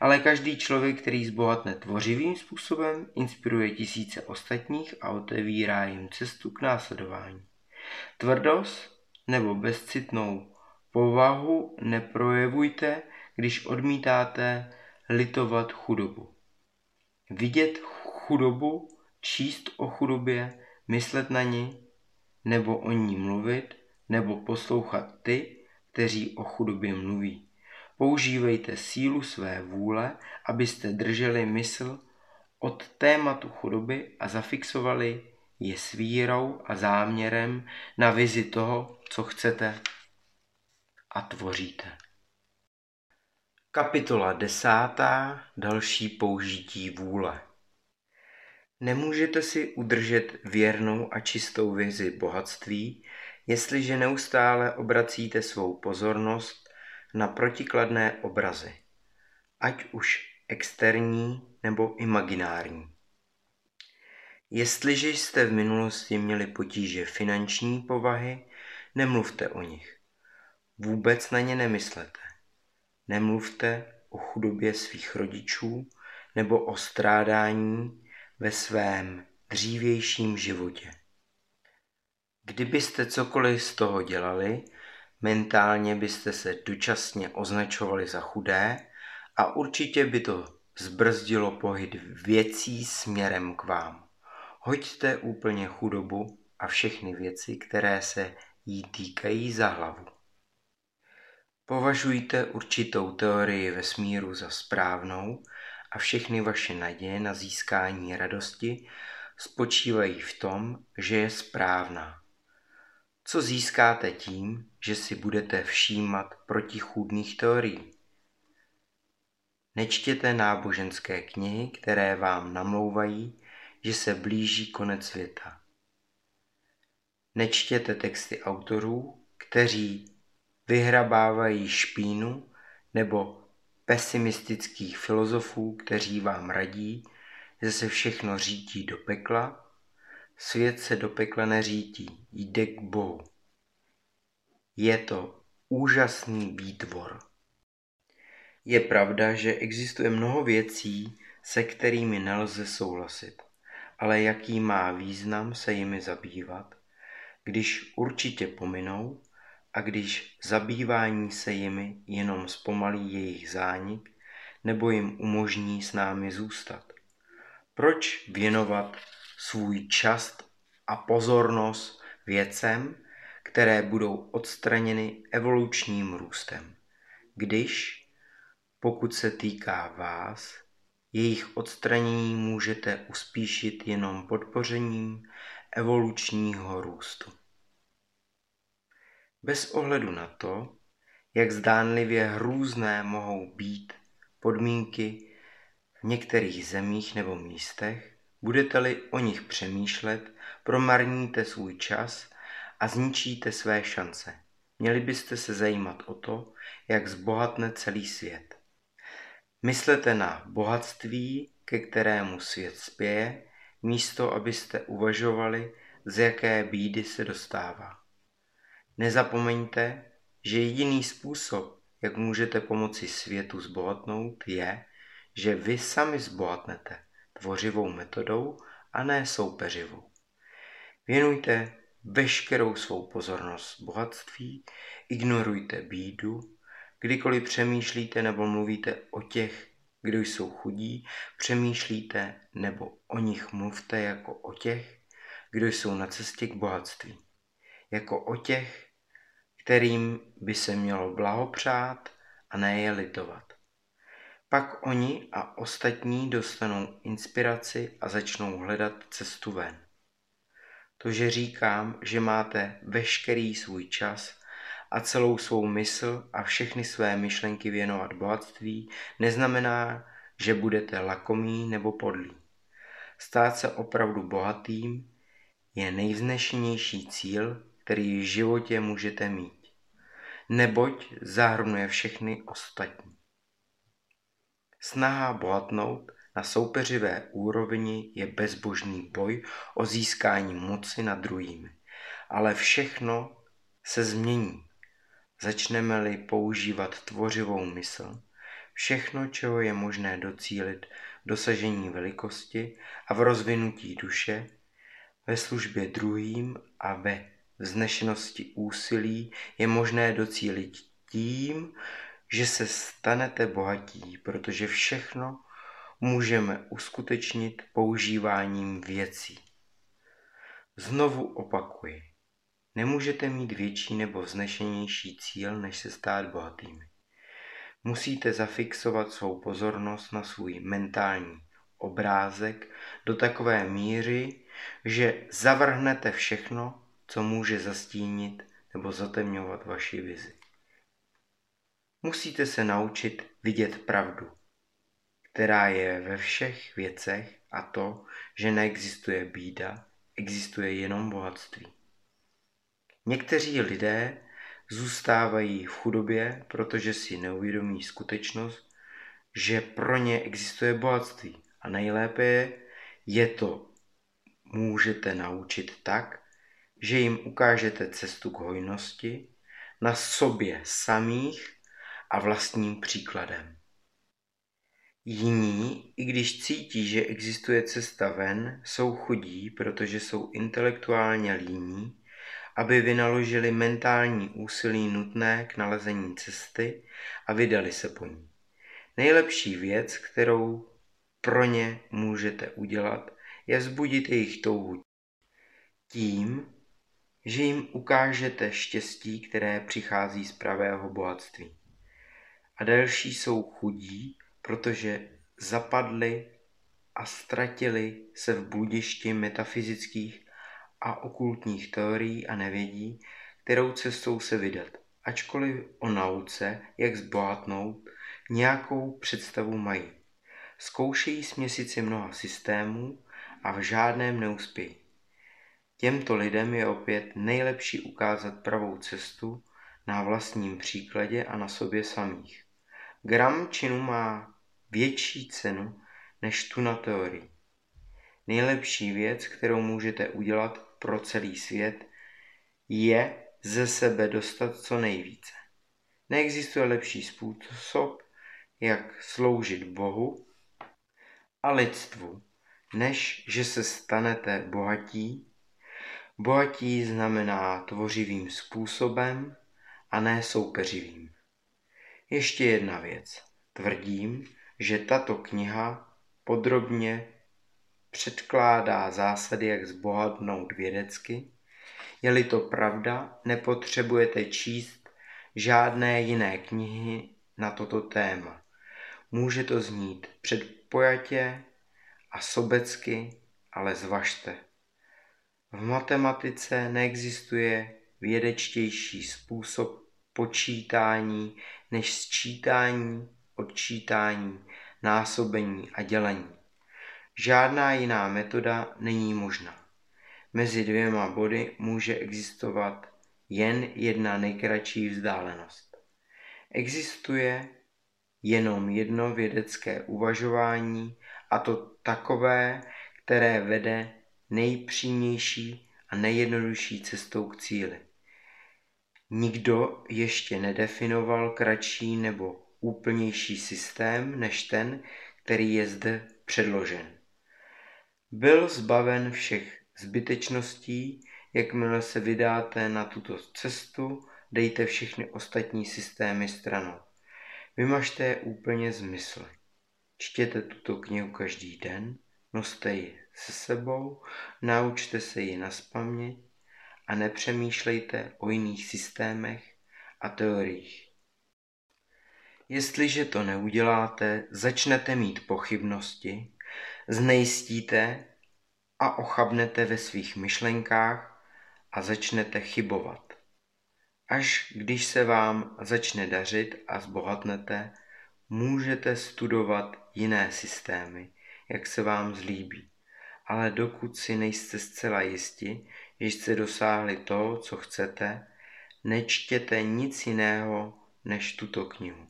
A: Ale každý člověk, který zbohatne tvořivým způsobem, inspiruje tisíce ostatních a otevírá jim cestu k následování. Tvrdost nebo bezcitnou povahu neprojevujte, když odmítáte litovat chudobu. Vidět chudobu, číst o chudobě, myslet na ní, nebo o ní mluvit, nebo poslouchat ty, kteří o chudobě mluví. Používejte sílu své vůle, abyste drželi mysl od tématu chudoby a zafixovali je s vírou a záměrem na vizi toho, co chcete a tvoříte. Kapitola desátá. Další použití vůle. Nemůžete si udržet věrnou a čistou vizi bohatství, jestliže neustále obracíte svou pozornost na protikladné obrazy, ať už externí nebo imaginární. Jestliže jste v minulosti měli potíže finanční povahy, nemluvte o nich. Vůbec na ně nemyslete. Nemluvte o chudobě svých rodičů nebo o strádání ve svém dřívějším životě. Kdybyste cokoliv z toho dělali, mentálně byste se dočasně označovali za chudé a určitě by to zbrzdilo pohyb věcí směrem k vám. Hoďte úplně chudobu a všechny věci, které se jí týkají za hlavu. Považujte určitou teorii vesmíru za správnou a všechny vaše naděje na získání radosti spočívají v tom, že je správná. Co získáte tím, že si budete všímat protichůdných teorií? Nečtěte náboženské knihy, které vám namlouvají, že se blíží konec světa. Nečtěte texty autorů, kteří vyhrabávají špínu nebo pesimistických filozofů, kteří vám radí, že se všechno řítí do pekla, svět se do pekla neřítí, jde k Bohu. Je to úžasný výtvor. Je pravda, že existuje mnoho věcí, se kterými nelze souhlasit, ale jaký má význam se jimi zabývat, když určitě pominou a když zabývání se jimi jenom zpomalí jejich zánik nebo jim umožní s námi zůstat. Proč věnovat svůj čas a pozornost věcem, které budou odstraněny evolučním růstem, když, pokud se týká vás, jejich odstranění můžete uspíšit jenom podpořením evolučního růstu. Bez ohledu na to, jak zdánlivě hrůzné mohou být podmínky v některých zemích nebo místech, budete-li o nich přemýšlet, promarníte svůj čas a zničíte své šance. Měli byste se zajímat o to, jak zbohatne celý svět. Myslete na bohatství, ke kterému svět spěje, místo abyste uvažovali, z jaké bídy se dostává. Nezapomeňte, že jediný způsob, jak můžete pomoci světu zbohatnout, je, že vy sami zbohatnete tvořivou metodou a ne soupeřivou. Věnujte veškerou svou pozornost bohatství, ignorujte bídu, kdykoliv přemýšlíte nebo mluvíte o těch, kdo jsou chudí, přemýšlíte nebo o nich mluvte jako o těch, kdo jsou na cestě k bohatství. Jako o těch, kterým by se mělo blahopřát a ne je litovat. Pak oni a ostatní dostanou inspiraci a začnou hledat cestu ven. To, že říkám, že máte veškerý svůj čas a celou svou mysl a všechny své myšlenky věnovat bohatství, neznamená, že budete lakomí nebo podlí. Stát se opravdu bohatým je nejvznešenější cíl, který v životě můžete mít, neboť zahrnuje všechny ostatní. Snaha bohatnout na soupeřivé úrovni je bezbožný boj o získání moci nad druhými. Ale všechno se změní. Začneme-li používat tvořivou mysl, všechno, čeho je možné docílit v dosažení velikosti a v rozvinutí duše, ve službě druhým a ve vznešenosti úsilí je možné docílit tím, že se stanete bohatí, protože všechno můžeme uskutečnit používáním věcí. Znovu opakuji, nemůžete mít větší nebo vznešenější cíl, než se stát bohatými. Musíte zafixovat svou pozornost na svůj mentální obrázek do takové míry, že zavrhnete všechno, co může zastínit nebo zatemňovat vaši vizi. Musíte se naučit vidět pravdu, která je ve všech věcech a to, že neexistuje bída, existuje jenom bohatství. Někteří lidé zůstávají v chudobě, protože si neuvědomí skutečnost, že pro ně existuje bohatství. A nejlépe je, je to můžete naučit tak, že jim ukážete cestu k hojnosti na sobě samých a vlastním příkladem. Jiní, i když cítí, že existuje cesta ven, jsou chudí, protože jsou intelektuálně líní, aby vynaložili mentální úsilí nutné k nalezení cesty a vydali se po ní. Nejlepší věc, kterou pro ně můžete udělat, je vzbudit jejich touhu tím, že jim ukážete štěstí, které přichází z pravého bohatství. A další jsou chudí, protože zapadli a ztratili se v bludišti metafyzických a okultních teorií a nevědí, kterou cestou se vydat, ačkoliv o nauce, jak zbohatnout, nějakou představu mají. Zkoušejí směsit si mnoha systémů a v žádném neuspějí. Těmto lidem je opět nejlepší ukázat pravou cestu na vlastním příkladě a na sobě samých. Gram činu má větší cenu než tu na teorii. Nejlepší věc, kterou můžete udělat pro celý svět, je ze sebe dostat co nejvíce. Neexistuje lepší způsob, jak sloužit Bohu a lidstvu, než že se stanete bohatí. Bohatí znamená tvořivým způsobem a ne soupeřivým. Ještě jedna věc. Tvrdím, že tato kniha podrobně předkládá zásady, jak zbohatnout vědecky. Je-li to pravda, nepotřebujete číst žádné jiné knihy na toto téma. Může to znít předpojatě a sobecky, ale zvažte. V matematice neexistuje vědečtější způsob počítání než sčítání, odčítání, násobení a dělení. Žádná jiná metoda není možná. Mezi dvěma body může existovat jen jedna nejkratší vzdálenost. Existuje jenom jedno vědecké uvažování a to takové, které vede nejpřímější a nejjednodušší cestou k cíli. Nikdo ještě nedefinoval kratší nebo úplnější systém než ten, který je zde předložen. Byl zbaven všech zbytečností, jakmile se vydáte na tuto cestu, dejte všechny ostatní systémy stranou. Vymažte je úplně z mysli. Čtěte tuto knihu každý den, noste ji se sebou, naučte se ji naspamět a nepřemýšlejte o jiných systémech a teoriích. Jestliže to neuděláte, začnete mít pochybnosti, znejistíte a ochabnete ve svých myšlenkách a začnete chybovat. Až když se vám začne dařit a zbohatnete, můžete studovat jiné systémy, jak se vám zlíbí. Ale dokud si nejste zcela jisti, že jste dosáhli toho, co chcete, nečtěte nic jiného než tuto knihu.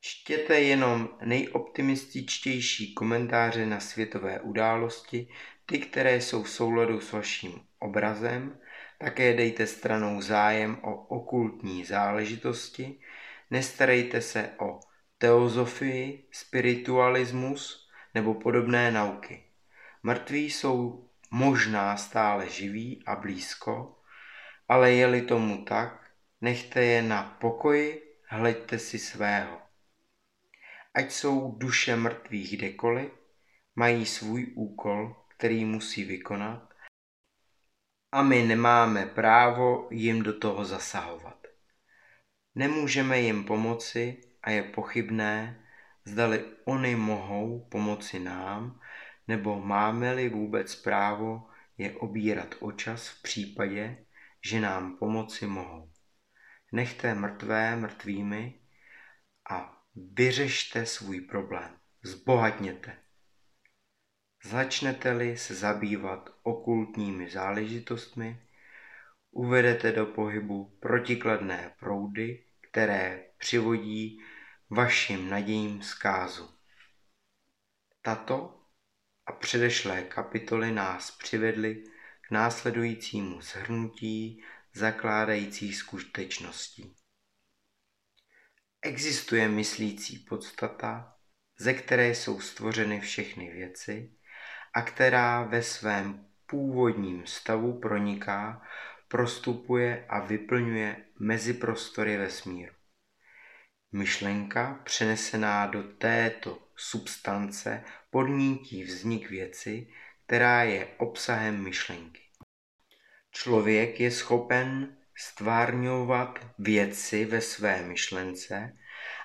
A: Čtěte jenom nejoptimističtější komentáře na světové události, ty, které jsou v souladu s vaším obrazem, také dejte stranou zájem o okultní záležitosti, nestarejte se o teozofii, spiritualismus nebo podobné nauky. Mrtví jsou možná stále živí a blízko, ale je-li tomu tak, nechte je na pokoji, hleďte si svého. Ať jsou duše mrtvých kdekoliv, mají svůj úkol, který musí vykonat a my nemáme právo jim do toho zasahovat. Nemůžeme jim pomoci a je pochybné, zdali oni mohou pomoci nám, nebo máme-li vůbec právo je obírat o čas v případě, že nám pomoci mohou. Nechte mrtvé mrtvými a Vyřešte svůj problém, zbohatněte. Začnete-li se zabývat okultními záležitostmi, uvedete do pohybu protikladné proudy, které přivodí vašim nadějím zkázu. Tato a předešlé kapitoly nás přivedly k následujícímu shrnutí zakládajících skutečností. Existuje myslící podstata, ze které jsou stvořeny všechny věci a která ve svém původním stavu proniká, prostupuje a vyplňuje meziprostory vesmíru. Myšlenka přenesená do této substance podnítí vznik věci, která je obsahem myšlenky. Člověk je schopen stvárňovat věci ve své myšlence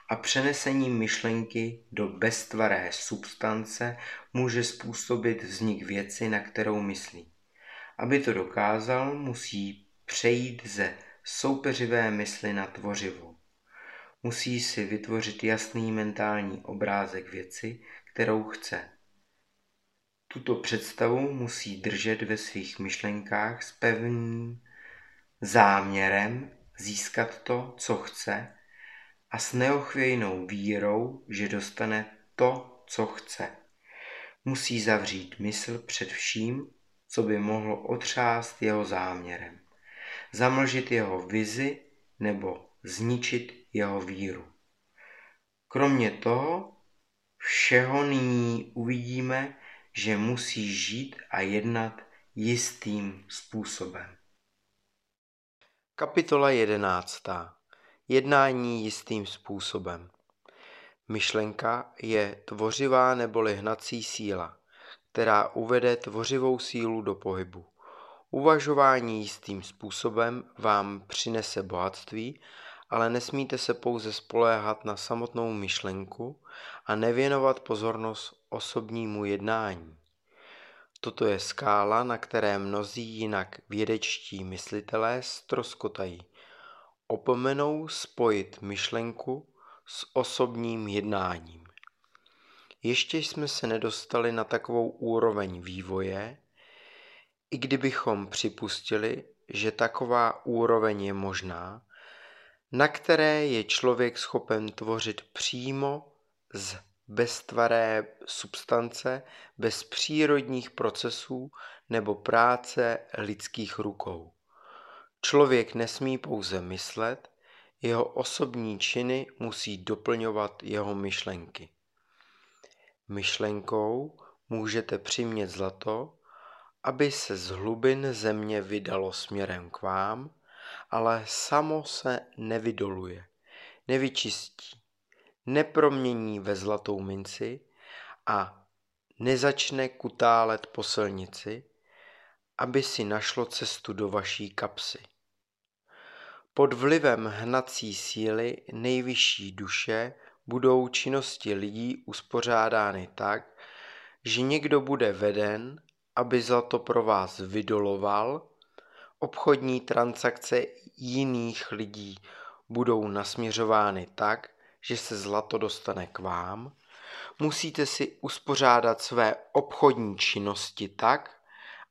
A: a přenesením myšlenky do beztvaré substance může způsobit vznik věci, na kterou myslí. Aby to dokázal, musí přejít ze soupeřivé mysli na tvořivou. Musí si vytvořit jasný mentální obrázek věci, kterou chce. Tuto představu musí držet ve svých myšlenkách s pevným záměrem získat to, co chce a s neochvějnou vírou, že dostane to, co chce. Musí zavřít mysl před vším, co by mohlo otřást jeho záměrem, zamlžit jeho vizi nebo zničit jeho víru. Kromě toho všeho nyní uvidíme, že musí žít a jednat jistým způsobem. Kapitola jedenáctá. Jednání jistým způsobem. Myšlenka je tvořivá neboli hnací síla, která uvede tvořivou sílu do pohybu. Uvažování jistým způsobem vám přinese bohatství, ale nesmíte se pouze spoléhat na samotnou myšlenku a nevěnovat pozornost osobnímu jednání. Toto je skála, na které mnozí jinak vědečtí myslitelé stroskotají. Opomenou spojit myšlenku s osobním jednáním. Ještě jsme se nedostali na takovou úroveň vývoje, i kdybychom připustili, že taková úroveň je možná, na které je člověk schopen tvořit přímo z beztvaré substance bez přírodních procesů nebo práce lidských rukou. Člověk nesmí pouze myslet, jeho osobní činy musí doplňovat jeho myšlenky. Myšlenkou můžete přimět zlato, aby se z hlubin země vydalo směrem k vám, ale samo se nevydoluje, nevyčistí, nepromění ve zlatou minci a nezačne kutálet po silnici, aby si našlo cestu do vaší kapsy. Pod vlivem hnací síly nejvyšší duše budou činnosti lidí uspořádány tak, že někdo bude veden, aby zlato pro vás vydoloval, obchodní transakce jiných lidí budou nasměřovány tak, že se zlato dostane k vám, musíte si uspořádat své obchodní činnosti tak,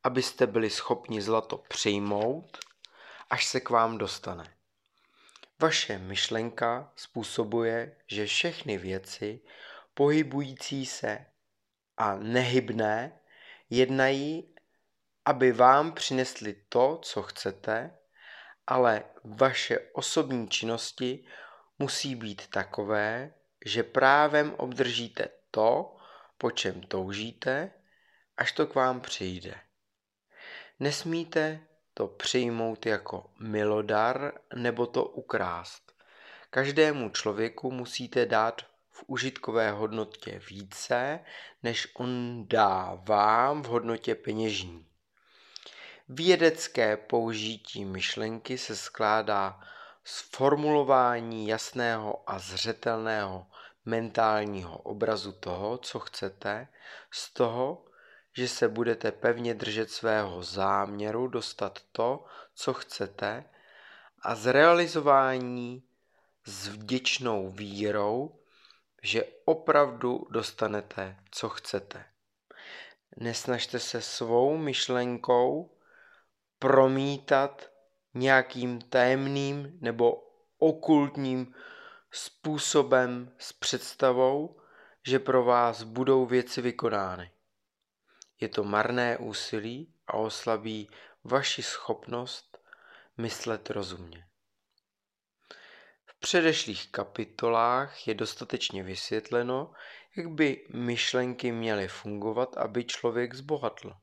A: abyste byli schopni zlato přijmout, až se k vám dostane. Vaše myšlenka způsobuje, že všechny věci pohybující se a nehybné jednají, aby vám přinesli to, co chcete, ale vaše osobní činnosti musí být takové, že právem obdržíte to, po čem toužíte, až to k vám přijde. Nesmíte to přijmout jako milodar nebo to ukrást. Každému člověku musíte dát v užitkové hodnotě více, než on dá vám v hodnotě peněžní. Vědecké použití myšlenky se skládá sformulování jasného a zřetelného mentálního obrazu toho, co chcete, z toho, že se budete pevně držet svého záměru dostat to, co chcete, a zrealizování s vděčnou vírou, že opravdu dostanete, co chcete. Nesnažte se svou myšlenkou promítat nějakým tajemným nebo okultním způsobem s představou, že pro vás budou věci vykonány. je to marné úsilí a oslabí vaši schopnost myslet rozumně. V předešlých kapitolách je dostatečně vysvětleno, jak by myšlenky měly fungovat, aby člověk zbohatl.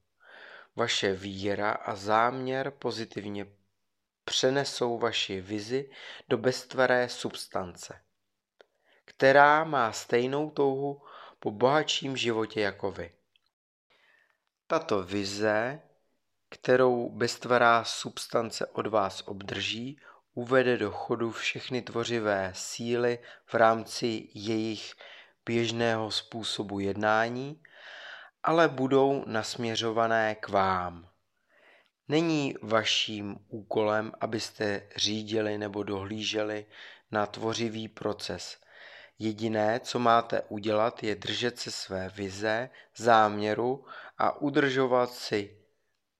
A: Vaše víra a záměr pozitivně přenesou vaši vizi do beztvaré substance, která má stejnou touhu po bohatším životě jako vy. Tato vize, kterou beztvará substance od vás obdrží, uvede do chodu všechny tvořivé síly v rámci jejich běžného způsobu jednání, ale budou nasměřované k vám. Není vaším úkolem, abyste řídili nebo dohlíželi na tvořivý proces. Jediné, co máte udělat, je držet se své vize, záměru a udržovat si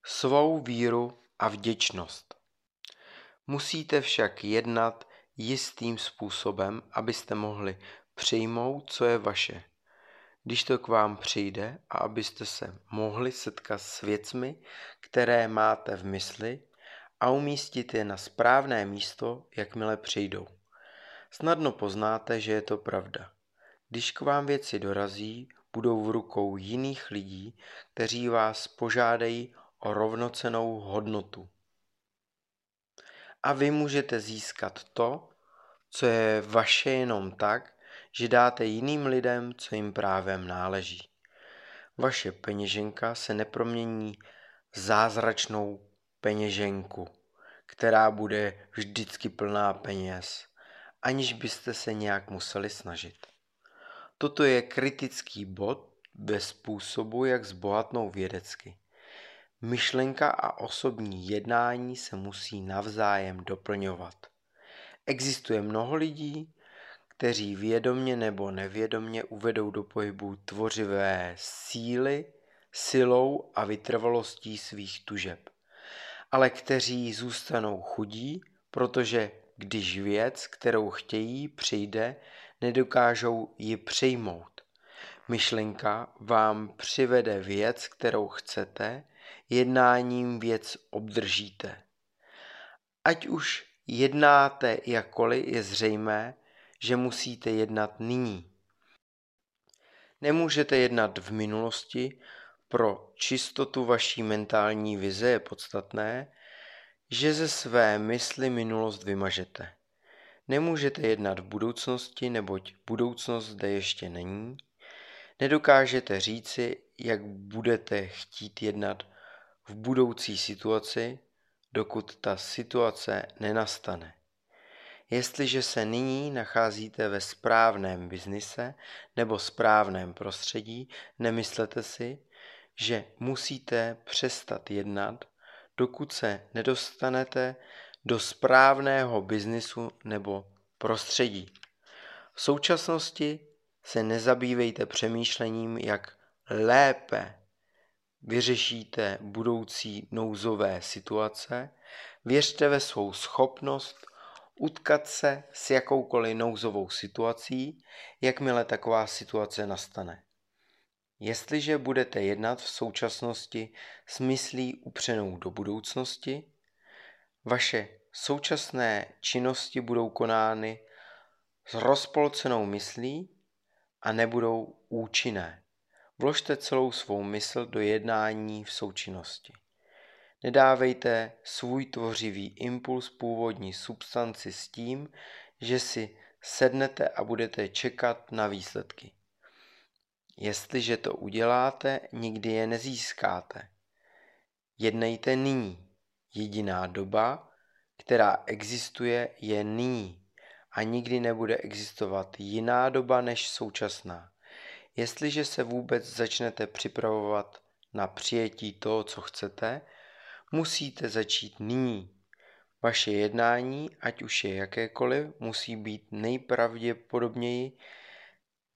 A: svou víru a vděčnost. Musíte však jednat jistým způsobem, abyste mohli přijmout, co je vaše když to k vám přijde a abyste se mohli setkat s věcmi, které máte v mysli a umístit je na správné místo, jakmile přijdou. Snadno poznáte, že je to pravda. Když k vám věci dorazí, budou v rukou jiných lidí, kteří vás požádají o rovnocenou hodnotu. A vy můžete získat to, co je vaše jenom tak, že dáte jiným lidem, co jim právem náleží. Vaše peněženka se nepromění v zázračnou peněženku, která bude vždycky plná peněz, aniž byste se nějak museli snažit. Toto je kritický bod bez způsobu, jak zbohatnout vědecky. Myšlenka a osobní jednání se musí navzájem doplňovat. Existuje mnoho lidí, kteří vědomně nebo nevědomně uvedou do pohybu tvořivé síly, silou a vytrvalostí svých tužeb, ale kteří zůstanou chudí, protože když věc, kterou chtějí, přijde, nedokážou ji přijmout. Myšlenka vám přivede věc, kterou chcete, jednáním věc obdržíte. Ať už jednáte jakkoliv, je zřejmé, že musíte jednat nyní. Nemůžete jednat v minulosti, pro čistotu vaší mentální vize je podstatné, že ze své mysli minulost vymažete. Nemůžete jednat v budoucnosti, neboť budoucnost zde ještě není. Nedokážete říci, jak budete chtít jednat v budoucí situaci, dokud ta situace nenastane. Jestliže se nyní nacházíte ve správném biznise nebo správném prostředí, nemyslete si, že musíte přestat jednat, dokud se nedostanete do správného biznisu nebo prostředí. V současnosti se nezabývejte přemýšlením, jak lépe vyřešíte budoucí nouzové situace, věřte ve svou schopnost utkat se s jakoukoliv nouzovou situací, jakmile taková situace nastane. Jestliže budete jednat v současnosti s myslí upřenou do budoucnosti, vaše současné činnosti budou konány s rozpolcenou myslí a nebudou účinné. Vložte celou svou mysl do jednání v součinnosti. Nedávejte svůj tvořivý impuls původní substanci s tím, že si sednete a budete čekat na výsledky. Jestliže to uděláte, nikdy je nezískáte. Jednejte nyní. Jediná doba, která existuje, je nyní a nikdy nebude existovat jiná doba než současná. Jestliže se vůbec začnete připravovat na přijetí toho, co chcete, Musíte začít nyní. Vaše jednání, ať už je jakékoliv, musí být nejpravděpodobněji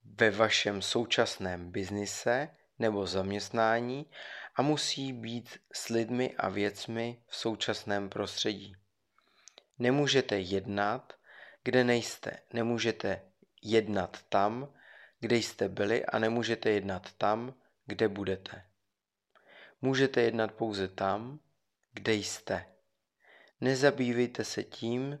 A: ve vašem současném biznise nebo zaměstnání a musí být s lidmi a věcmi v současném prostředí. Nemůžete jednat, kde nejste. Nemůžete jednat tam, kde jste byli a nemůžete jednat tam, kde budete. Můžete jednat pouze tam, kde jste. Nezabývejte se tím,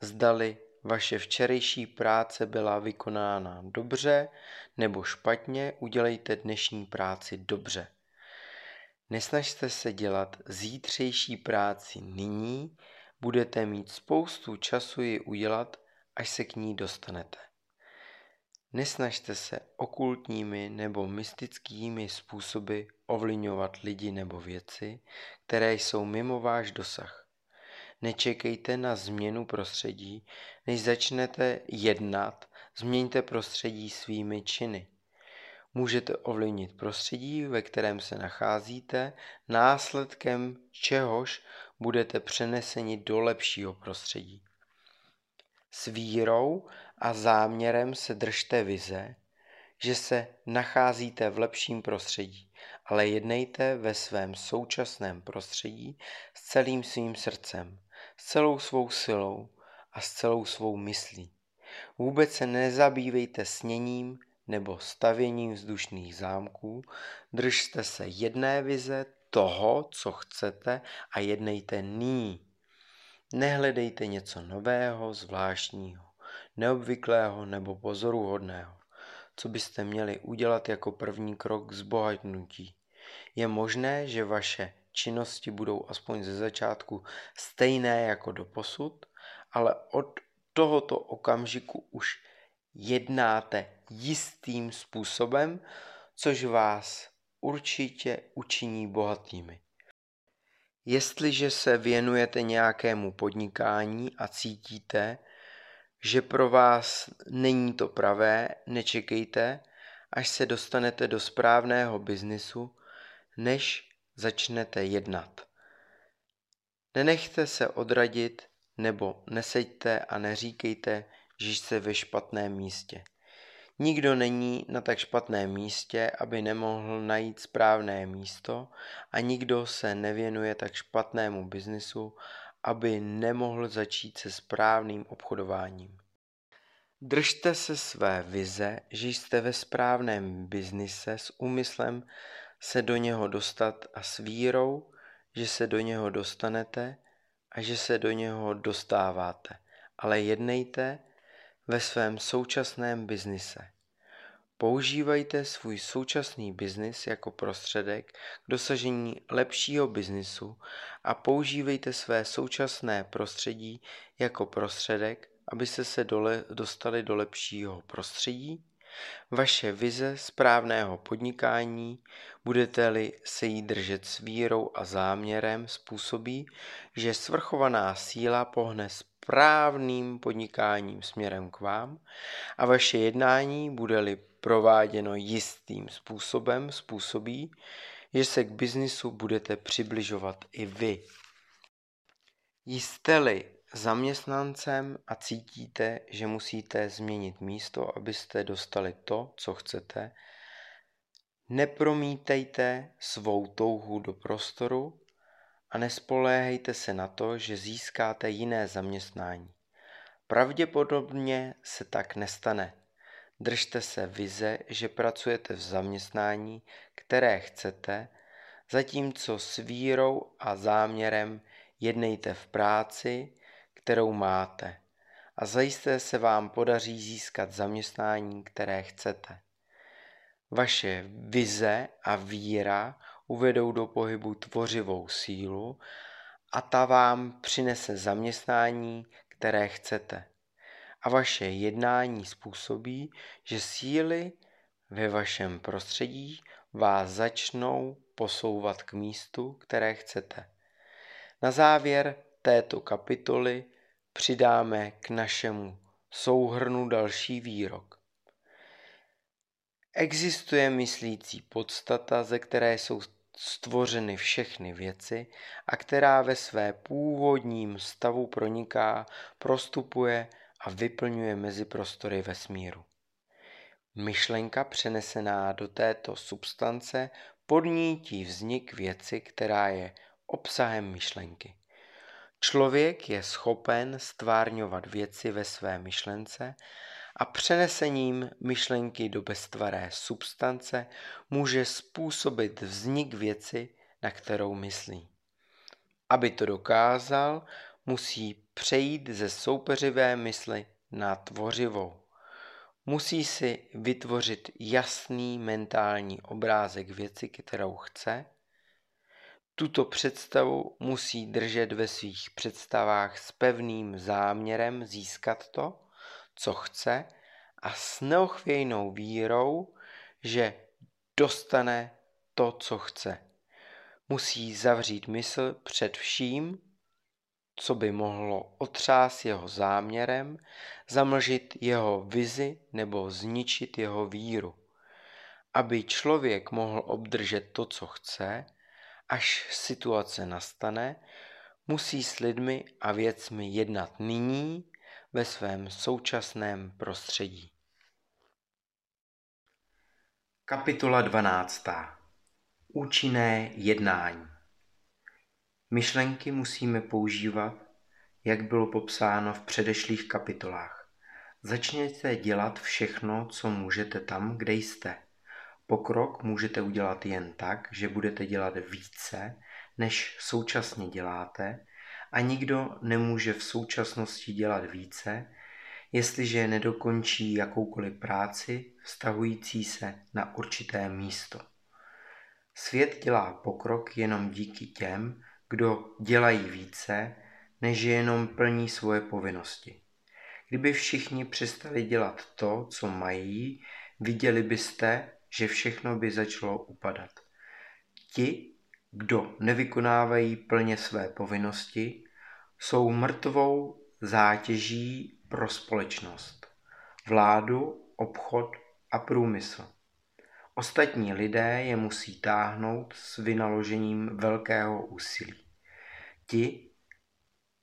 A: zdali vaše včerejší práce byla vykonána dobře nebo špatně, udělejte dnešní práci dobře. Nesnažte se dělat zítřejší práci nyní, budete mít spoustu času ji udělat, až se k ní dostanete. Nesnažte se okultními nebo mystickými způsoby ovlivňovat lidi nebo věci, které jsou mimo váš dosah. Nečekejte na změnu prostředí, než začnete jednat, změňte prostředí svými činy. Můžete ovlivnit prostředí, ve kterém se nacházíte, následkem čehož budete přeneseni do lepšího prostředí. S vírou a záměrem se držte vize, že se nacházíte v lepším prostředí, ale jednejte ve svém současném prostředí s celým svým srdcem, s celou svou silou a s celou svou myslí. Vůbec se nezabývejte sněním nebo stavěním vzdušných zámků, držte se jedné vize toho, co chcete a jednejte ní. Nehledejte něco nového, zvláštního, neobvyklého nebo pozoruhodného, co byste měli udělat jako první krok k zbohatnutí. Je možné, že vaše činnosti budou aspoň ze začátku stejné jako do posud, ale od tohoto okamžiku už jednáte jistým způsobem, což vás určitě učiní bohatými. Jestliže se věnujete nějakému podnikání a cítíte, že pro vás není to pravé, nečekejte, až se dostanete do správného biznisu, než začnete jednat. Nenechte se odradit nebo neseďte a neříkejte, že jste ve špatném místě. Nikdo není na tak špatném místě, aby nemohl najít správné místo a nikdo se nevěnuje tak špatnému biznisu, aby nemohl začít se správným obchodováním. Držte se své vize, že jste ve správném biznise s úmyslem se do něho dostat a s vírou, že se do něho dostanete a že se do něho dostáváte. Ale jednejte ve svém současném biznise. Používejte svůj současný biznis jako prostředek k dosažení lepšího biznisu a používejte své současné prostředí jako prostředek, abyste se dole, dostali do lepšího prostředí. Vaše vize správného podnikání, budete-li se jí držet s vírou a záměrem, způsobí, že svrchovaná síla pohne správným podnikáním směrem k vám a vaše jednání bude-li prováděno jistým způsobem, způsobí, že se k biznisu budete přibližovat i vy. Jste-li zaměstnancem a cítíte, že musíte změnit místo, abyste dostali to, co chcete, nepromítejte svou touhu do prostoru a nespoléhejte se na to, že získáte jiné zaměstnání. Pravděpodobně se tak nestane. Držte se vize, že pracujete v zaměstnání, které chcete, zatímco s vírou a záměrem jednejte v práci, kterou máte a zajisté se vám podaří získat zaměstnání, které chcete. Vaše vize a víra uvedou do pohybu tvořivou sílu a ta vám přinese zaměstnání, které chcete. A vaše jednání způsobí, že síly ve vašem prostředí vás začnou posouvat k místu, které chcete. Na závěr této kapitoly přidáme k našemu souhrnu další výrok. Existuje myslící podstata, ze které jsou stvořeny všechny věci a která ve své původním stavu proniká, prostupuje a vyplňuje mezi prostory vesmíru. Myšlenka přenesená do této substance podnítí vznik věci, která je obsahem myšlenky. Člověk je schopen stvárňovat věci ve své myšlence a přenesením myšlenky do beztvaré substance může způsobit vznik věci na kterou myslí. Aby to dokázal, musí přejít ze soupeřivé mysli na tvořivou. Musí si vytvořit jasný mentální obrázek věci, kterou chce. Tuto představu musí držet ve svých představách s pevným záměrem získat to, co chce a s neochvějnou vírou, že dostane to, co chce. Musí zavřít mysl před vším, co by mohlo otřás jeho záměrem, zamlžit jeho vizi nebo zničit jeho víru. Aby člověk mohl obdržet to, co chce, až situace nastane, musí s lidmi a věcmi jednat nyní ve svém současném prostředí. Kapitola 12. Účinné jednání Myšlenky musíme používat, jak bylo popsáno v předešlých kapitolách. Začněte dělat všechno, co můžete tam, kde jste. Pokrok můžete udělat jen tak, že budete dělat více, než současně děláte, a nikdo nemůže v současnosti dělat více, jestliže nedokončí jakoukoliv práci vztahující se na určité místo. Svět dělá pokrok jenom díky těm, kdo dělají více, než jenom plní svoje povinnosti. Kdyby všichni přestali dělat to, co mají, viděli byste, že všechno by začalo upadat. Ti, kdo nevykonávají plně své povinnosti, jsou mrtvou zátěží pro společnost, vládu, obchod a průmysl. Ostatní lidé je musí táhnout s vynaložením velkého úsilí. Ti,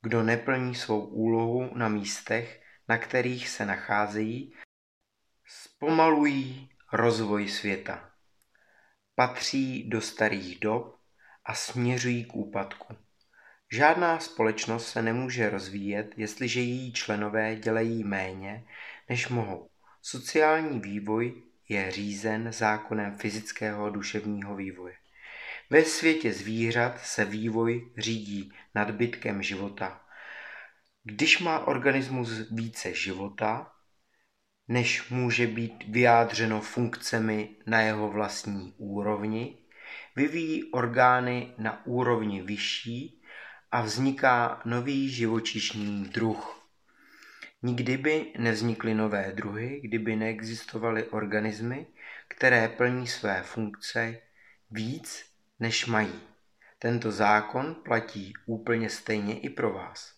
A: kdo neplní svou úlohu na místech, na kterých se nacházejí, zpomalují rozvoj světa. Patří do starých dob a směřují k úpadku. Žádná společnost se nemůže rozvíjet, jestliže její členové dělají méně, než mohou. Sociální vývoj je řízen zákonem fyzického a duševního vývoje. Ve světě zvířat se vývoj řídí nadbytkem života. Když má organismus více života, než může být vyjádřeno funkcemi na jeho vlastní úrovni, vyvíjí orgány na úrovni vyšší a vzniká nový živočišný druh. Nikdy by nevznikly nové druhy, kdyby neexistovaly organismy, které plní své funkce víc, než mají. Tento zákon platí úplně stejně i pro vás.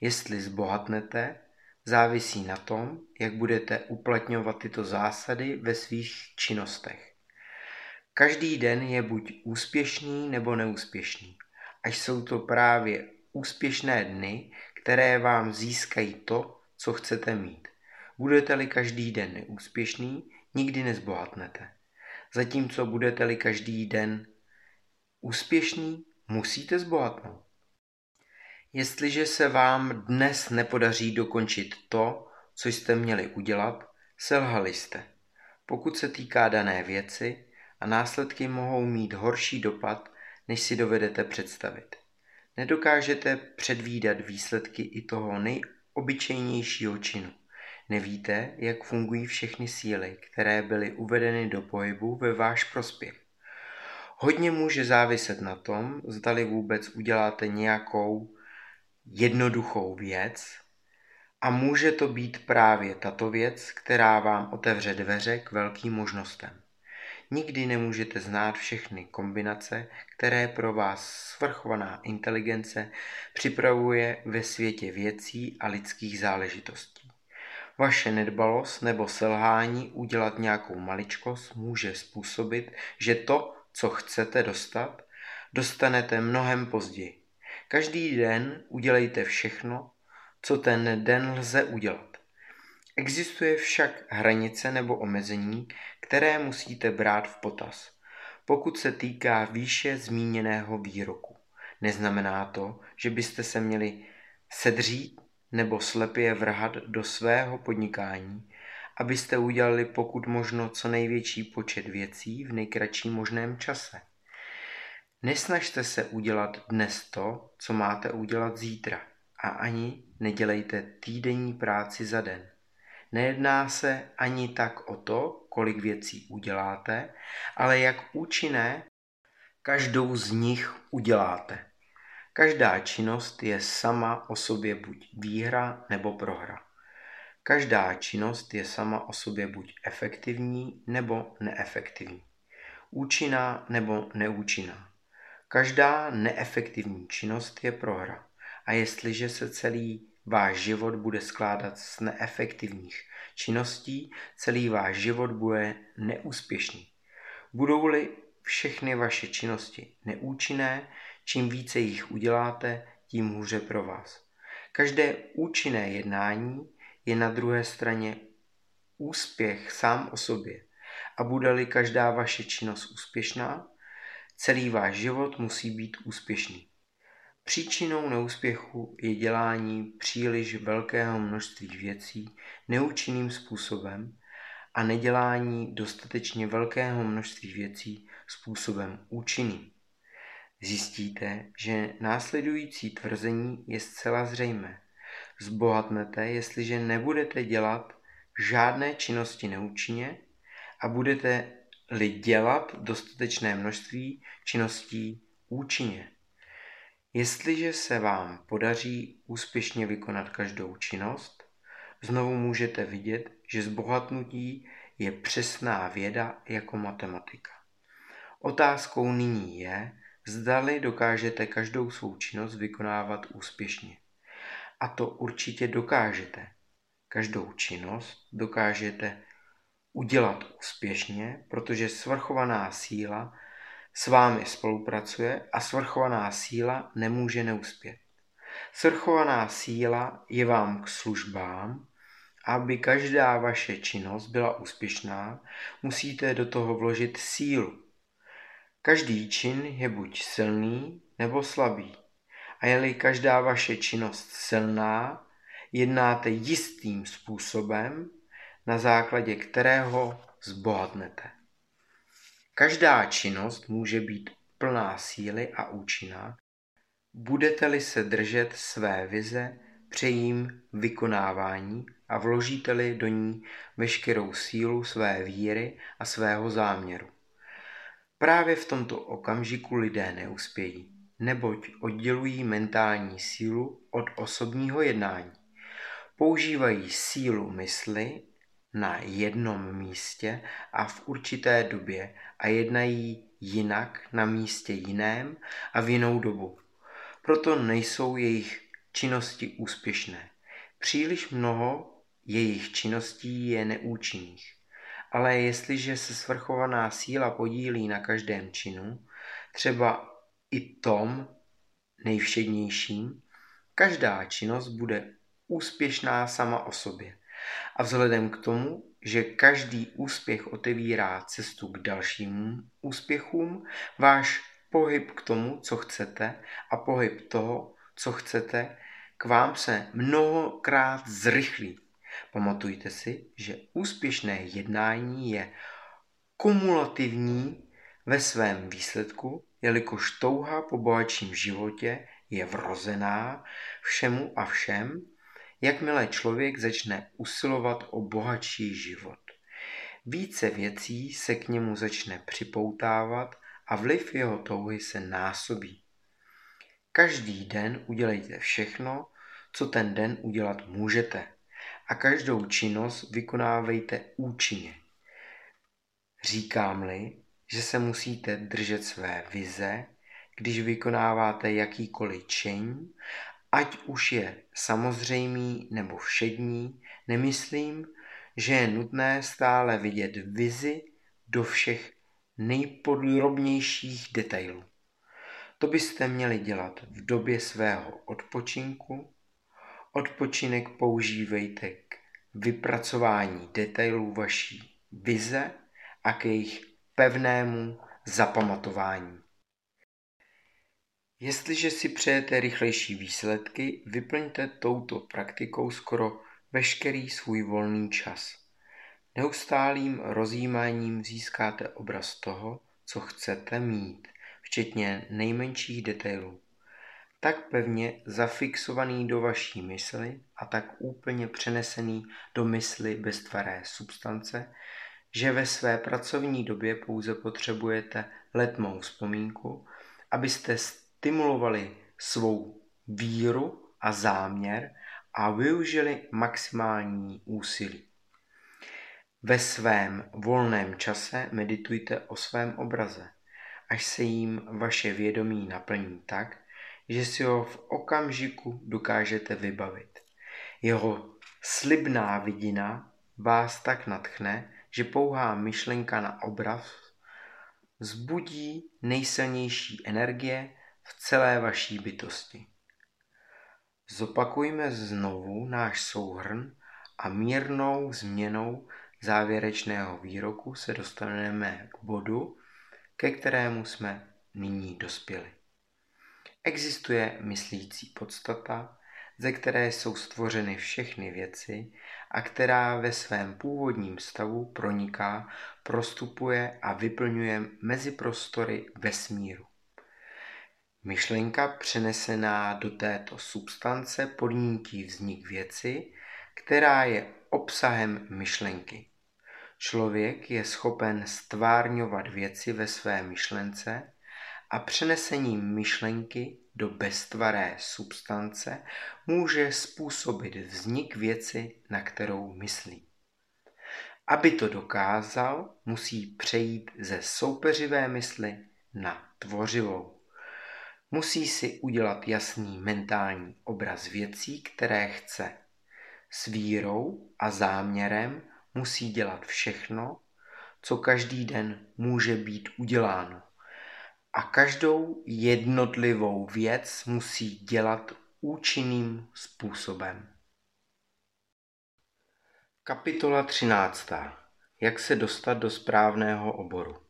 A: Jestli zbohatnete, závisí na tom, jak budete uplatňovat tyto zásady ve svých činnostech. Každý den je buď úspěšný nebo neúspěšný. Až jsou to právě úspěšné dny, které vám získají to, co chcete mít. Budete-li každý den neúspěšný, nikdy nezbohatnete. Zatímco budete-li každý den úspěšný, musíte zbohatnout. Jestliže se vám dnes nepodaří dokončit to, co jste měli udělat, selhali jste. Pokud se týká dané věci a následky mohou mít horší dopad, než si dovedete představit. Nedokážete předvídat výsledky i toho nej obyčejnějšího činu. Nevíte, jak fungují všechny síly, které byly uvedeny do pohybu ve váš prospěch. Hodně může záviset na tom, zdali vůbec uděláte nějakou jednoduchou věc a může to být právě tato věc, která vám otevře dveře k velkým možnostem. Nikdy nemůžete znát všechny kombinace, které pro vás svrchovaná inteligence připravuje ve světě věcí a lidských záležitostí. Vaše nedbalost nebo selhání udělat nějakou maličkost může způsobit, že to, co chcete dostat, dostanete mnohem později. Každý den udělejte všechno, co ten den lze udělat. Existuje však hranice nebo omezení, které musíte brát v potaz. Pokud se týká výše zmíněného výroku, neznamená to, že byste se měli sedřít nebo slepě vrhat do svého podnikání, abyste udělali pokud možno co největší počet věcí v nejkratším možném čase. Nesnažte se udělat dnes to, co máte udělat zítra a ani nedělejte týdenní práci za den. Nejedná se ani tak o to, kolik věcí uděláte, ale jak účinné každou z nich uděláte. Každá činnost je sama o sobě buď výhra nebo prohra. Každá činnost je sama o sobě buď efektivní nebo neefektivní, účinná nebo neúčinná. Každá neefektivní činnost je prohra. A jestliže se celý váš život bude skládat z neefektivních činností, celý váš život bude neúspěšný. Budou-li všechny vaše činnosti neúčinné, čím více jich uděláte, tím hůře pro vás. Každé účinné jednání je na druhé straně úspěch sám o sobě. A bude-li každá vaše činnost úspěšná, celý váš život musí být úspěšný. Příčinou neúspěchu je dělání příliš velkého množství věcí neúčinným způsobem a nedělání dostatečně velkého množství věcí způsobem účinným. Zjistíte, že následující tvrzení je zcela zřejmé. Zbohatnete, jestliže nebudete dělat žádné činnosti neúčinně a budete-li dělat dostatečné množství činností účinně. Jestliže se vám podaří úspěšně vykonat každou činnost, znovu můžete vidět, že zbohatnutí je přesná věda jako matematika. Otázkou nyní je, zdali dokážete každou svou činnost vykonávat úspěšně. A to určitě dokážete. Každou činnost dokážete udělat úspěšně, protože svrchovaná síla s vámi spolupracuje a svrchovaná síla nemůže neuspět. Svrchovaná síla je vám k službám, aby každá vaše činnost byla úspěšná, musíte do toho vložit sílu. Každý čin je buď silný nebo slabý. A je-li každá vaše činnost silná, jednáte jistým způsobem, na základě kterého zbohatnete. Každá činnost může být plná síly a účinná, budete-li se držet své vize při jejím vykonávání a vložíte-li do ní veškerou sílu své víry a svého záměru. Právě v tomto okamžiku lidé neuspějí, neboť oddělují mentální sílu od osobního jednání. Používají sílu mysli na jednom místě a v určité době a jednají jinak na místě jiném a v jinou dobu. Proto nejsou jejich činnosti úspěšné. Příliš mnoho jejich činností je neúčinných. Ale jestliže se svrchovaná síla podílí na každém činu, třeba i tom nejvšednějším, každá činnost bude úspěšná sama o sobě. A vzhledem k tomu, že každý úspěch otevírá cestu k dalším úspěchům, váš pohyb k tomu, co chcete a pohyb toho, co chcete, k vám se mnohokrát zrychlí. Pamatujte si, že úspěšné jednání je kumulativní ve svém výsledku, jelikož touha po bohatším životě je vrozená všemu a všem, jakmile člověk začne usilovat o bohatší život. Více věcí se k němu začne připoutávat a vliv jeho touhy se násobí. Každý den udělejte všechno, co ten den udělat můžete a každou činnost vykonávejte účinně. Říkám-li, že se musíte držet své vize, když vykonáváte jakýkoliv čin ať už je samozřejmý nebo všední, nemyslím, že je nutné stále vidět vizi do všech nejpodrobnějších detailů. To byste měli dělat v době svého odpočinku. Odpočinek používejte k vypracování detailů vaší vize a k jejich pevnému zapamatování. Jestliže si přejete rychlejší výsledky, vyplňte touto praktikou skoro veškerý svůj volný čas. Neustálým rozjímáním získáte obraz toho, co chcete mít, včetně nejmenších detailů. Tak pevně zafixovaný do vaší mysli a tak úplně přenesený do mysli beztvaré substance, že ve své pracovní době pouze potřebujete letmou vzpomínku, abyste stimulovali svou víru a záměr a využili maximální úsilí. Ve svém volném čase meditujte o svém obraze, až se jim vaše vědomí naplní tak, že si ho v okamžiku dokážete vybavit. Jeho slibná vidina vás tak natchne, že pouhá myšlenka na obraz zbudí nejsilnější energie v celé vaší bytosti. Zopakujme znovu náš souhrn a mírnou změnou závěrečného výroku se dostaneme k bodu, ke kterému jsme nyní dospěli. Existuje myslící podstata, ze které jsou stvořeny všechny věci a která ve svém původním stavu proniká, prostupuje a vyplňuje meziprostory vesmíru. Myšlenka přenesená do této substance podnítí vznik věci, která je obsahem myšlenky. Člověk je schopen stvárňovat věci ve své myšlence a přenesením myšlenky do beztvaré substance může způsobit vznik věci, na kterou myslí. Aby to dokázal, musí přejít ze soupeřivé mysli na tvořivou. Musí si udělat jasný mentální obraz věcí, které chce. S vírou a záměrem musí dělat všechno, co každý den může být uděláno. A každou jednotlivou věc musí dělat účinným způsobem. Kapitola 13. Jak se dostat do správného oboru.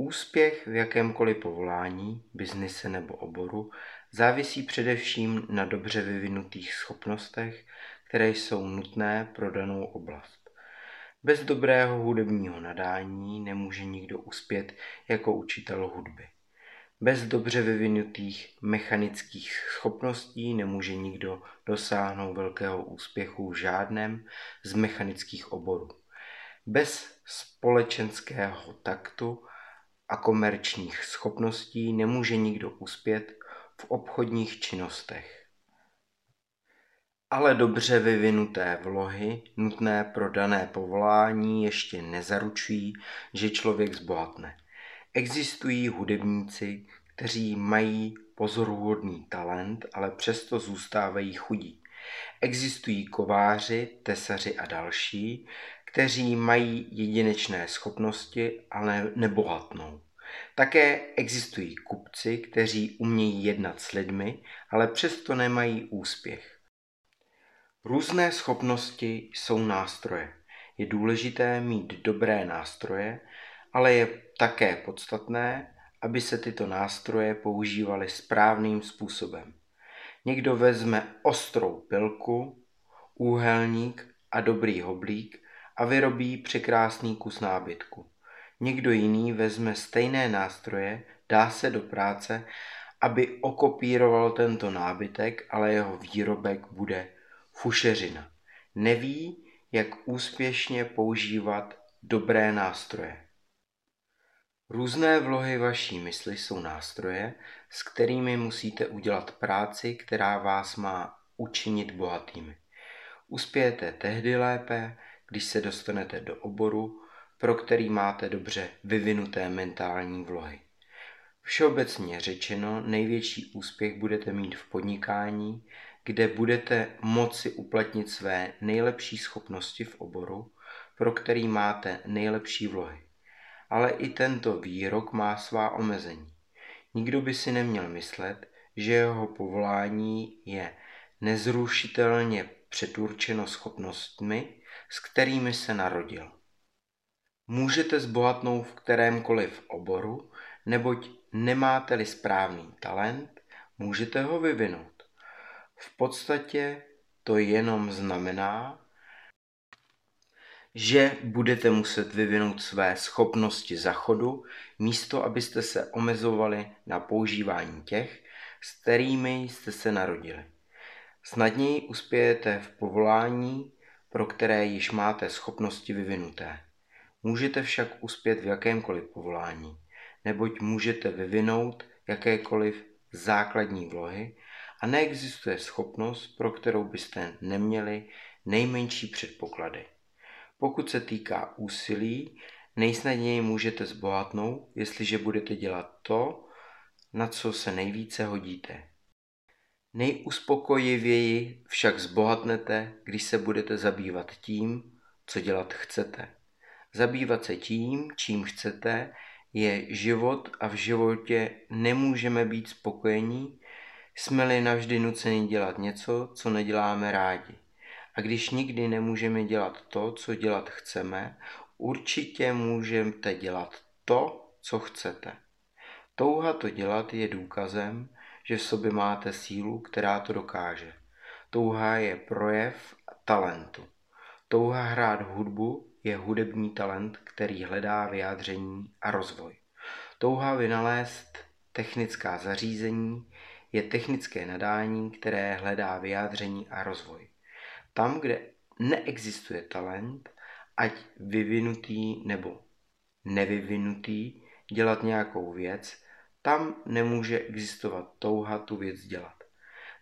A: Úspěch v jakémkoliv povolání, biznise nebo oboru závisí především na dobře vyvinutých schopnostech, které jsou nutné pro danou oblast. Bez dobrého hudebního nadání nemůže nikdo uspět jako učitel hudby. Bez dobře vyvinutých mechanických schopností nemůže nikdo dosáhnout velkého úspěchu v žádném z mechanických oborů. Bez společenského taktu a komerčních schopností nemůže nikdo uspět v obchodních činnostech. Ale dobře vyvinuté vlohy, nutné pro dané povolání, ještě nezaručují, že člověk zbohatne. Existují hudebníci, kteří mají pozoruhodný talent, ale přesto zůstávají chudí. Existují kováři, tesaři a další, kteří mají jedinečné schopnosti, ale nebohatnou. Také existují kupci, kteří umějí jednat s lidmi, ale přesto nemají úspěch. Různé schopnosti jsou nástroje. Je důležité mít dobré nástroje, ale je také podstatné, aby se tyto nástroje používaly správným způsobem. Někdo vezme ostrou pilku, úhelník a dobrý hoblík a vyrobí překrásný kus nábytku. Někdo jiný vezme stejné nástroje, dá se do práce, aby okopíroval tento nábytek, ale jeho výrobek bude fušeřina. Neví, jak úspěšně používat dobré nástroje. Různé vlohy vaší mysli jsou nástroje, s kterými musíte udělat práci, která vás má učinit bohatými. Uspějete tehdy lépe, když se dostanete do oboru, pro který máte dobře vyvinuté mentální vlohy. Všeobecně řečeno, největší úspěch budete mít v podnikání, kde budete moci uplatnit své nejlepší schopnosti v oboru, pro který máte nejlepší vlohy. Ale i tento výrok má svá omezení. Nikdo by si neměl myslet, že jeho povolání je nezrušitelně předurčeno schopnostmi, s kterými se narodil. Můžete zbohatnout v kterémkoliv oboru, neboť nemáte-li správný talent, můžete ho vyvinout. V podstatě to jenom znamená, že budete muset vyvinout své schopnosti zachodu, místo abyste se omezovali na používání těch, s kterými jste se narodili. Snadněji uspějete v povolání, pro které již máte schopnosti vyvinuté. Můžete však uspět v jakémkoliv povolání, neboť můžete vyvinout jakékoliv základní vlohy a neexistuje schopnost, pro kterou byste neměli nejmenší předpoklady. Pokud se týká úsilí, nejsnadněji můžete zbohatnout, jestliže budete dělat to, na co se nejvíce hodíte. Nejuspokojivěji však zbohatnete, když se budete zabývat tím, co dělat chcete. Zabývat se tím, čím chcete, je život a v životě nemůžeme být spokojení, jsme-li navždy nuceni dělat něco, co neděláme rádi. A když nikdy nemůžeme dělat to, co dělat chceme, určitě můžete dělat to, co chcete. Touha to dělat je důkazem, že v sobě máte sílu, která to dokáže. Touha je projev talentu. Touha hrát hudbu je hudební talent, který hledá vyjádření a rozvoj. Touha vynalézt technická zařízení je technické nadání, které hledá vyjádření a rozvoj. Tam, kde neexistuje talent, ať vyvinutý nebo nevyvinutý, dělat nějakou věc, tam nemůže existovat touha tu věc dělat.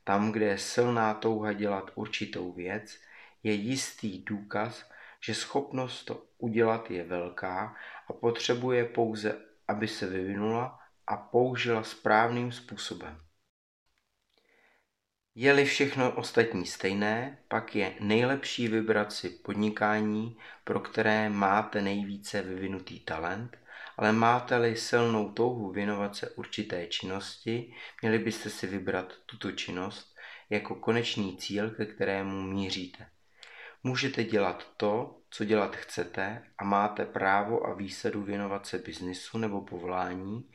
A: Tam, kde je silná touha dělat určitou věc, je jistý důkaz, že schopnost to udělat je velká a potřebuje pouze, aby se vyvinula a použila správným způsobem. Je-li všechno ostatní stejné, pak je nejlepší vybrat si podnikání, pro které máte nejvíce vyvinutý talent, ale máte-li silnou touhu věnovat se určité činnosti, měli byste si vybrat tuto činnost jako konečný cíl, ke kterému míříte. Můžete dělat to, co dělat chcete a máte právo a výsadu věnovat se biznisu nebo povolání,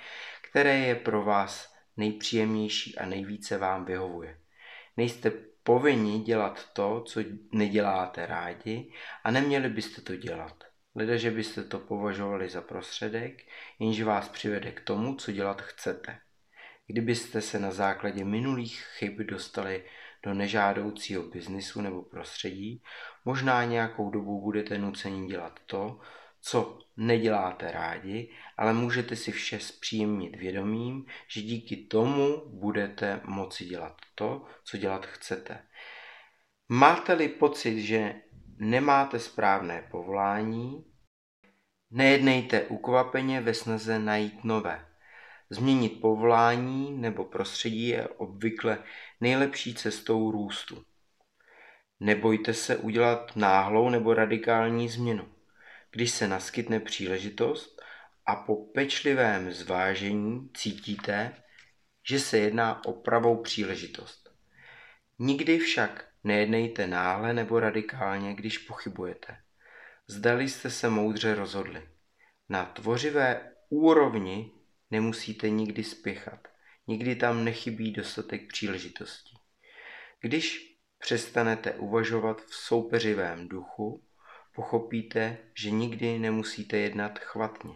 A: které je pro vás nejpříjemnější a nejvíce vám vyhovuje. Nejste povinni dělat to, co neděláte rádi a neměli byste to dělat. Leda, že byste to považovali za prostředek, jenž vás přivede k tomu, co dělat chcete. Kdybyste se na základě minulých chyb dostali do nežádoucího biznisu nebo prostředí, možná nějakou dobu budete nuceni dělat to, co neděláte rádi, ale můžete si vše zpříjemnit vědomím, že díky tomu budete moci dělat to, co dělat chcete. Máte-li pocit, že nemáte správné povolání, nejednejte ukvapeně ve snaze najít nové. Změnit povolání nebo prostředí je obvykle nejlepší cestou růstu. Nebojte se udělat náhlou nebo radikální změnu. Když se naskytne příležitost a po pečlivém zvážení cítíte, že se jedná o pravou příležitost. Nikdy však nejednejte náhle nebo radikálně, když pochybujete. Zdali jste se moudře rozhodli. Na tvořivé úrovni nemusíte nikdy spěchat. Nikdy tam nechybí dostatek příležitostí. Když přestanete uvažovat v soupeřivém duchu, pochopíte, že nikdy nemusíte jednat chvatně.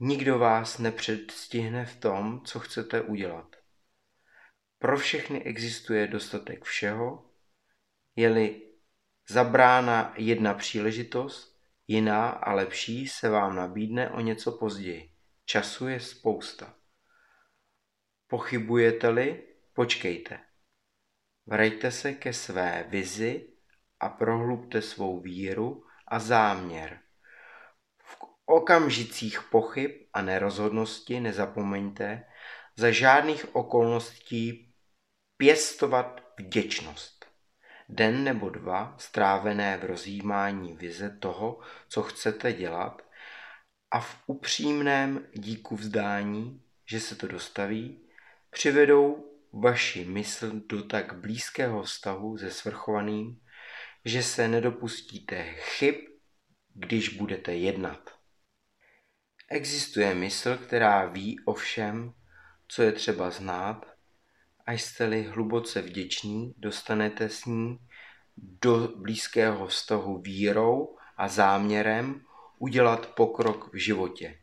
A: Nikdo vás nepředstihne v tom, co chcete udělat. Pro všechny existuje dostatek všeho, je-li zabrána jedna příležitost, jiná a lepší se vám nabídne o něco později. Času je spousta. Pochybujete-li, počkejte. Vraťte se ke své vizi a prohlubte svou víru a záměr. V okamžicích pochyb a nerozhodnosti nezapomeňte za žádných okolností pěstovat vděčnost. Den nebo dva strávené v rozjímání vize toho, co chcete dělat a v upřímném díku vzdání, že se to dostaví, přivedou vaši mysl do tak blízkého vztahu se svrchovaným, že se nedopustíte chyb, když budete jednat. Existuje mysl, která ví o všem, co je třeba znát, a jste-li hluboce vděční, dostanete s ní do blízkého vztahu vírou a záměrem udělat pokrok v životě.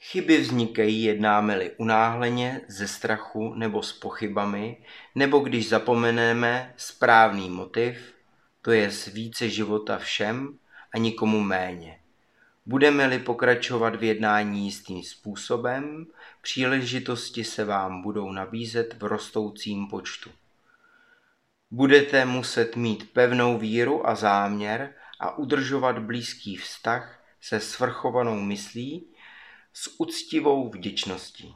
A: Chyby vznikají, jednáme-li unáhleně, ze strachu nebo s pochybami, nebo když zapomeneme správný motiv, to je více života všem a nikomu méně. Budeme-li pokračovat v jednání jistým způsobem, příležitosti se vám budou nabízet v rostoucím počtu. Budete muset mít pevnou víru a záměr a udržovat blízký vztah se svrchovanou myslí s úctivou vděčností.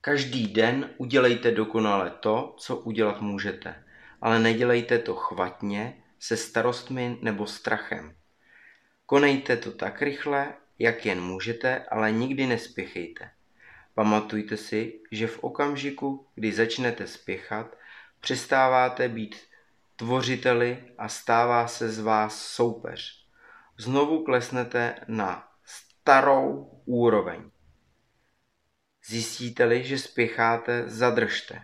A: Každý den udělejte dokonale to, co udělat můžete, ale nedělejte to chvatně, se starostmi nebo strachem. Konejte to tak rychle, jak jen můžete, ale nikdy nespěchejte. Pamatujte si, že v okamžiku, kdy začnete spěchat, přestáváte být tvořiteli a stává se z vás soupeř. Znovu klesnete na starou úroveň. Zjistíte-li, že spěcháte, zadržte.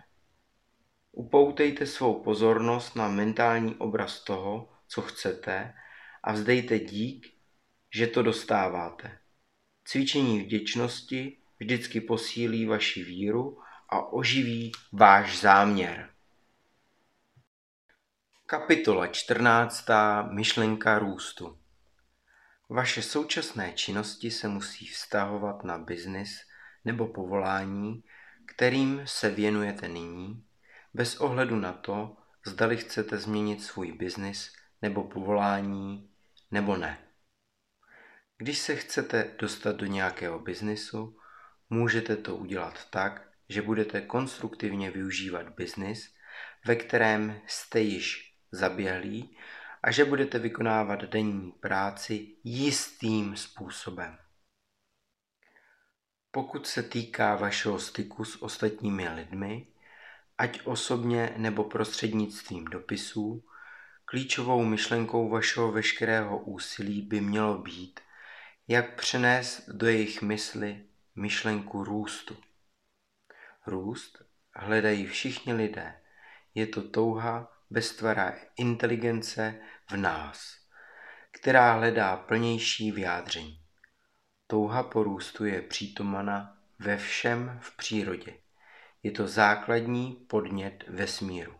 A: Upoutejte svou pozornost na mentální obraz toho, co chcete a vzdejte dík, že to dostáváte. Cvičení vděčnosti vždycky posílí vaši víru a oživí váš záměr. Kapitola 14. Myšlenka růstu Vaše současné činnosti se musí vztahovat na biznis nebo povolání, kterým se věnujete nyní, bez ohledu na to, zdali chcete změnit svůj biznis nebo povolání nebo ne. Když se chcete dostat do nějakého biznisu, můžete to udělat tak, že budete konstruktivně využívat biznis, ve kterém jste již zaběhlí a že budete vykonávat denní práci jistým způsobem. Pokud se týká vašeho styku s ostatními lidmi, ať osobně nebo prostřednictvím dopisů, klíčovou myšlenkou vašeho veškerého úsilí by mělo být, jak přenést do jejich mysli myšlenku růstu. Růst hledají všichni lidé. Je to touha beztvará inteligence v nás, která hledá plnější vyjádření. Touha po růstu je přítomana ve všem v přírodě. Je to základní podnět vesmíru.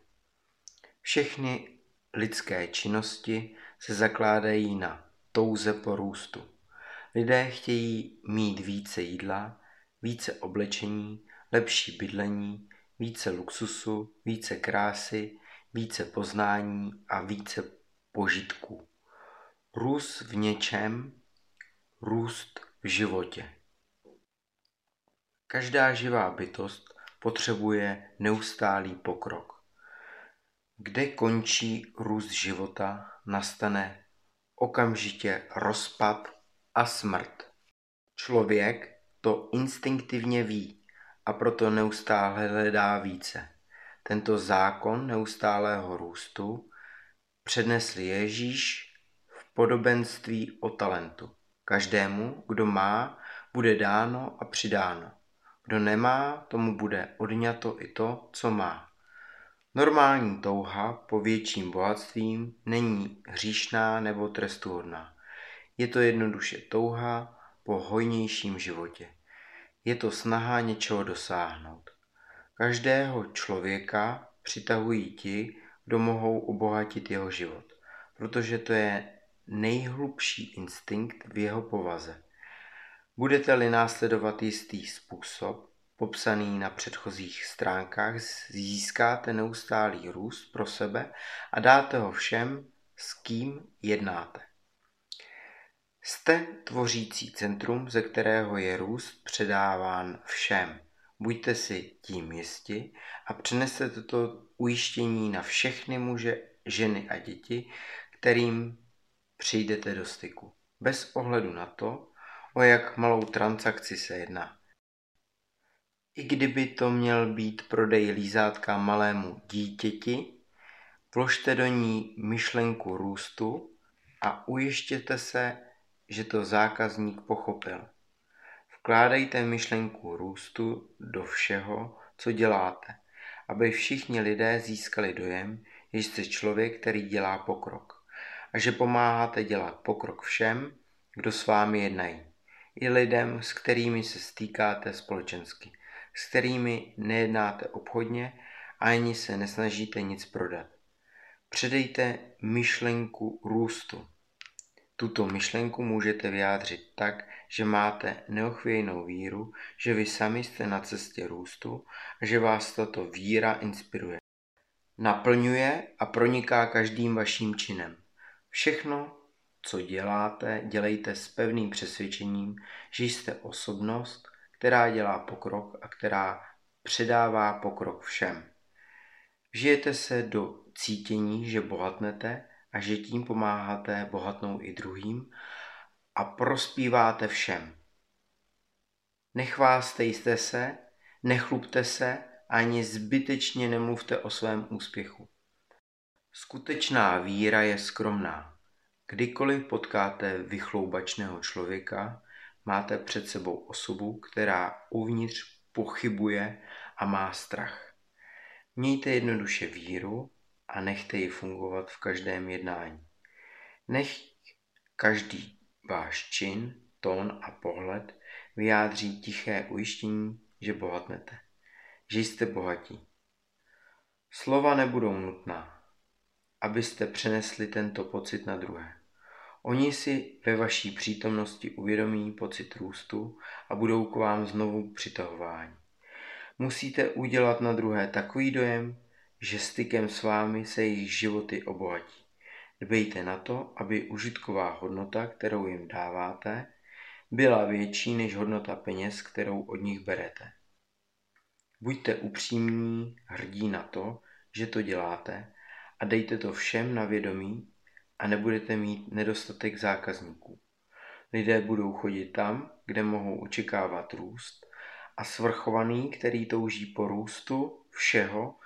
A: Všechny lidské činnosti se zakládají na touze po růstu. Lidé chtějí mít více jídla, více oblečení, lepší bydlení, více luxusu, více krásy, více poznání a více požitků. Růst v něčem, růst v životě. Každá živá bytost potřebuje neustálý pokrok. Kde končí růst života, nastane okamžitě rozpad a smrt. Člověk to instinktivně ví a proto neustále hledá více. Tento zákon neustálého růstu přednesl Ježíš v podobenství o talentu. Každému, kdo má, bude dáno a přidáno. Kdo nemá, tomu bude odňato i to, co má. Normální touha po větším bohatstvím není hříšná nebo trestuhodná. Je to jednoduše touha po hojnějším životě. Je to snaha něčeho dosáhnout. Každého člověka přitahují ti, kdo mohou obohatit jeho život, protože to je nejhlubší instinkt v jeho povaze. Budete-li následovat jistý způsob, popsaný na předchozích stránkách, získáte neustálý růst pro sebe a dáte ho všem, s kým jednáte. Jste tvořící centrum, ze kterého je růst předáván všem. Buďte si tím jisti a přeneste toto ujištění na všechny muže, ženy a děti, kterým přijdete do styku. Bez ohledu na to, o jak malou transakci se jedná. I kdyby to měl být prodej lízátka malému dítěti, vložte do ní myšlenku růstu a ujištěte se, že to zákazník pochopil. Vkládejte myšlenku růstu do všeho, co děláte, aby všichni lidé získali dojem, že jste člověk, který dělá pokrok. a že pomáháte dělat pokrok všem, kdo s vámi jednají. I lidem, s kterými se stýkáte společensky, s kterými nejednáte obchodně a ani se nesnažíte nic prodat. Předejte myšlenku růstu. Tuto myšlenku můžete vyjádřit tak, že máte neochvějnou víru, že vy sami jste na cestě růstu a že vás tato víra inspiruje. Naplňuje a proniká každým vaším činem. Všechno, co děláte, dělejte s pevným přesvědčením, že jste osobnost, která dělá pokrok a která předává pokrok všem. Žijete se do cítění, že bohatnete a že tím pomáháte bohatnou i druhým a prospíváte všem. Nechvástejte se, nechlupte se, ani zbytečně nemluvte o svém úspěchu. Skutečná víra je skromná. Kdykoliv potkáte vychloubačného člověka, máte před sebou osobu, která uvnitř pochybuje a má strach. Mějte jednoduše víru a nechte ji fungovat v každém jednání. Nech každý váš čin, tón a pohled vyjádří tiché ujištění, že bohatnete, že jste bohatí. Slova nebudou nutná, abyste přenesli tento pocit na druhé. Oni si ve vaší přítomnosti uvědomí pocit růstu a budou k vám znovu přitahováni. Musíte udělat na druhé takový dojem, že stykem s vámi se jejich životy obohatí. Dbejte na to, aby užitková hodnota, kterou jim dáváte, byla větší než hodnota peněz, kterou od nich berete. Buďte upřímní, hrdí na to, že to děláte a dejte to všem na vědomí a nebudete mít nedostatek zákazníků. Lidé budou chodit tam, kde mohou očekávat růst a svrchovaný, který touží po růstu všeho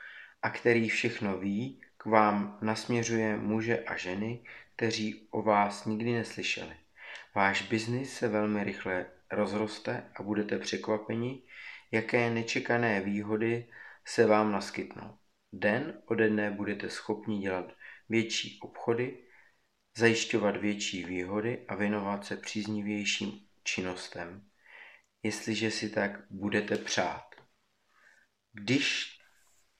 A: a který všechno ví, k vám nasměřuje muže a ženy, kteří o vás nikdy neslyšeli. Váš biznis se velmi rychle rozroste a budete překvapeni, jaké nečekané výhody se vám naskytnou. Den ode dne budete schopni dělat větší obchody, zajišťovat větší výhody a věnovat se příznivějším činnostem, jestliže si tak budete přát. Když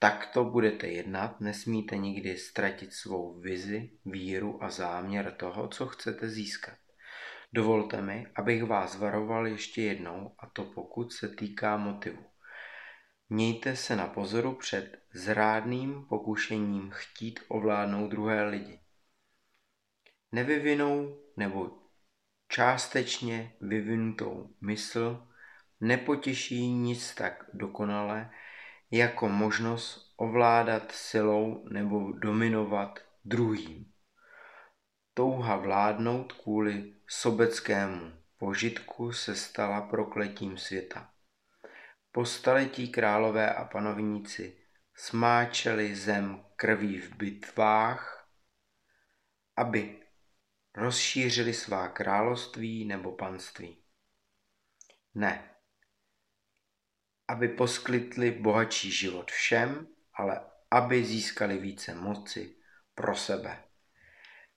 A: takto budete jednat, nesmíte nikdy ztratit svou vizi, víru a záměr toho, co chcete získat. Dovolte mi, abych vás varoval ještě jednou, a to pokud se týká motivu. Mějte se na pozoru před zrádným pokušením chtít ovládnout druhé lidi. Nevyvinou nebo částečně vyvinutou mysl nepotěší nic tak dokonale, jako možnost ovládat silou nebo dominovat druhým. Touha vládnout kvůli sobeckému požitku se stala prokletím světa. Po staletí králové a panovníci smáčeli zem krví v bitvách, aby rozšířili svá království nebo panství. Ne, aby poskytli bohatší život všem, ale aby získali více moci pro sebe.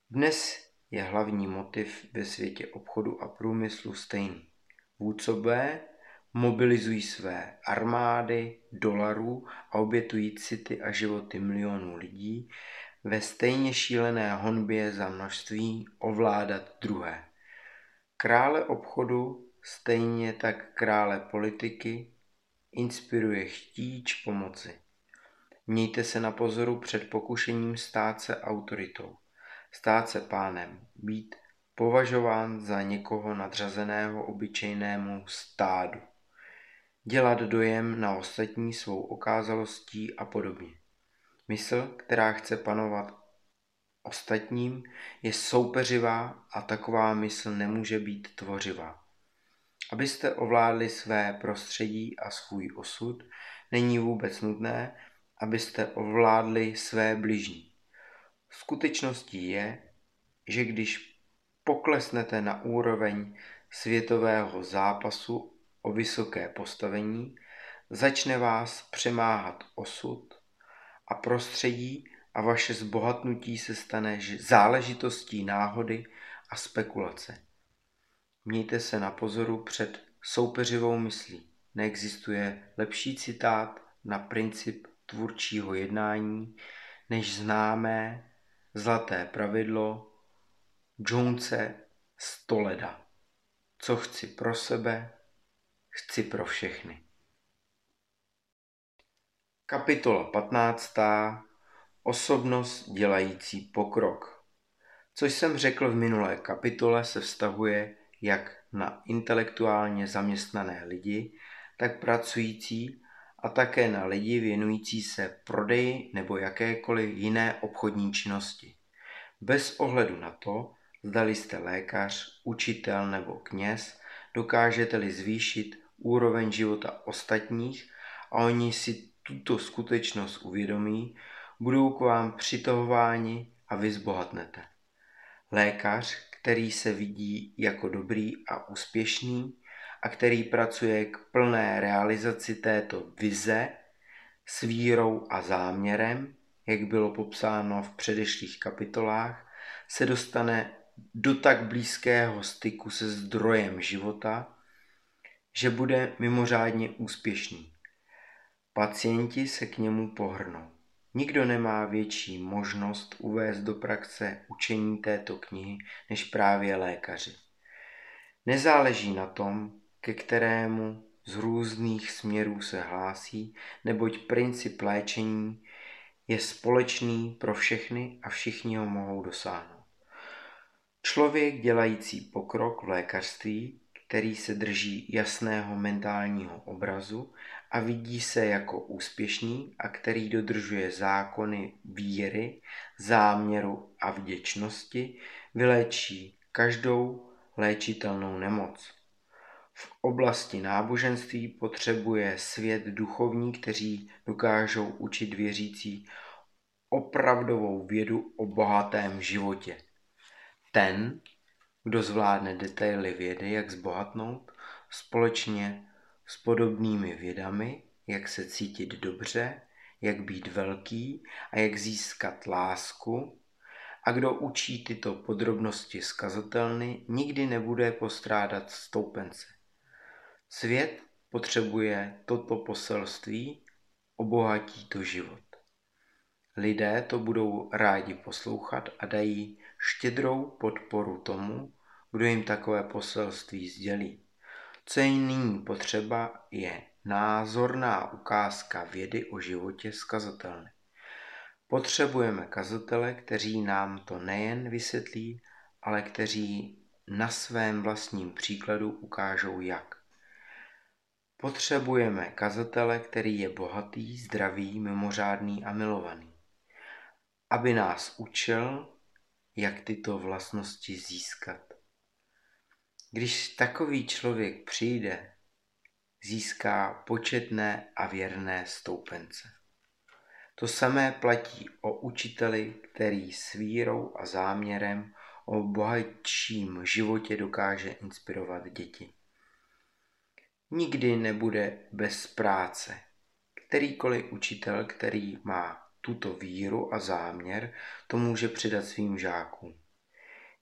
A: Dnes je hlavní motiv ve světě obchodu a průmyslu stejný. Vůdcové mobilizují své armády dolarů a obětují city a životy milionů lidí ve stejně šílené honbě za množství ovládat druhé. Krále obchodu, stejně tak krále politiky, inspiruje chtíč pomoci. Mějte se na pozoru před pokušením stát se autoritou, stát se pánem, být považován za někoho nadřazeného obyčejnému stádu, dělat dojem na ostatní svou okázalostí a podobně. Mysl, která chce panovat ostatním, je soupeřivá a taková mysl nemůže být tvořivá. Abyste ovládli své prostředí a svůj osud, není vůbec nutné, abyste ovládli své bližní. Skutečností je, že když poklesnete na úroveň světového zápasu o vysoké postavení, začne vás přemáhat osud a prostředí a vaše zbohatnutí se stane záležitostí náhody a spekulace. Mějte se na pozoru před soupeřivou myslí. Neexistuje lepší citát na princip tvůrčího jednání, než známé zlaté pravidlo Jonese Stoleda. Co chci pro sebe, chci pro všechny. Kapitola 15. Osobnost dělající pokrok. Co jsem řekl v minulé kapitole, se vztahuje jak na intelektuálně zaměstnané lidi, tak pracující a také na lidi věnující se prodeji nebo jakékoliv jiné obchodní činnosti. Bez ohledu na to, zdali jste lékař, učitel nebo kněz, dokážete-li zvýšit úroveň života ostatních a oni si tuto skutečnost uvědomí, budou k vám přitahováni a vy zbohatnete. Lékař, který se vidí jako dobrý a úspěšný a který pracuje k plné realizaci této vize s vírou a záměrem, jak bylo popsáno v předešlých kapitolách, se dostane do tak blízkého styku se zdrojem života, že bude mimořádně úspěšný. Pacienti se k němu pohrnou. Nikdo nemá větší možnost uvést do praxe učení této knihy než právě lékaři. Nezáleží na tom, ke kterému z různých směrů se hlásí, neboť princip léčení je společný pro všechny a všichni ho mohou dosáhnout. Člověk dělající pokrok v lékařství, který se drží jasného mentálního obrazu a vidí se jako úspěšný a který dodržuje zákony víry, záměru a vděčnosti, vylečí každou léčitelnou nemoc. V oblasti náboženství potřebuje svět duchovní, kteří dokážou učit věřící opravdovou vědu o bohatém životě. Ten, kdo zvládne detaily vědy, jak zbohatnout, společně s podobnými vědami, jak se cítit dobře, jak být velký a jak získat lásku. A kdo učí tyto podrobnosti skazatelny, nikdy nebude postrádat stoupence. Svět potřebuje toto poselství, obohatí to život. Lidé to budou rádi poslouchat a dají štědrou podporu tomu, kdo jim takové poselství sdělí. Co je nyní potřeba, je názorná ukázka vědy o životě skazatelné. Potřebujeme kazatele, kteří nám to nejen vysvětlí, ale kteří na svém vlastním příkladu ukážou jak. Potřebujeme kazatele, který je bohatý, zdravý, mimořádný a milovaný. Aby nás učil, jak tyto vlastnosti získat. Když takový člověk přijde, získá početné a věrné stoupence. To samé platí o učiteli, který s vírou a záměrem o bohatším životě dokáže inspirovat děti. Nikdy nebude bez práce. Kterýkoliv učitel, který má tuto víru a záměr, to může přidat svým žákům.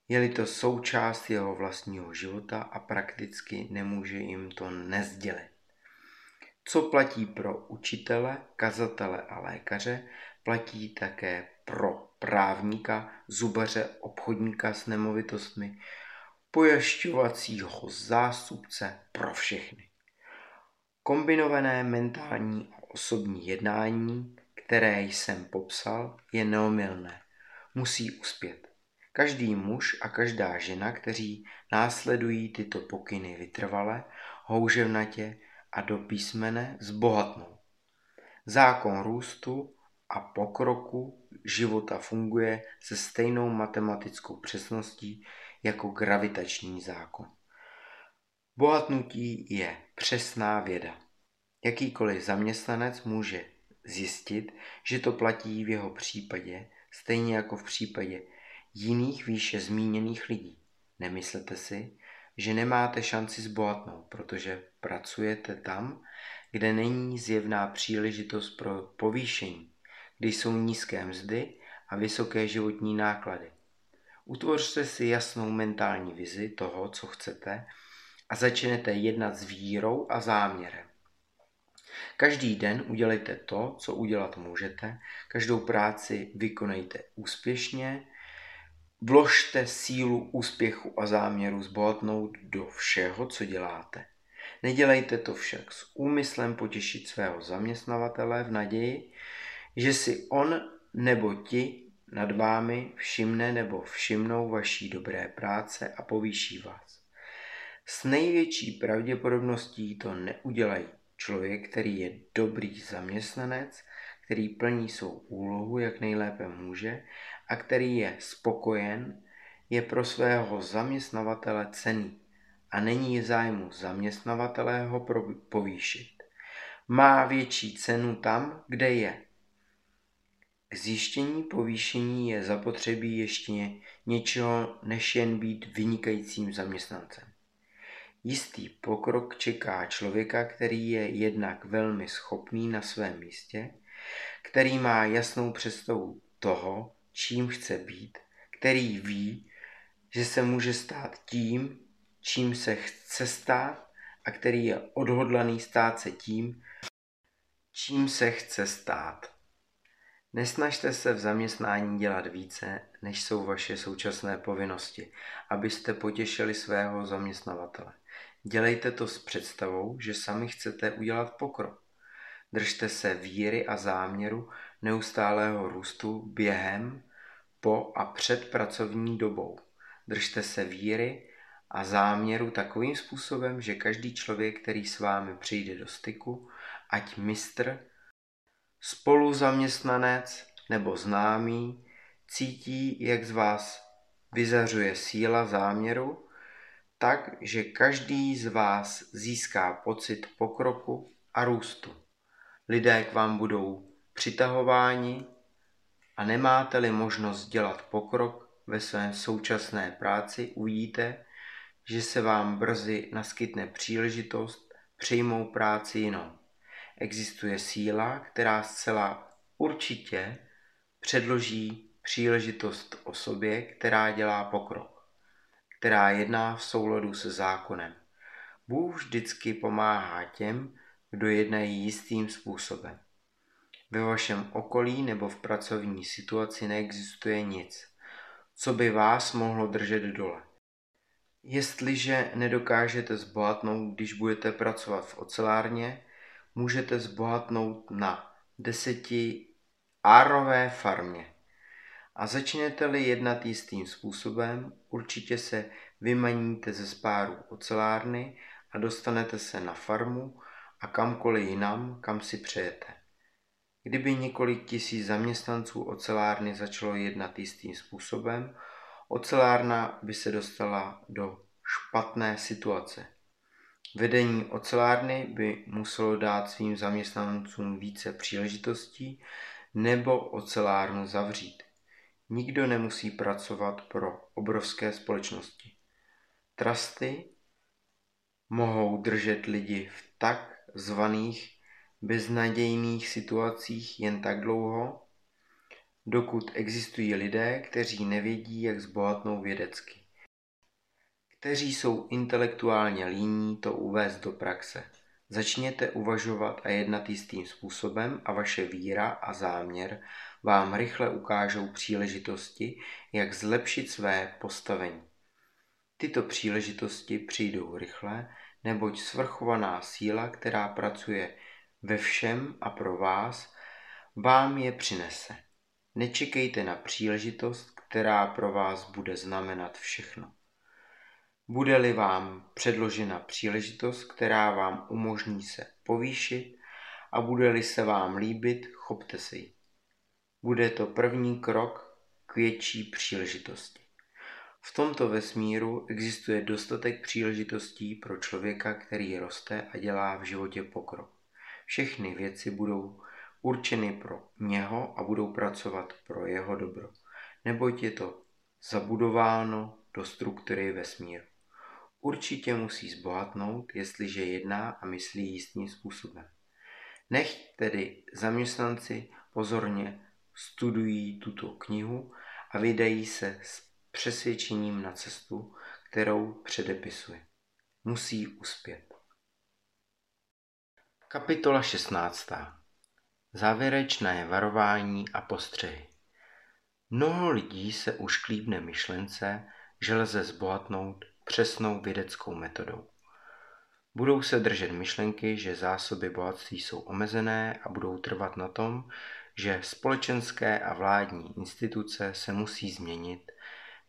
A: Je-li to součást jeho vlastního života a prakticky nemůže jim to nezdělit. Co platí pro učitele, kazatele a lékaře, platí také pro právníka, zubaře, obchodníka s nemovitostmi, pojašťovacího zástupce pro všechny. Kombinované mentální a osobní jednání, které jsem popsal, je neomylné. Musí uspět. Každý muž a každá žena, kteří následují tyto pokyny vytrvale, houževnatě a do písmene zbohatnou. Zákon růstu a pokroku života funguje se stejnou matematickou přesností jako gravitační zákon. Bohatnutí je přesná věda. Jakýkoliv zaměstnanec může zjistit, že to platí v jeho případě, stejně jako v případě jiných výše zmíněných lidí. Nemyslete si, že nemáte šanci zbohatnout, protože pracujete tam, kde není zjevná příležitost pro povýšení, kde jsou nízké mzdy a vysoké životní náklady. Utvořte si jasnou mentální vizi toho, co chcete a začnete jednat s vírou a záměrem. Každý den udělejte to, co udělat můžete, každou práci vykonejte úspěšně, vložte sílu úspěchu a záměru zbohatnout do všeho, co děláte. Nedělejte to však s úmyslem potěšit svého zaměstnavatele v naději, že si on nebo ti nad vámi všimne nebo všimnou vaší dobré práce a povýší vás. S největší pravděpodobností to neudělají. Člověk, který je dobrý zaměstnanec, který plní svou úlohu, jak nejlépe může a který je spokojen, je pro svého zaměstnavatele cený a není zájmu zaměstnavatele ho povýšit. Má větší cenu tam, kde je. K zjištění povýšení je zapotřebí ještě něčeho, než jen být vynikajícím zaměstnancem. Jistý pokrok čeká člověka, který je jednak velmi schopný na svém místě, který má jasnou představu toho, čím chce být, který ví, že se může stát tím, čím se chce stát a který je odhodlaný stát se tím, čím se chce stát. Nesnažte se v zaměstnání dělat více, než jsou vaše současné povinnosti, abyste potěšili svého zaměstnavatele. Dělejte to s představou, že sami chcete udělat pokrok. Držte se víry a záměru neustálého růstu během, po a před pracovní dobou. Držte se víry a záměru takovým způsobem, že každý člověk, který s vámi přijde do styku, ať mistr, spoluzaměstnanec nebo známý, cítí, jak z vás vyzařuje síla záměru, tak, že každý z vás získá pocit pokroku a růstu. Lidé k vám budou přitahováni a nemáte-li možnost dělat pokrok ve své současné práci, uvidíte, že se vám brzy naskytne příležitost přijmout práci jinou. Existuje síla, která zcela určitě předloží příležitost osobě, která dělá pokrok, která jedná v souladu se zákonem. Bůh vždycky pomáhá těm, kdo jednají jistým způsobem. Ve vašem okolí nebo v pracovní situaci neexistuje nic, co by vás mohlo držet dole. Jestliže nedokážete zbohatnout, když budete pracovat v ocelárně, můžete zbohatnout na deseti árové farmě. A začnete-li jednat jistým způsobem, určitě se vymaníte ze spáru ocelárny a dostanete se na farmu a kamkoliv jinam, kam si přejete. Kdyby několik tisíc zaměstnanců ocelárny začalo jednat jistým způsobem, ocelárna by se dostala do špatné situace. Vedení ocelárny by muselo dát svým zaměstnancům více příležitostí nebo ocelárnu zavřít. Nikdo nemusí pracovat pro obrovské společnosti. Trusty mohou držet lidi v tak zvaných beznadějných situacích jen tak dlouho, dokud existují lidé, kteří nevědí, jak zbohatnou vědecky. Kteří jsou intelektuálně líní to uvést do praxe. Začněte uvažovat a jednat jistým způsobem a vaše víra a záměr vám rychle ukážou příležitosti, jak zlepšit své postavení. Tyto příležitosti přijdou rychle, neboť svrchovaná síla, která pracuje ve všem a pro vás, vám je přinese. Nečekejte na příležitost, která pro vás bude znamenat všechno. Bude-li vám předložena příležitost, která vám umožní se povýšit a bude-li se vám líbit, chopte se ji. Bude to první krok k větší příležitosti. V tomto vesmíru existuje dostatek příležitostí pro člověka, který roste a dělá v životě pokrok. Všechny věci budou určeny pro něho a budou pracovat pro jeho dobro, neboť je to zabudováno do struktury vesmíru. Určitě musí zbohatnout, jestliže jedná a myslí jistým způsobem. Nech tedy zaměstnanci pozorně studují tuto knihu a vydají se s přesvědčením na cestu, kterou předepisuje. Musí uspět. Kapitola 16. Závěrečné varování a postřehy. Mnoho lidí se už klíbne myšlence, že lze zbohatnout přesnou vědeckou metodou. Budou se držet myšlenky, že zásoby bohatství jsou omezené a budou trvat na tom, že společenské a vládní instituce se musí změnit,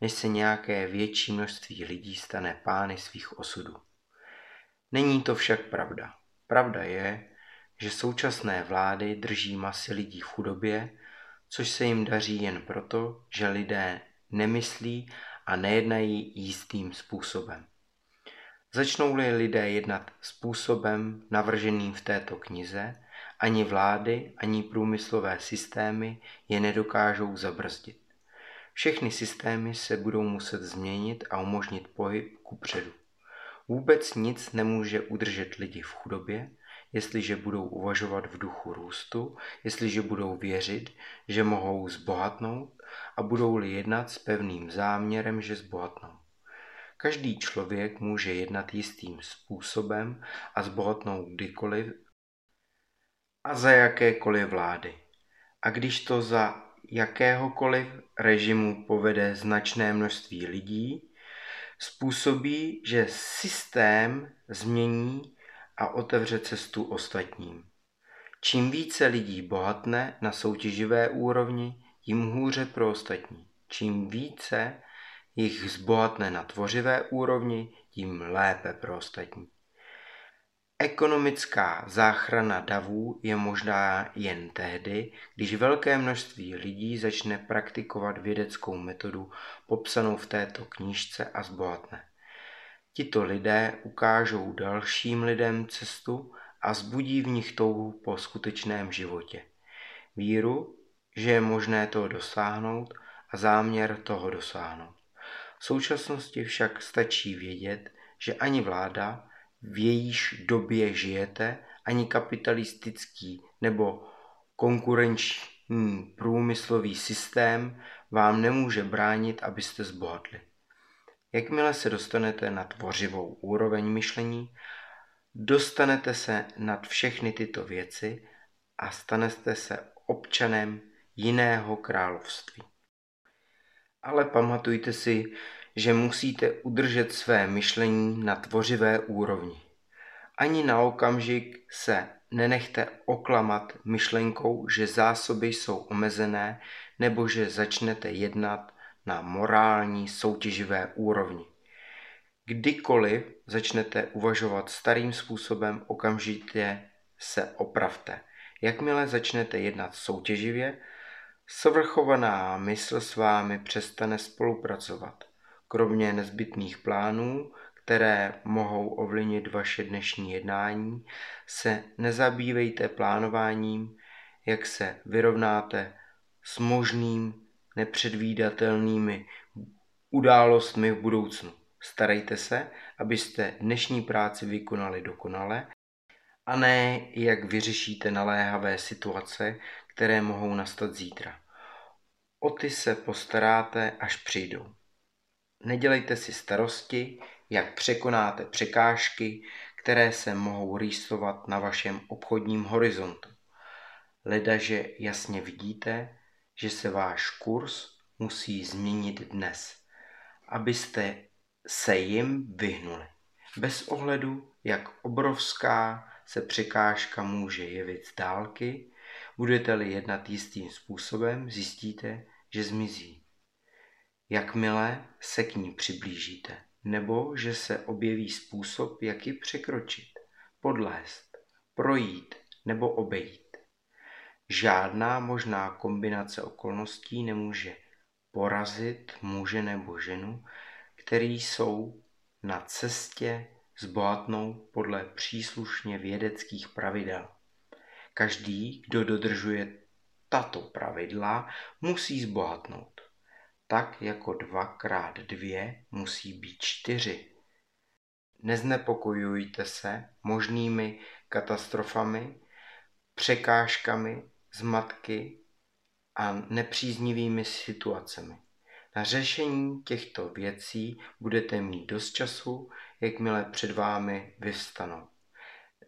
A: než se nějaké větší množství lidí stane pány svých osudů. Není to však pravda. Pravda je, že současné vlády drží masy lidí v chudobě, což se jim daří jen proto, že lidé nemyslí a nejednají jistým způsobem. Začnou-li lidé jednat způsobem navrženým v této knize, ani vlády, ani průmyslové systémy je nedokážou zabrzdit. Všechny systémy se budou muset změnit a umožnit pohyb ku předu. Vůbec nic nemůže udržet lidi v chudobě, jestliže budou uvažovat v duchu růstu, jestliže budou věřit, že mohou zbohatnout a budou-li jednat s pevným záměrem, že zbohatnou. Každý člověk může jednat jistým způsobem a zbohatnout kdykoliv a za jakékoliv vlády. A když to za jakéhokoliv režimu povede značné množství lidí, způsobí, že systém změní a otevře cestu ostatním. Čím více lidí bohatne na soutěživé úrovni, tím hůře pro ostatní. Čím více jich zbohatne na tvořivé úrovni, tím lépe pro ostatní. Ekonomická záchrana davů je možná jen tehdy, když velké množství lidí začne praktikovat vědeckou metodu popsanou v této knížce a zbohatne. Tito lidé ukážou dalším lidem cestu a zbudí v nich touhu po skutečném životě. Víru, že je možné toho dosáhnout a záměr toho dosáhnout. V současnosti však stačí vědět, že ani vláda, v jejíž době žijete, ani kapitalistický nebo konkurenční průmyslový systém vám nemůže bránit, abyste zbohatli. Jakmile se dostanete na tvořivou úroveň myšlení, dostanete se nad všechny tyto věci a stanete se občanem jiného království. Ale pamatujte si, že musíte udržet své myšlení na tvořivé úrovni. Ani na okamžik se nenechte oklamat myšlenkou, že zásoby jsou omezené nebo že začnete jednat na morální soutěživé úrovni. Kdykoliv začnete uvažovat starým způsobem, okamžitě se opravte. Jakmile začnete jednat soutěživě, svrchovaná mysl s vámi přestane spolupracovat. Kromě nezbytných plánů, které mohou ovlivnit vaše dnešní jednání, se nezabývejte plánováním, jak se vyrovnáte s možným nepředvídatelnými událostmi v budoucnu. Starejte se, abyste dnešní práci vykonali dokonale a ne jak vyřešíte naléhavé situace, které mohou nastat zítra. O ty se postaráte, až přijdou. Nedělejte si starosti, jak překonáte překážky, které se mohou rýsovat na vašem obchodním horizontu. Ledaže jasně vidíte, že se váš kurz musí změnit dnes, abyste se jim vyhnuli. Bez ohledu, jak obrovská se překážka může jevit z dálky, budete-li jednat jistým způsobem, zjistíte, že zmizí. Jakmile se k ní přiblížíte, nebo že se objeví způsob, jak ji překročit, podlézt, projít nebo obejít. Žádná možná kombinace okolností nemůže porazit muže nebo ženu, který jsou na cestě zbohatnout podle příslušně vědeckých pravidel. Každý, kdo dodržuje tato pravidla, musí zbohatnout. Tak jako dva krát dvě musí být čtyři. Neznepokojujte se možnými katastrofami, překážkami zmatky a nepříznivými situacemi. Na řešení těchto věcí budete mít dost času, jakmile před vámi vyvstanou.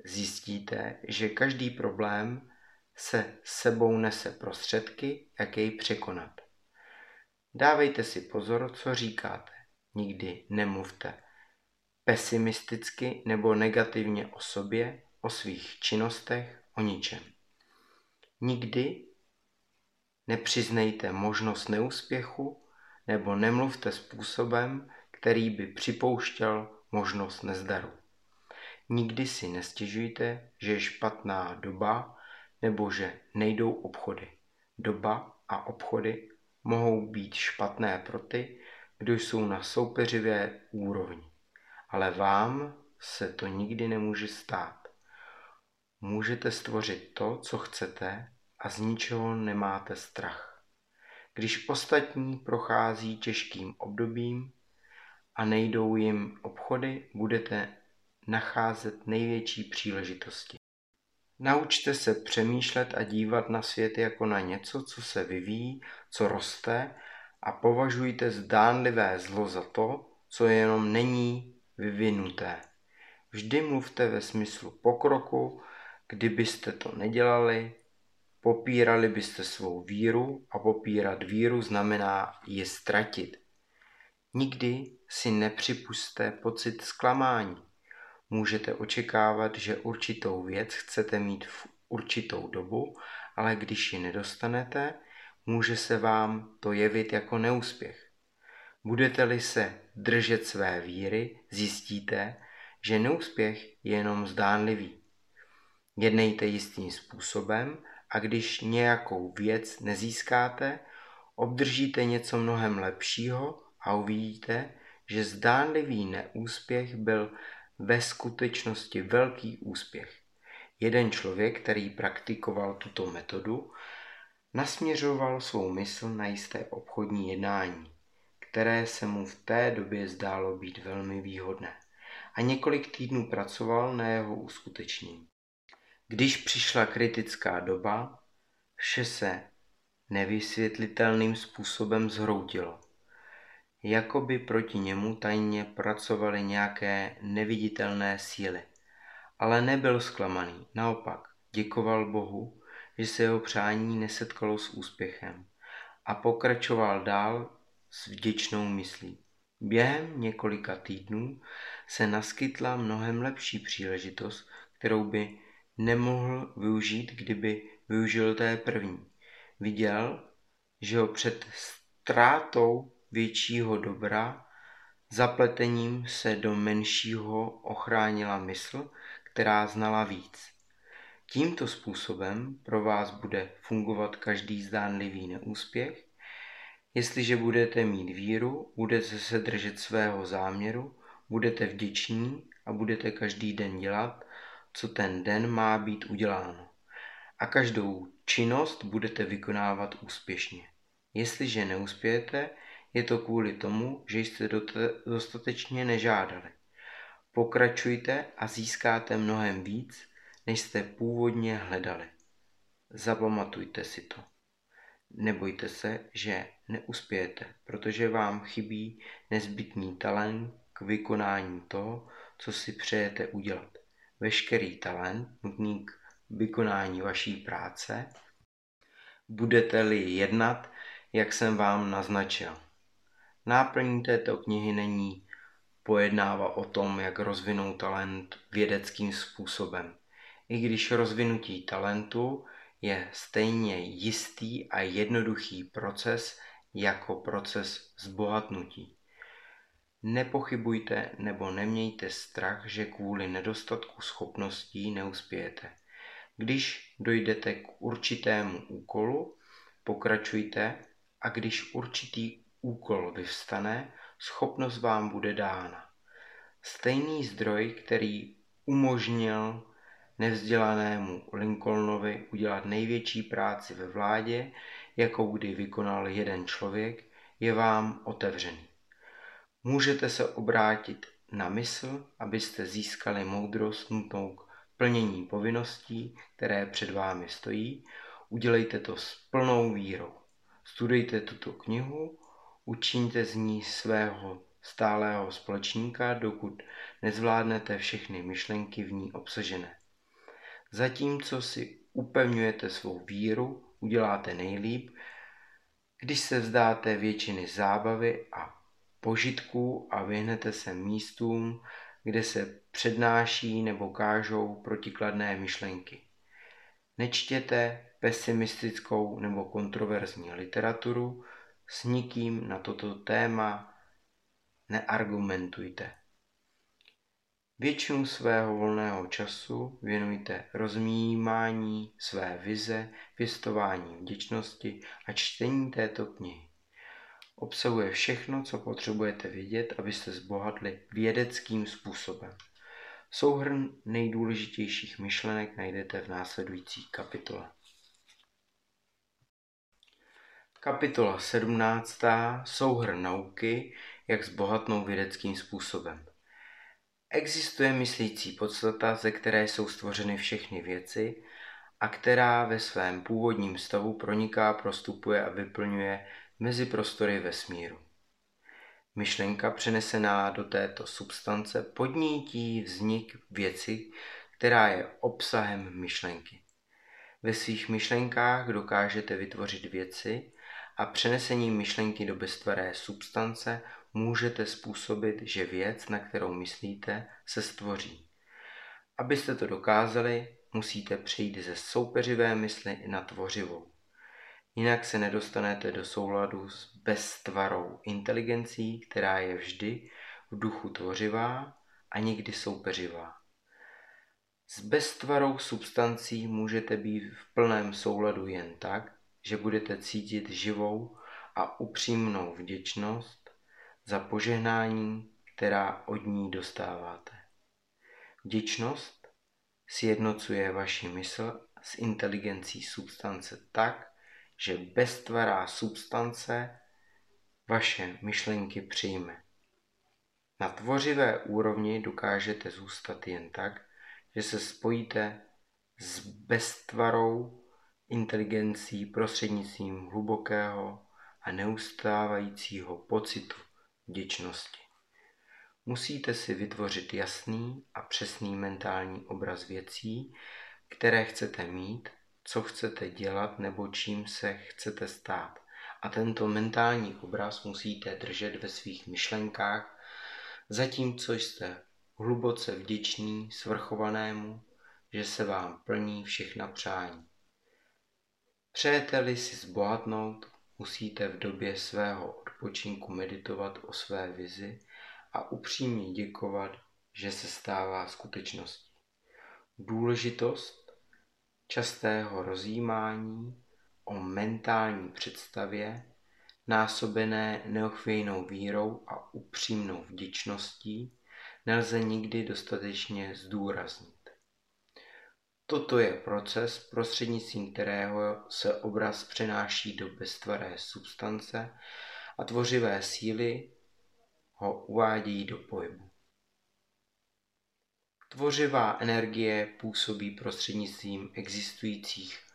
A: Zjistíte, že každý problém se sebou nese prostředky, jak jej překonat. Dávejte si pozor, co říkáte. Nikdy nemluvte pesimisticky nebo negativně o sobě, o svých činnostech, o ničem. Nikdy nepřiznejte možnost neúspěchu nebo nemluvte způsobem, který by připouštěl možnost nezdaru. Nikdy si nestěžujte, že je špatná doba nebo že nejdou obchody. Doba a obchody mohou být špatné pro ty, kdo jsou na soupeřivé úrovni. Ale vám se to nikdy nemůže stát. Můžete stvořit to, co chcete a z ničeho nemáte strach. Když ostatní prochází těžkým obdobím a nejdou jim obchody, budete nacházet největší příležitosti. Naučte se přemýšlet a dívat na svět jako na něco, co se vyvíjí, co roste a považujte zdánlivé zlo za to, co jenom není vyvinuté. Vždy mluvte ve smyslu pokroku, kdybyste to nedělali, popírali byste svou víru a popírat víru znamená je ztratit. Nikdy si nepřipuste pocit zklamání. Můžete očekávat, že určitou věc chcete mít v určitou dobu, ale když ji nedostanete, může se vám to jevit jako neúspěch. Budete-li se držet své víry, zjistíte, že neúspěch je jenom zdánlivý. Jednejte jistým způsobem a když nějakou věc nezískáte, obdržíte něco mnohem lepšího a uvidíte, že zdánlivý neúspěch byl ve skutečnosti velký úspěch. Jeden člověk, který praktikoval tuto metodu, nasměřoval svou mysl na jisté obchodní jednání, které se mu v té době zdálo být velmi výhodné a několik týdnů pracoval na jeho uskutečnění. Když přišla kritická doba, vše se nevysvětlitelným způsobem zhroutilo jako by proti němu tajně pracovaly nějaké neviditelné síly. Ale nebyl zklamaný, naopak děkoval Bohu, že se jeho přání nesetkalo s úspěchem a pokračoval dál s vděčnou myslí. Během několika týdnů se naskytla mnohem lepší příležitost, kterou by nemohl využít, kdyby využil té první. Viděl, že ho před ztrátou většího dobra, zapletením se do menšího ochránila mysl, která znala víc. Tímto způsobem pro vás bude fungovat každý zdánlivý neúspěch. Jestliže budete mít víru, budete se držet svého záměru, budete vděční a budete každý den dělat, co ten den má být uděláno. A každou činnost budete vykonávat úspěšně. Jestliže neuspějete, je to kvůli tomu, že jste dostatečně nežádali. Pokračujte a získáte mnohem víc, než jste původně hledali. Zapamatujte si to. Nebojte se, že neuspějete, protože vám chybí nezbytný talent k vykonání toho, co si přejete udělat. Veškerý talent nutný k vykonání vaší práce budete-li jednat, jak jsem vám naznačil. Náplní této knihy není pojednává o tom, jak rozvinout talent vědeckým způsobem. I když rozvinutí talentu je stejně jistý a jednoduchý proces jako proces zbohatnutí. Nepochybujte nebo nemějte strach, že kvůli nedostatku schopností neuspějete. Když dojdete k určitému úkolu, pokračujte a když určitý úkol vyvstane, schopnost vám bude dána. Stejný zdroj, který umožnil nevzdělanému Lincolnovi udělat největší práci ve vládě, jakou kdy vykonal jeden člověk, je vám otevřený. Můžete se obrátit na mysl, abyste získali moudrost nutnou k plnění povinností, které před vámi stojí. Udělejte to s plnou vírou. Studujte tuto knihu, učiňte z ní svého stálého společníka, dokud nezvládnete všechny myšlenky v ní obsažené. Zatímco si upevňujete svou víru, uděláte nejlíp, když se vzdáte většiny zábavy a požitků a vyhnete se místům, kde se přednáší nebo kážou protikladné myšlenky. Nečtěte pesimistickou nebo kontroverzní literaturu, s nikým na toto téma neargumentujte. Většinu svého volného času věnujte rozmímání své vize, pěstování vděčnosti a čtení této knihy. Obsahuje všechno, co potřebujete vědět, abyste zbohatli vědeckým způsobem. Souhrn nejdůležitějších myšlenek najdete v následující kapitole. Kapitola 17. Souhrn nauky, jak zbohatnout vědeckým způsobem. Existuje myslící podstata, ze které jsou stvořeny všechny věci a která ve svém původním stavu proniká, prostupuje a vyplňuje mezi prostory vesmíru. Myšlenka přenesená do této substance podnítí vznik věci, která je obsahem myšlenky. Ve svých myšlenkách dokážete vytvořit věci a přenesením myšlenky do beztvaré substance můžete způsobit, že věc, na kterou myslíte, se stvoří. Abyste to dokázali, musíte přejít ze soupeřivé mysli na tvořivou. Jinak se nedostanete do souladu s beztvarou inteligencí, která je vždy v duchu tvořivá a nikdy soupeřivá. S beztvarou substancí můžete být v plném souladu jen tak, že budete cítit živou a upřímnou vděčnost za požehnání, která od ní dostáváte. Vděčnost sjednocuje vaši mysl s inteligencí substance tak, že beztvará substance vaše myšlenky přijme. Na tvořivé úrovni dokážete zůstat jen tak, že se spojíte s beztvarou inteligencí prostřednictvím hlubokého a neustávajícího pocitu vděčnosti. Musíte si vytvořit jasný a přesný mentální obraz věcí, které chcete mít, co chcete dělat nebo čím se chcete stát. A tento mentální obraz musíte držet ve svých myšlenkách, zatímco jste hluboce vděční svrchovanému, že se vám plní všechna přání. Přejete-li si zbohatnout, musíte v době svého odpočinku meditovat o své vizi a upřímně děkovat, že se stává skutečností. Důležitost častého rozjímání o mentální představě, násobené neochvějnou vírou a upřímnou vděčností, nelze nikdy dostatečně zdůraznit. Toto je proces, prostřednictvím kterého se obraz přenáší do beztvaré substance a tvořivé síly ho uvádí do pohybu. Tvořivá energie působí prostřednictvím existujících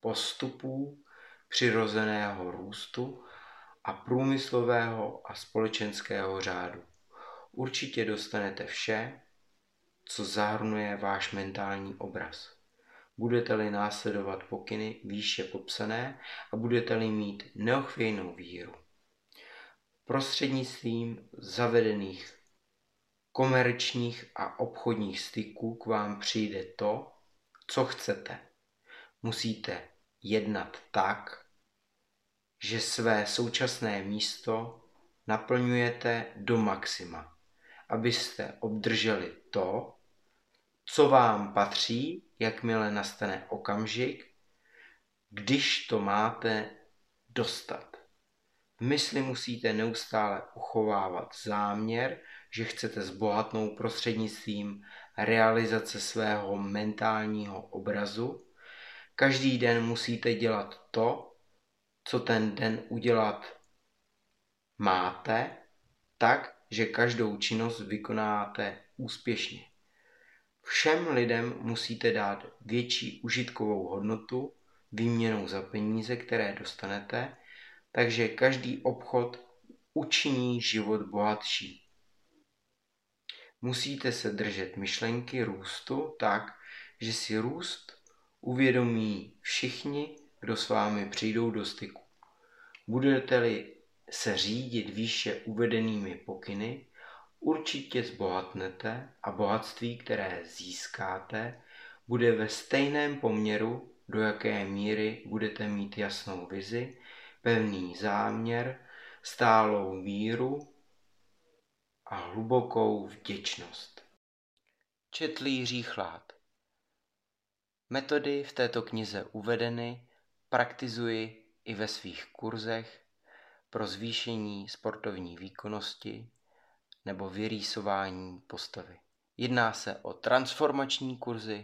A: postupů přirozeného růstu a průmyslového a společenského řádu. Určitě dostanete vše, co zahrnuje váš mentální obraz. Budete-li následovat pokyny výše popsané a budete-li mít neochvějnou víru. Prostřednictvím zavedených komerčních a obchodních styků k vám přijde to, co chcete. Musíte jednat tak, že své současné místo naplňujete do maxima, abyste obdrželi to, co vám patří, jakmile nastane okamžik, když to máte dostat. V mysli musíte neustále uchovávat záměr, že chcete zbohatnout prostřednictvím realizace svého mentálního obrazu. Každý den musíte dělat to, co ten den udělat máte, tak, že každou činnost vykonáte úspěšně. Všem lidem musíte dát větší užitkovou hodnotu výměnou za peníze, které dostanete, takže každý obchod učiní život bohatší. Musíte se držet myšlenky růstu tak, že si růst uvědomí všichni, kdo s vámi přijdou do styku. Budete-li se řídit výše uvedenými pokyny, určitě zbohatnete a bohatství, které získáte, bude ve stejném poměru, do jaké míry budete mít jasnou vizi, pevný záměr, stálou víru a hlubokou vděčnost. Četl Jiří Chlad Metody v této knize uvedeny praktizuji i ve svých kurzech pro zvýšení sportovní výkonnosti nebo vyrýsování postavy. Jedná se o transformační kurzy,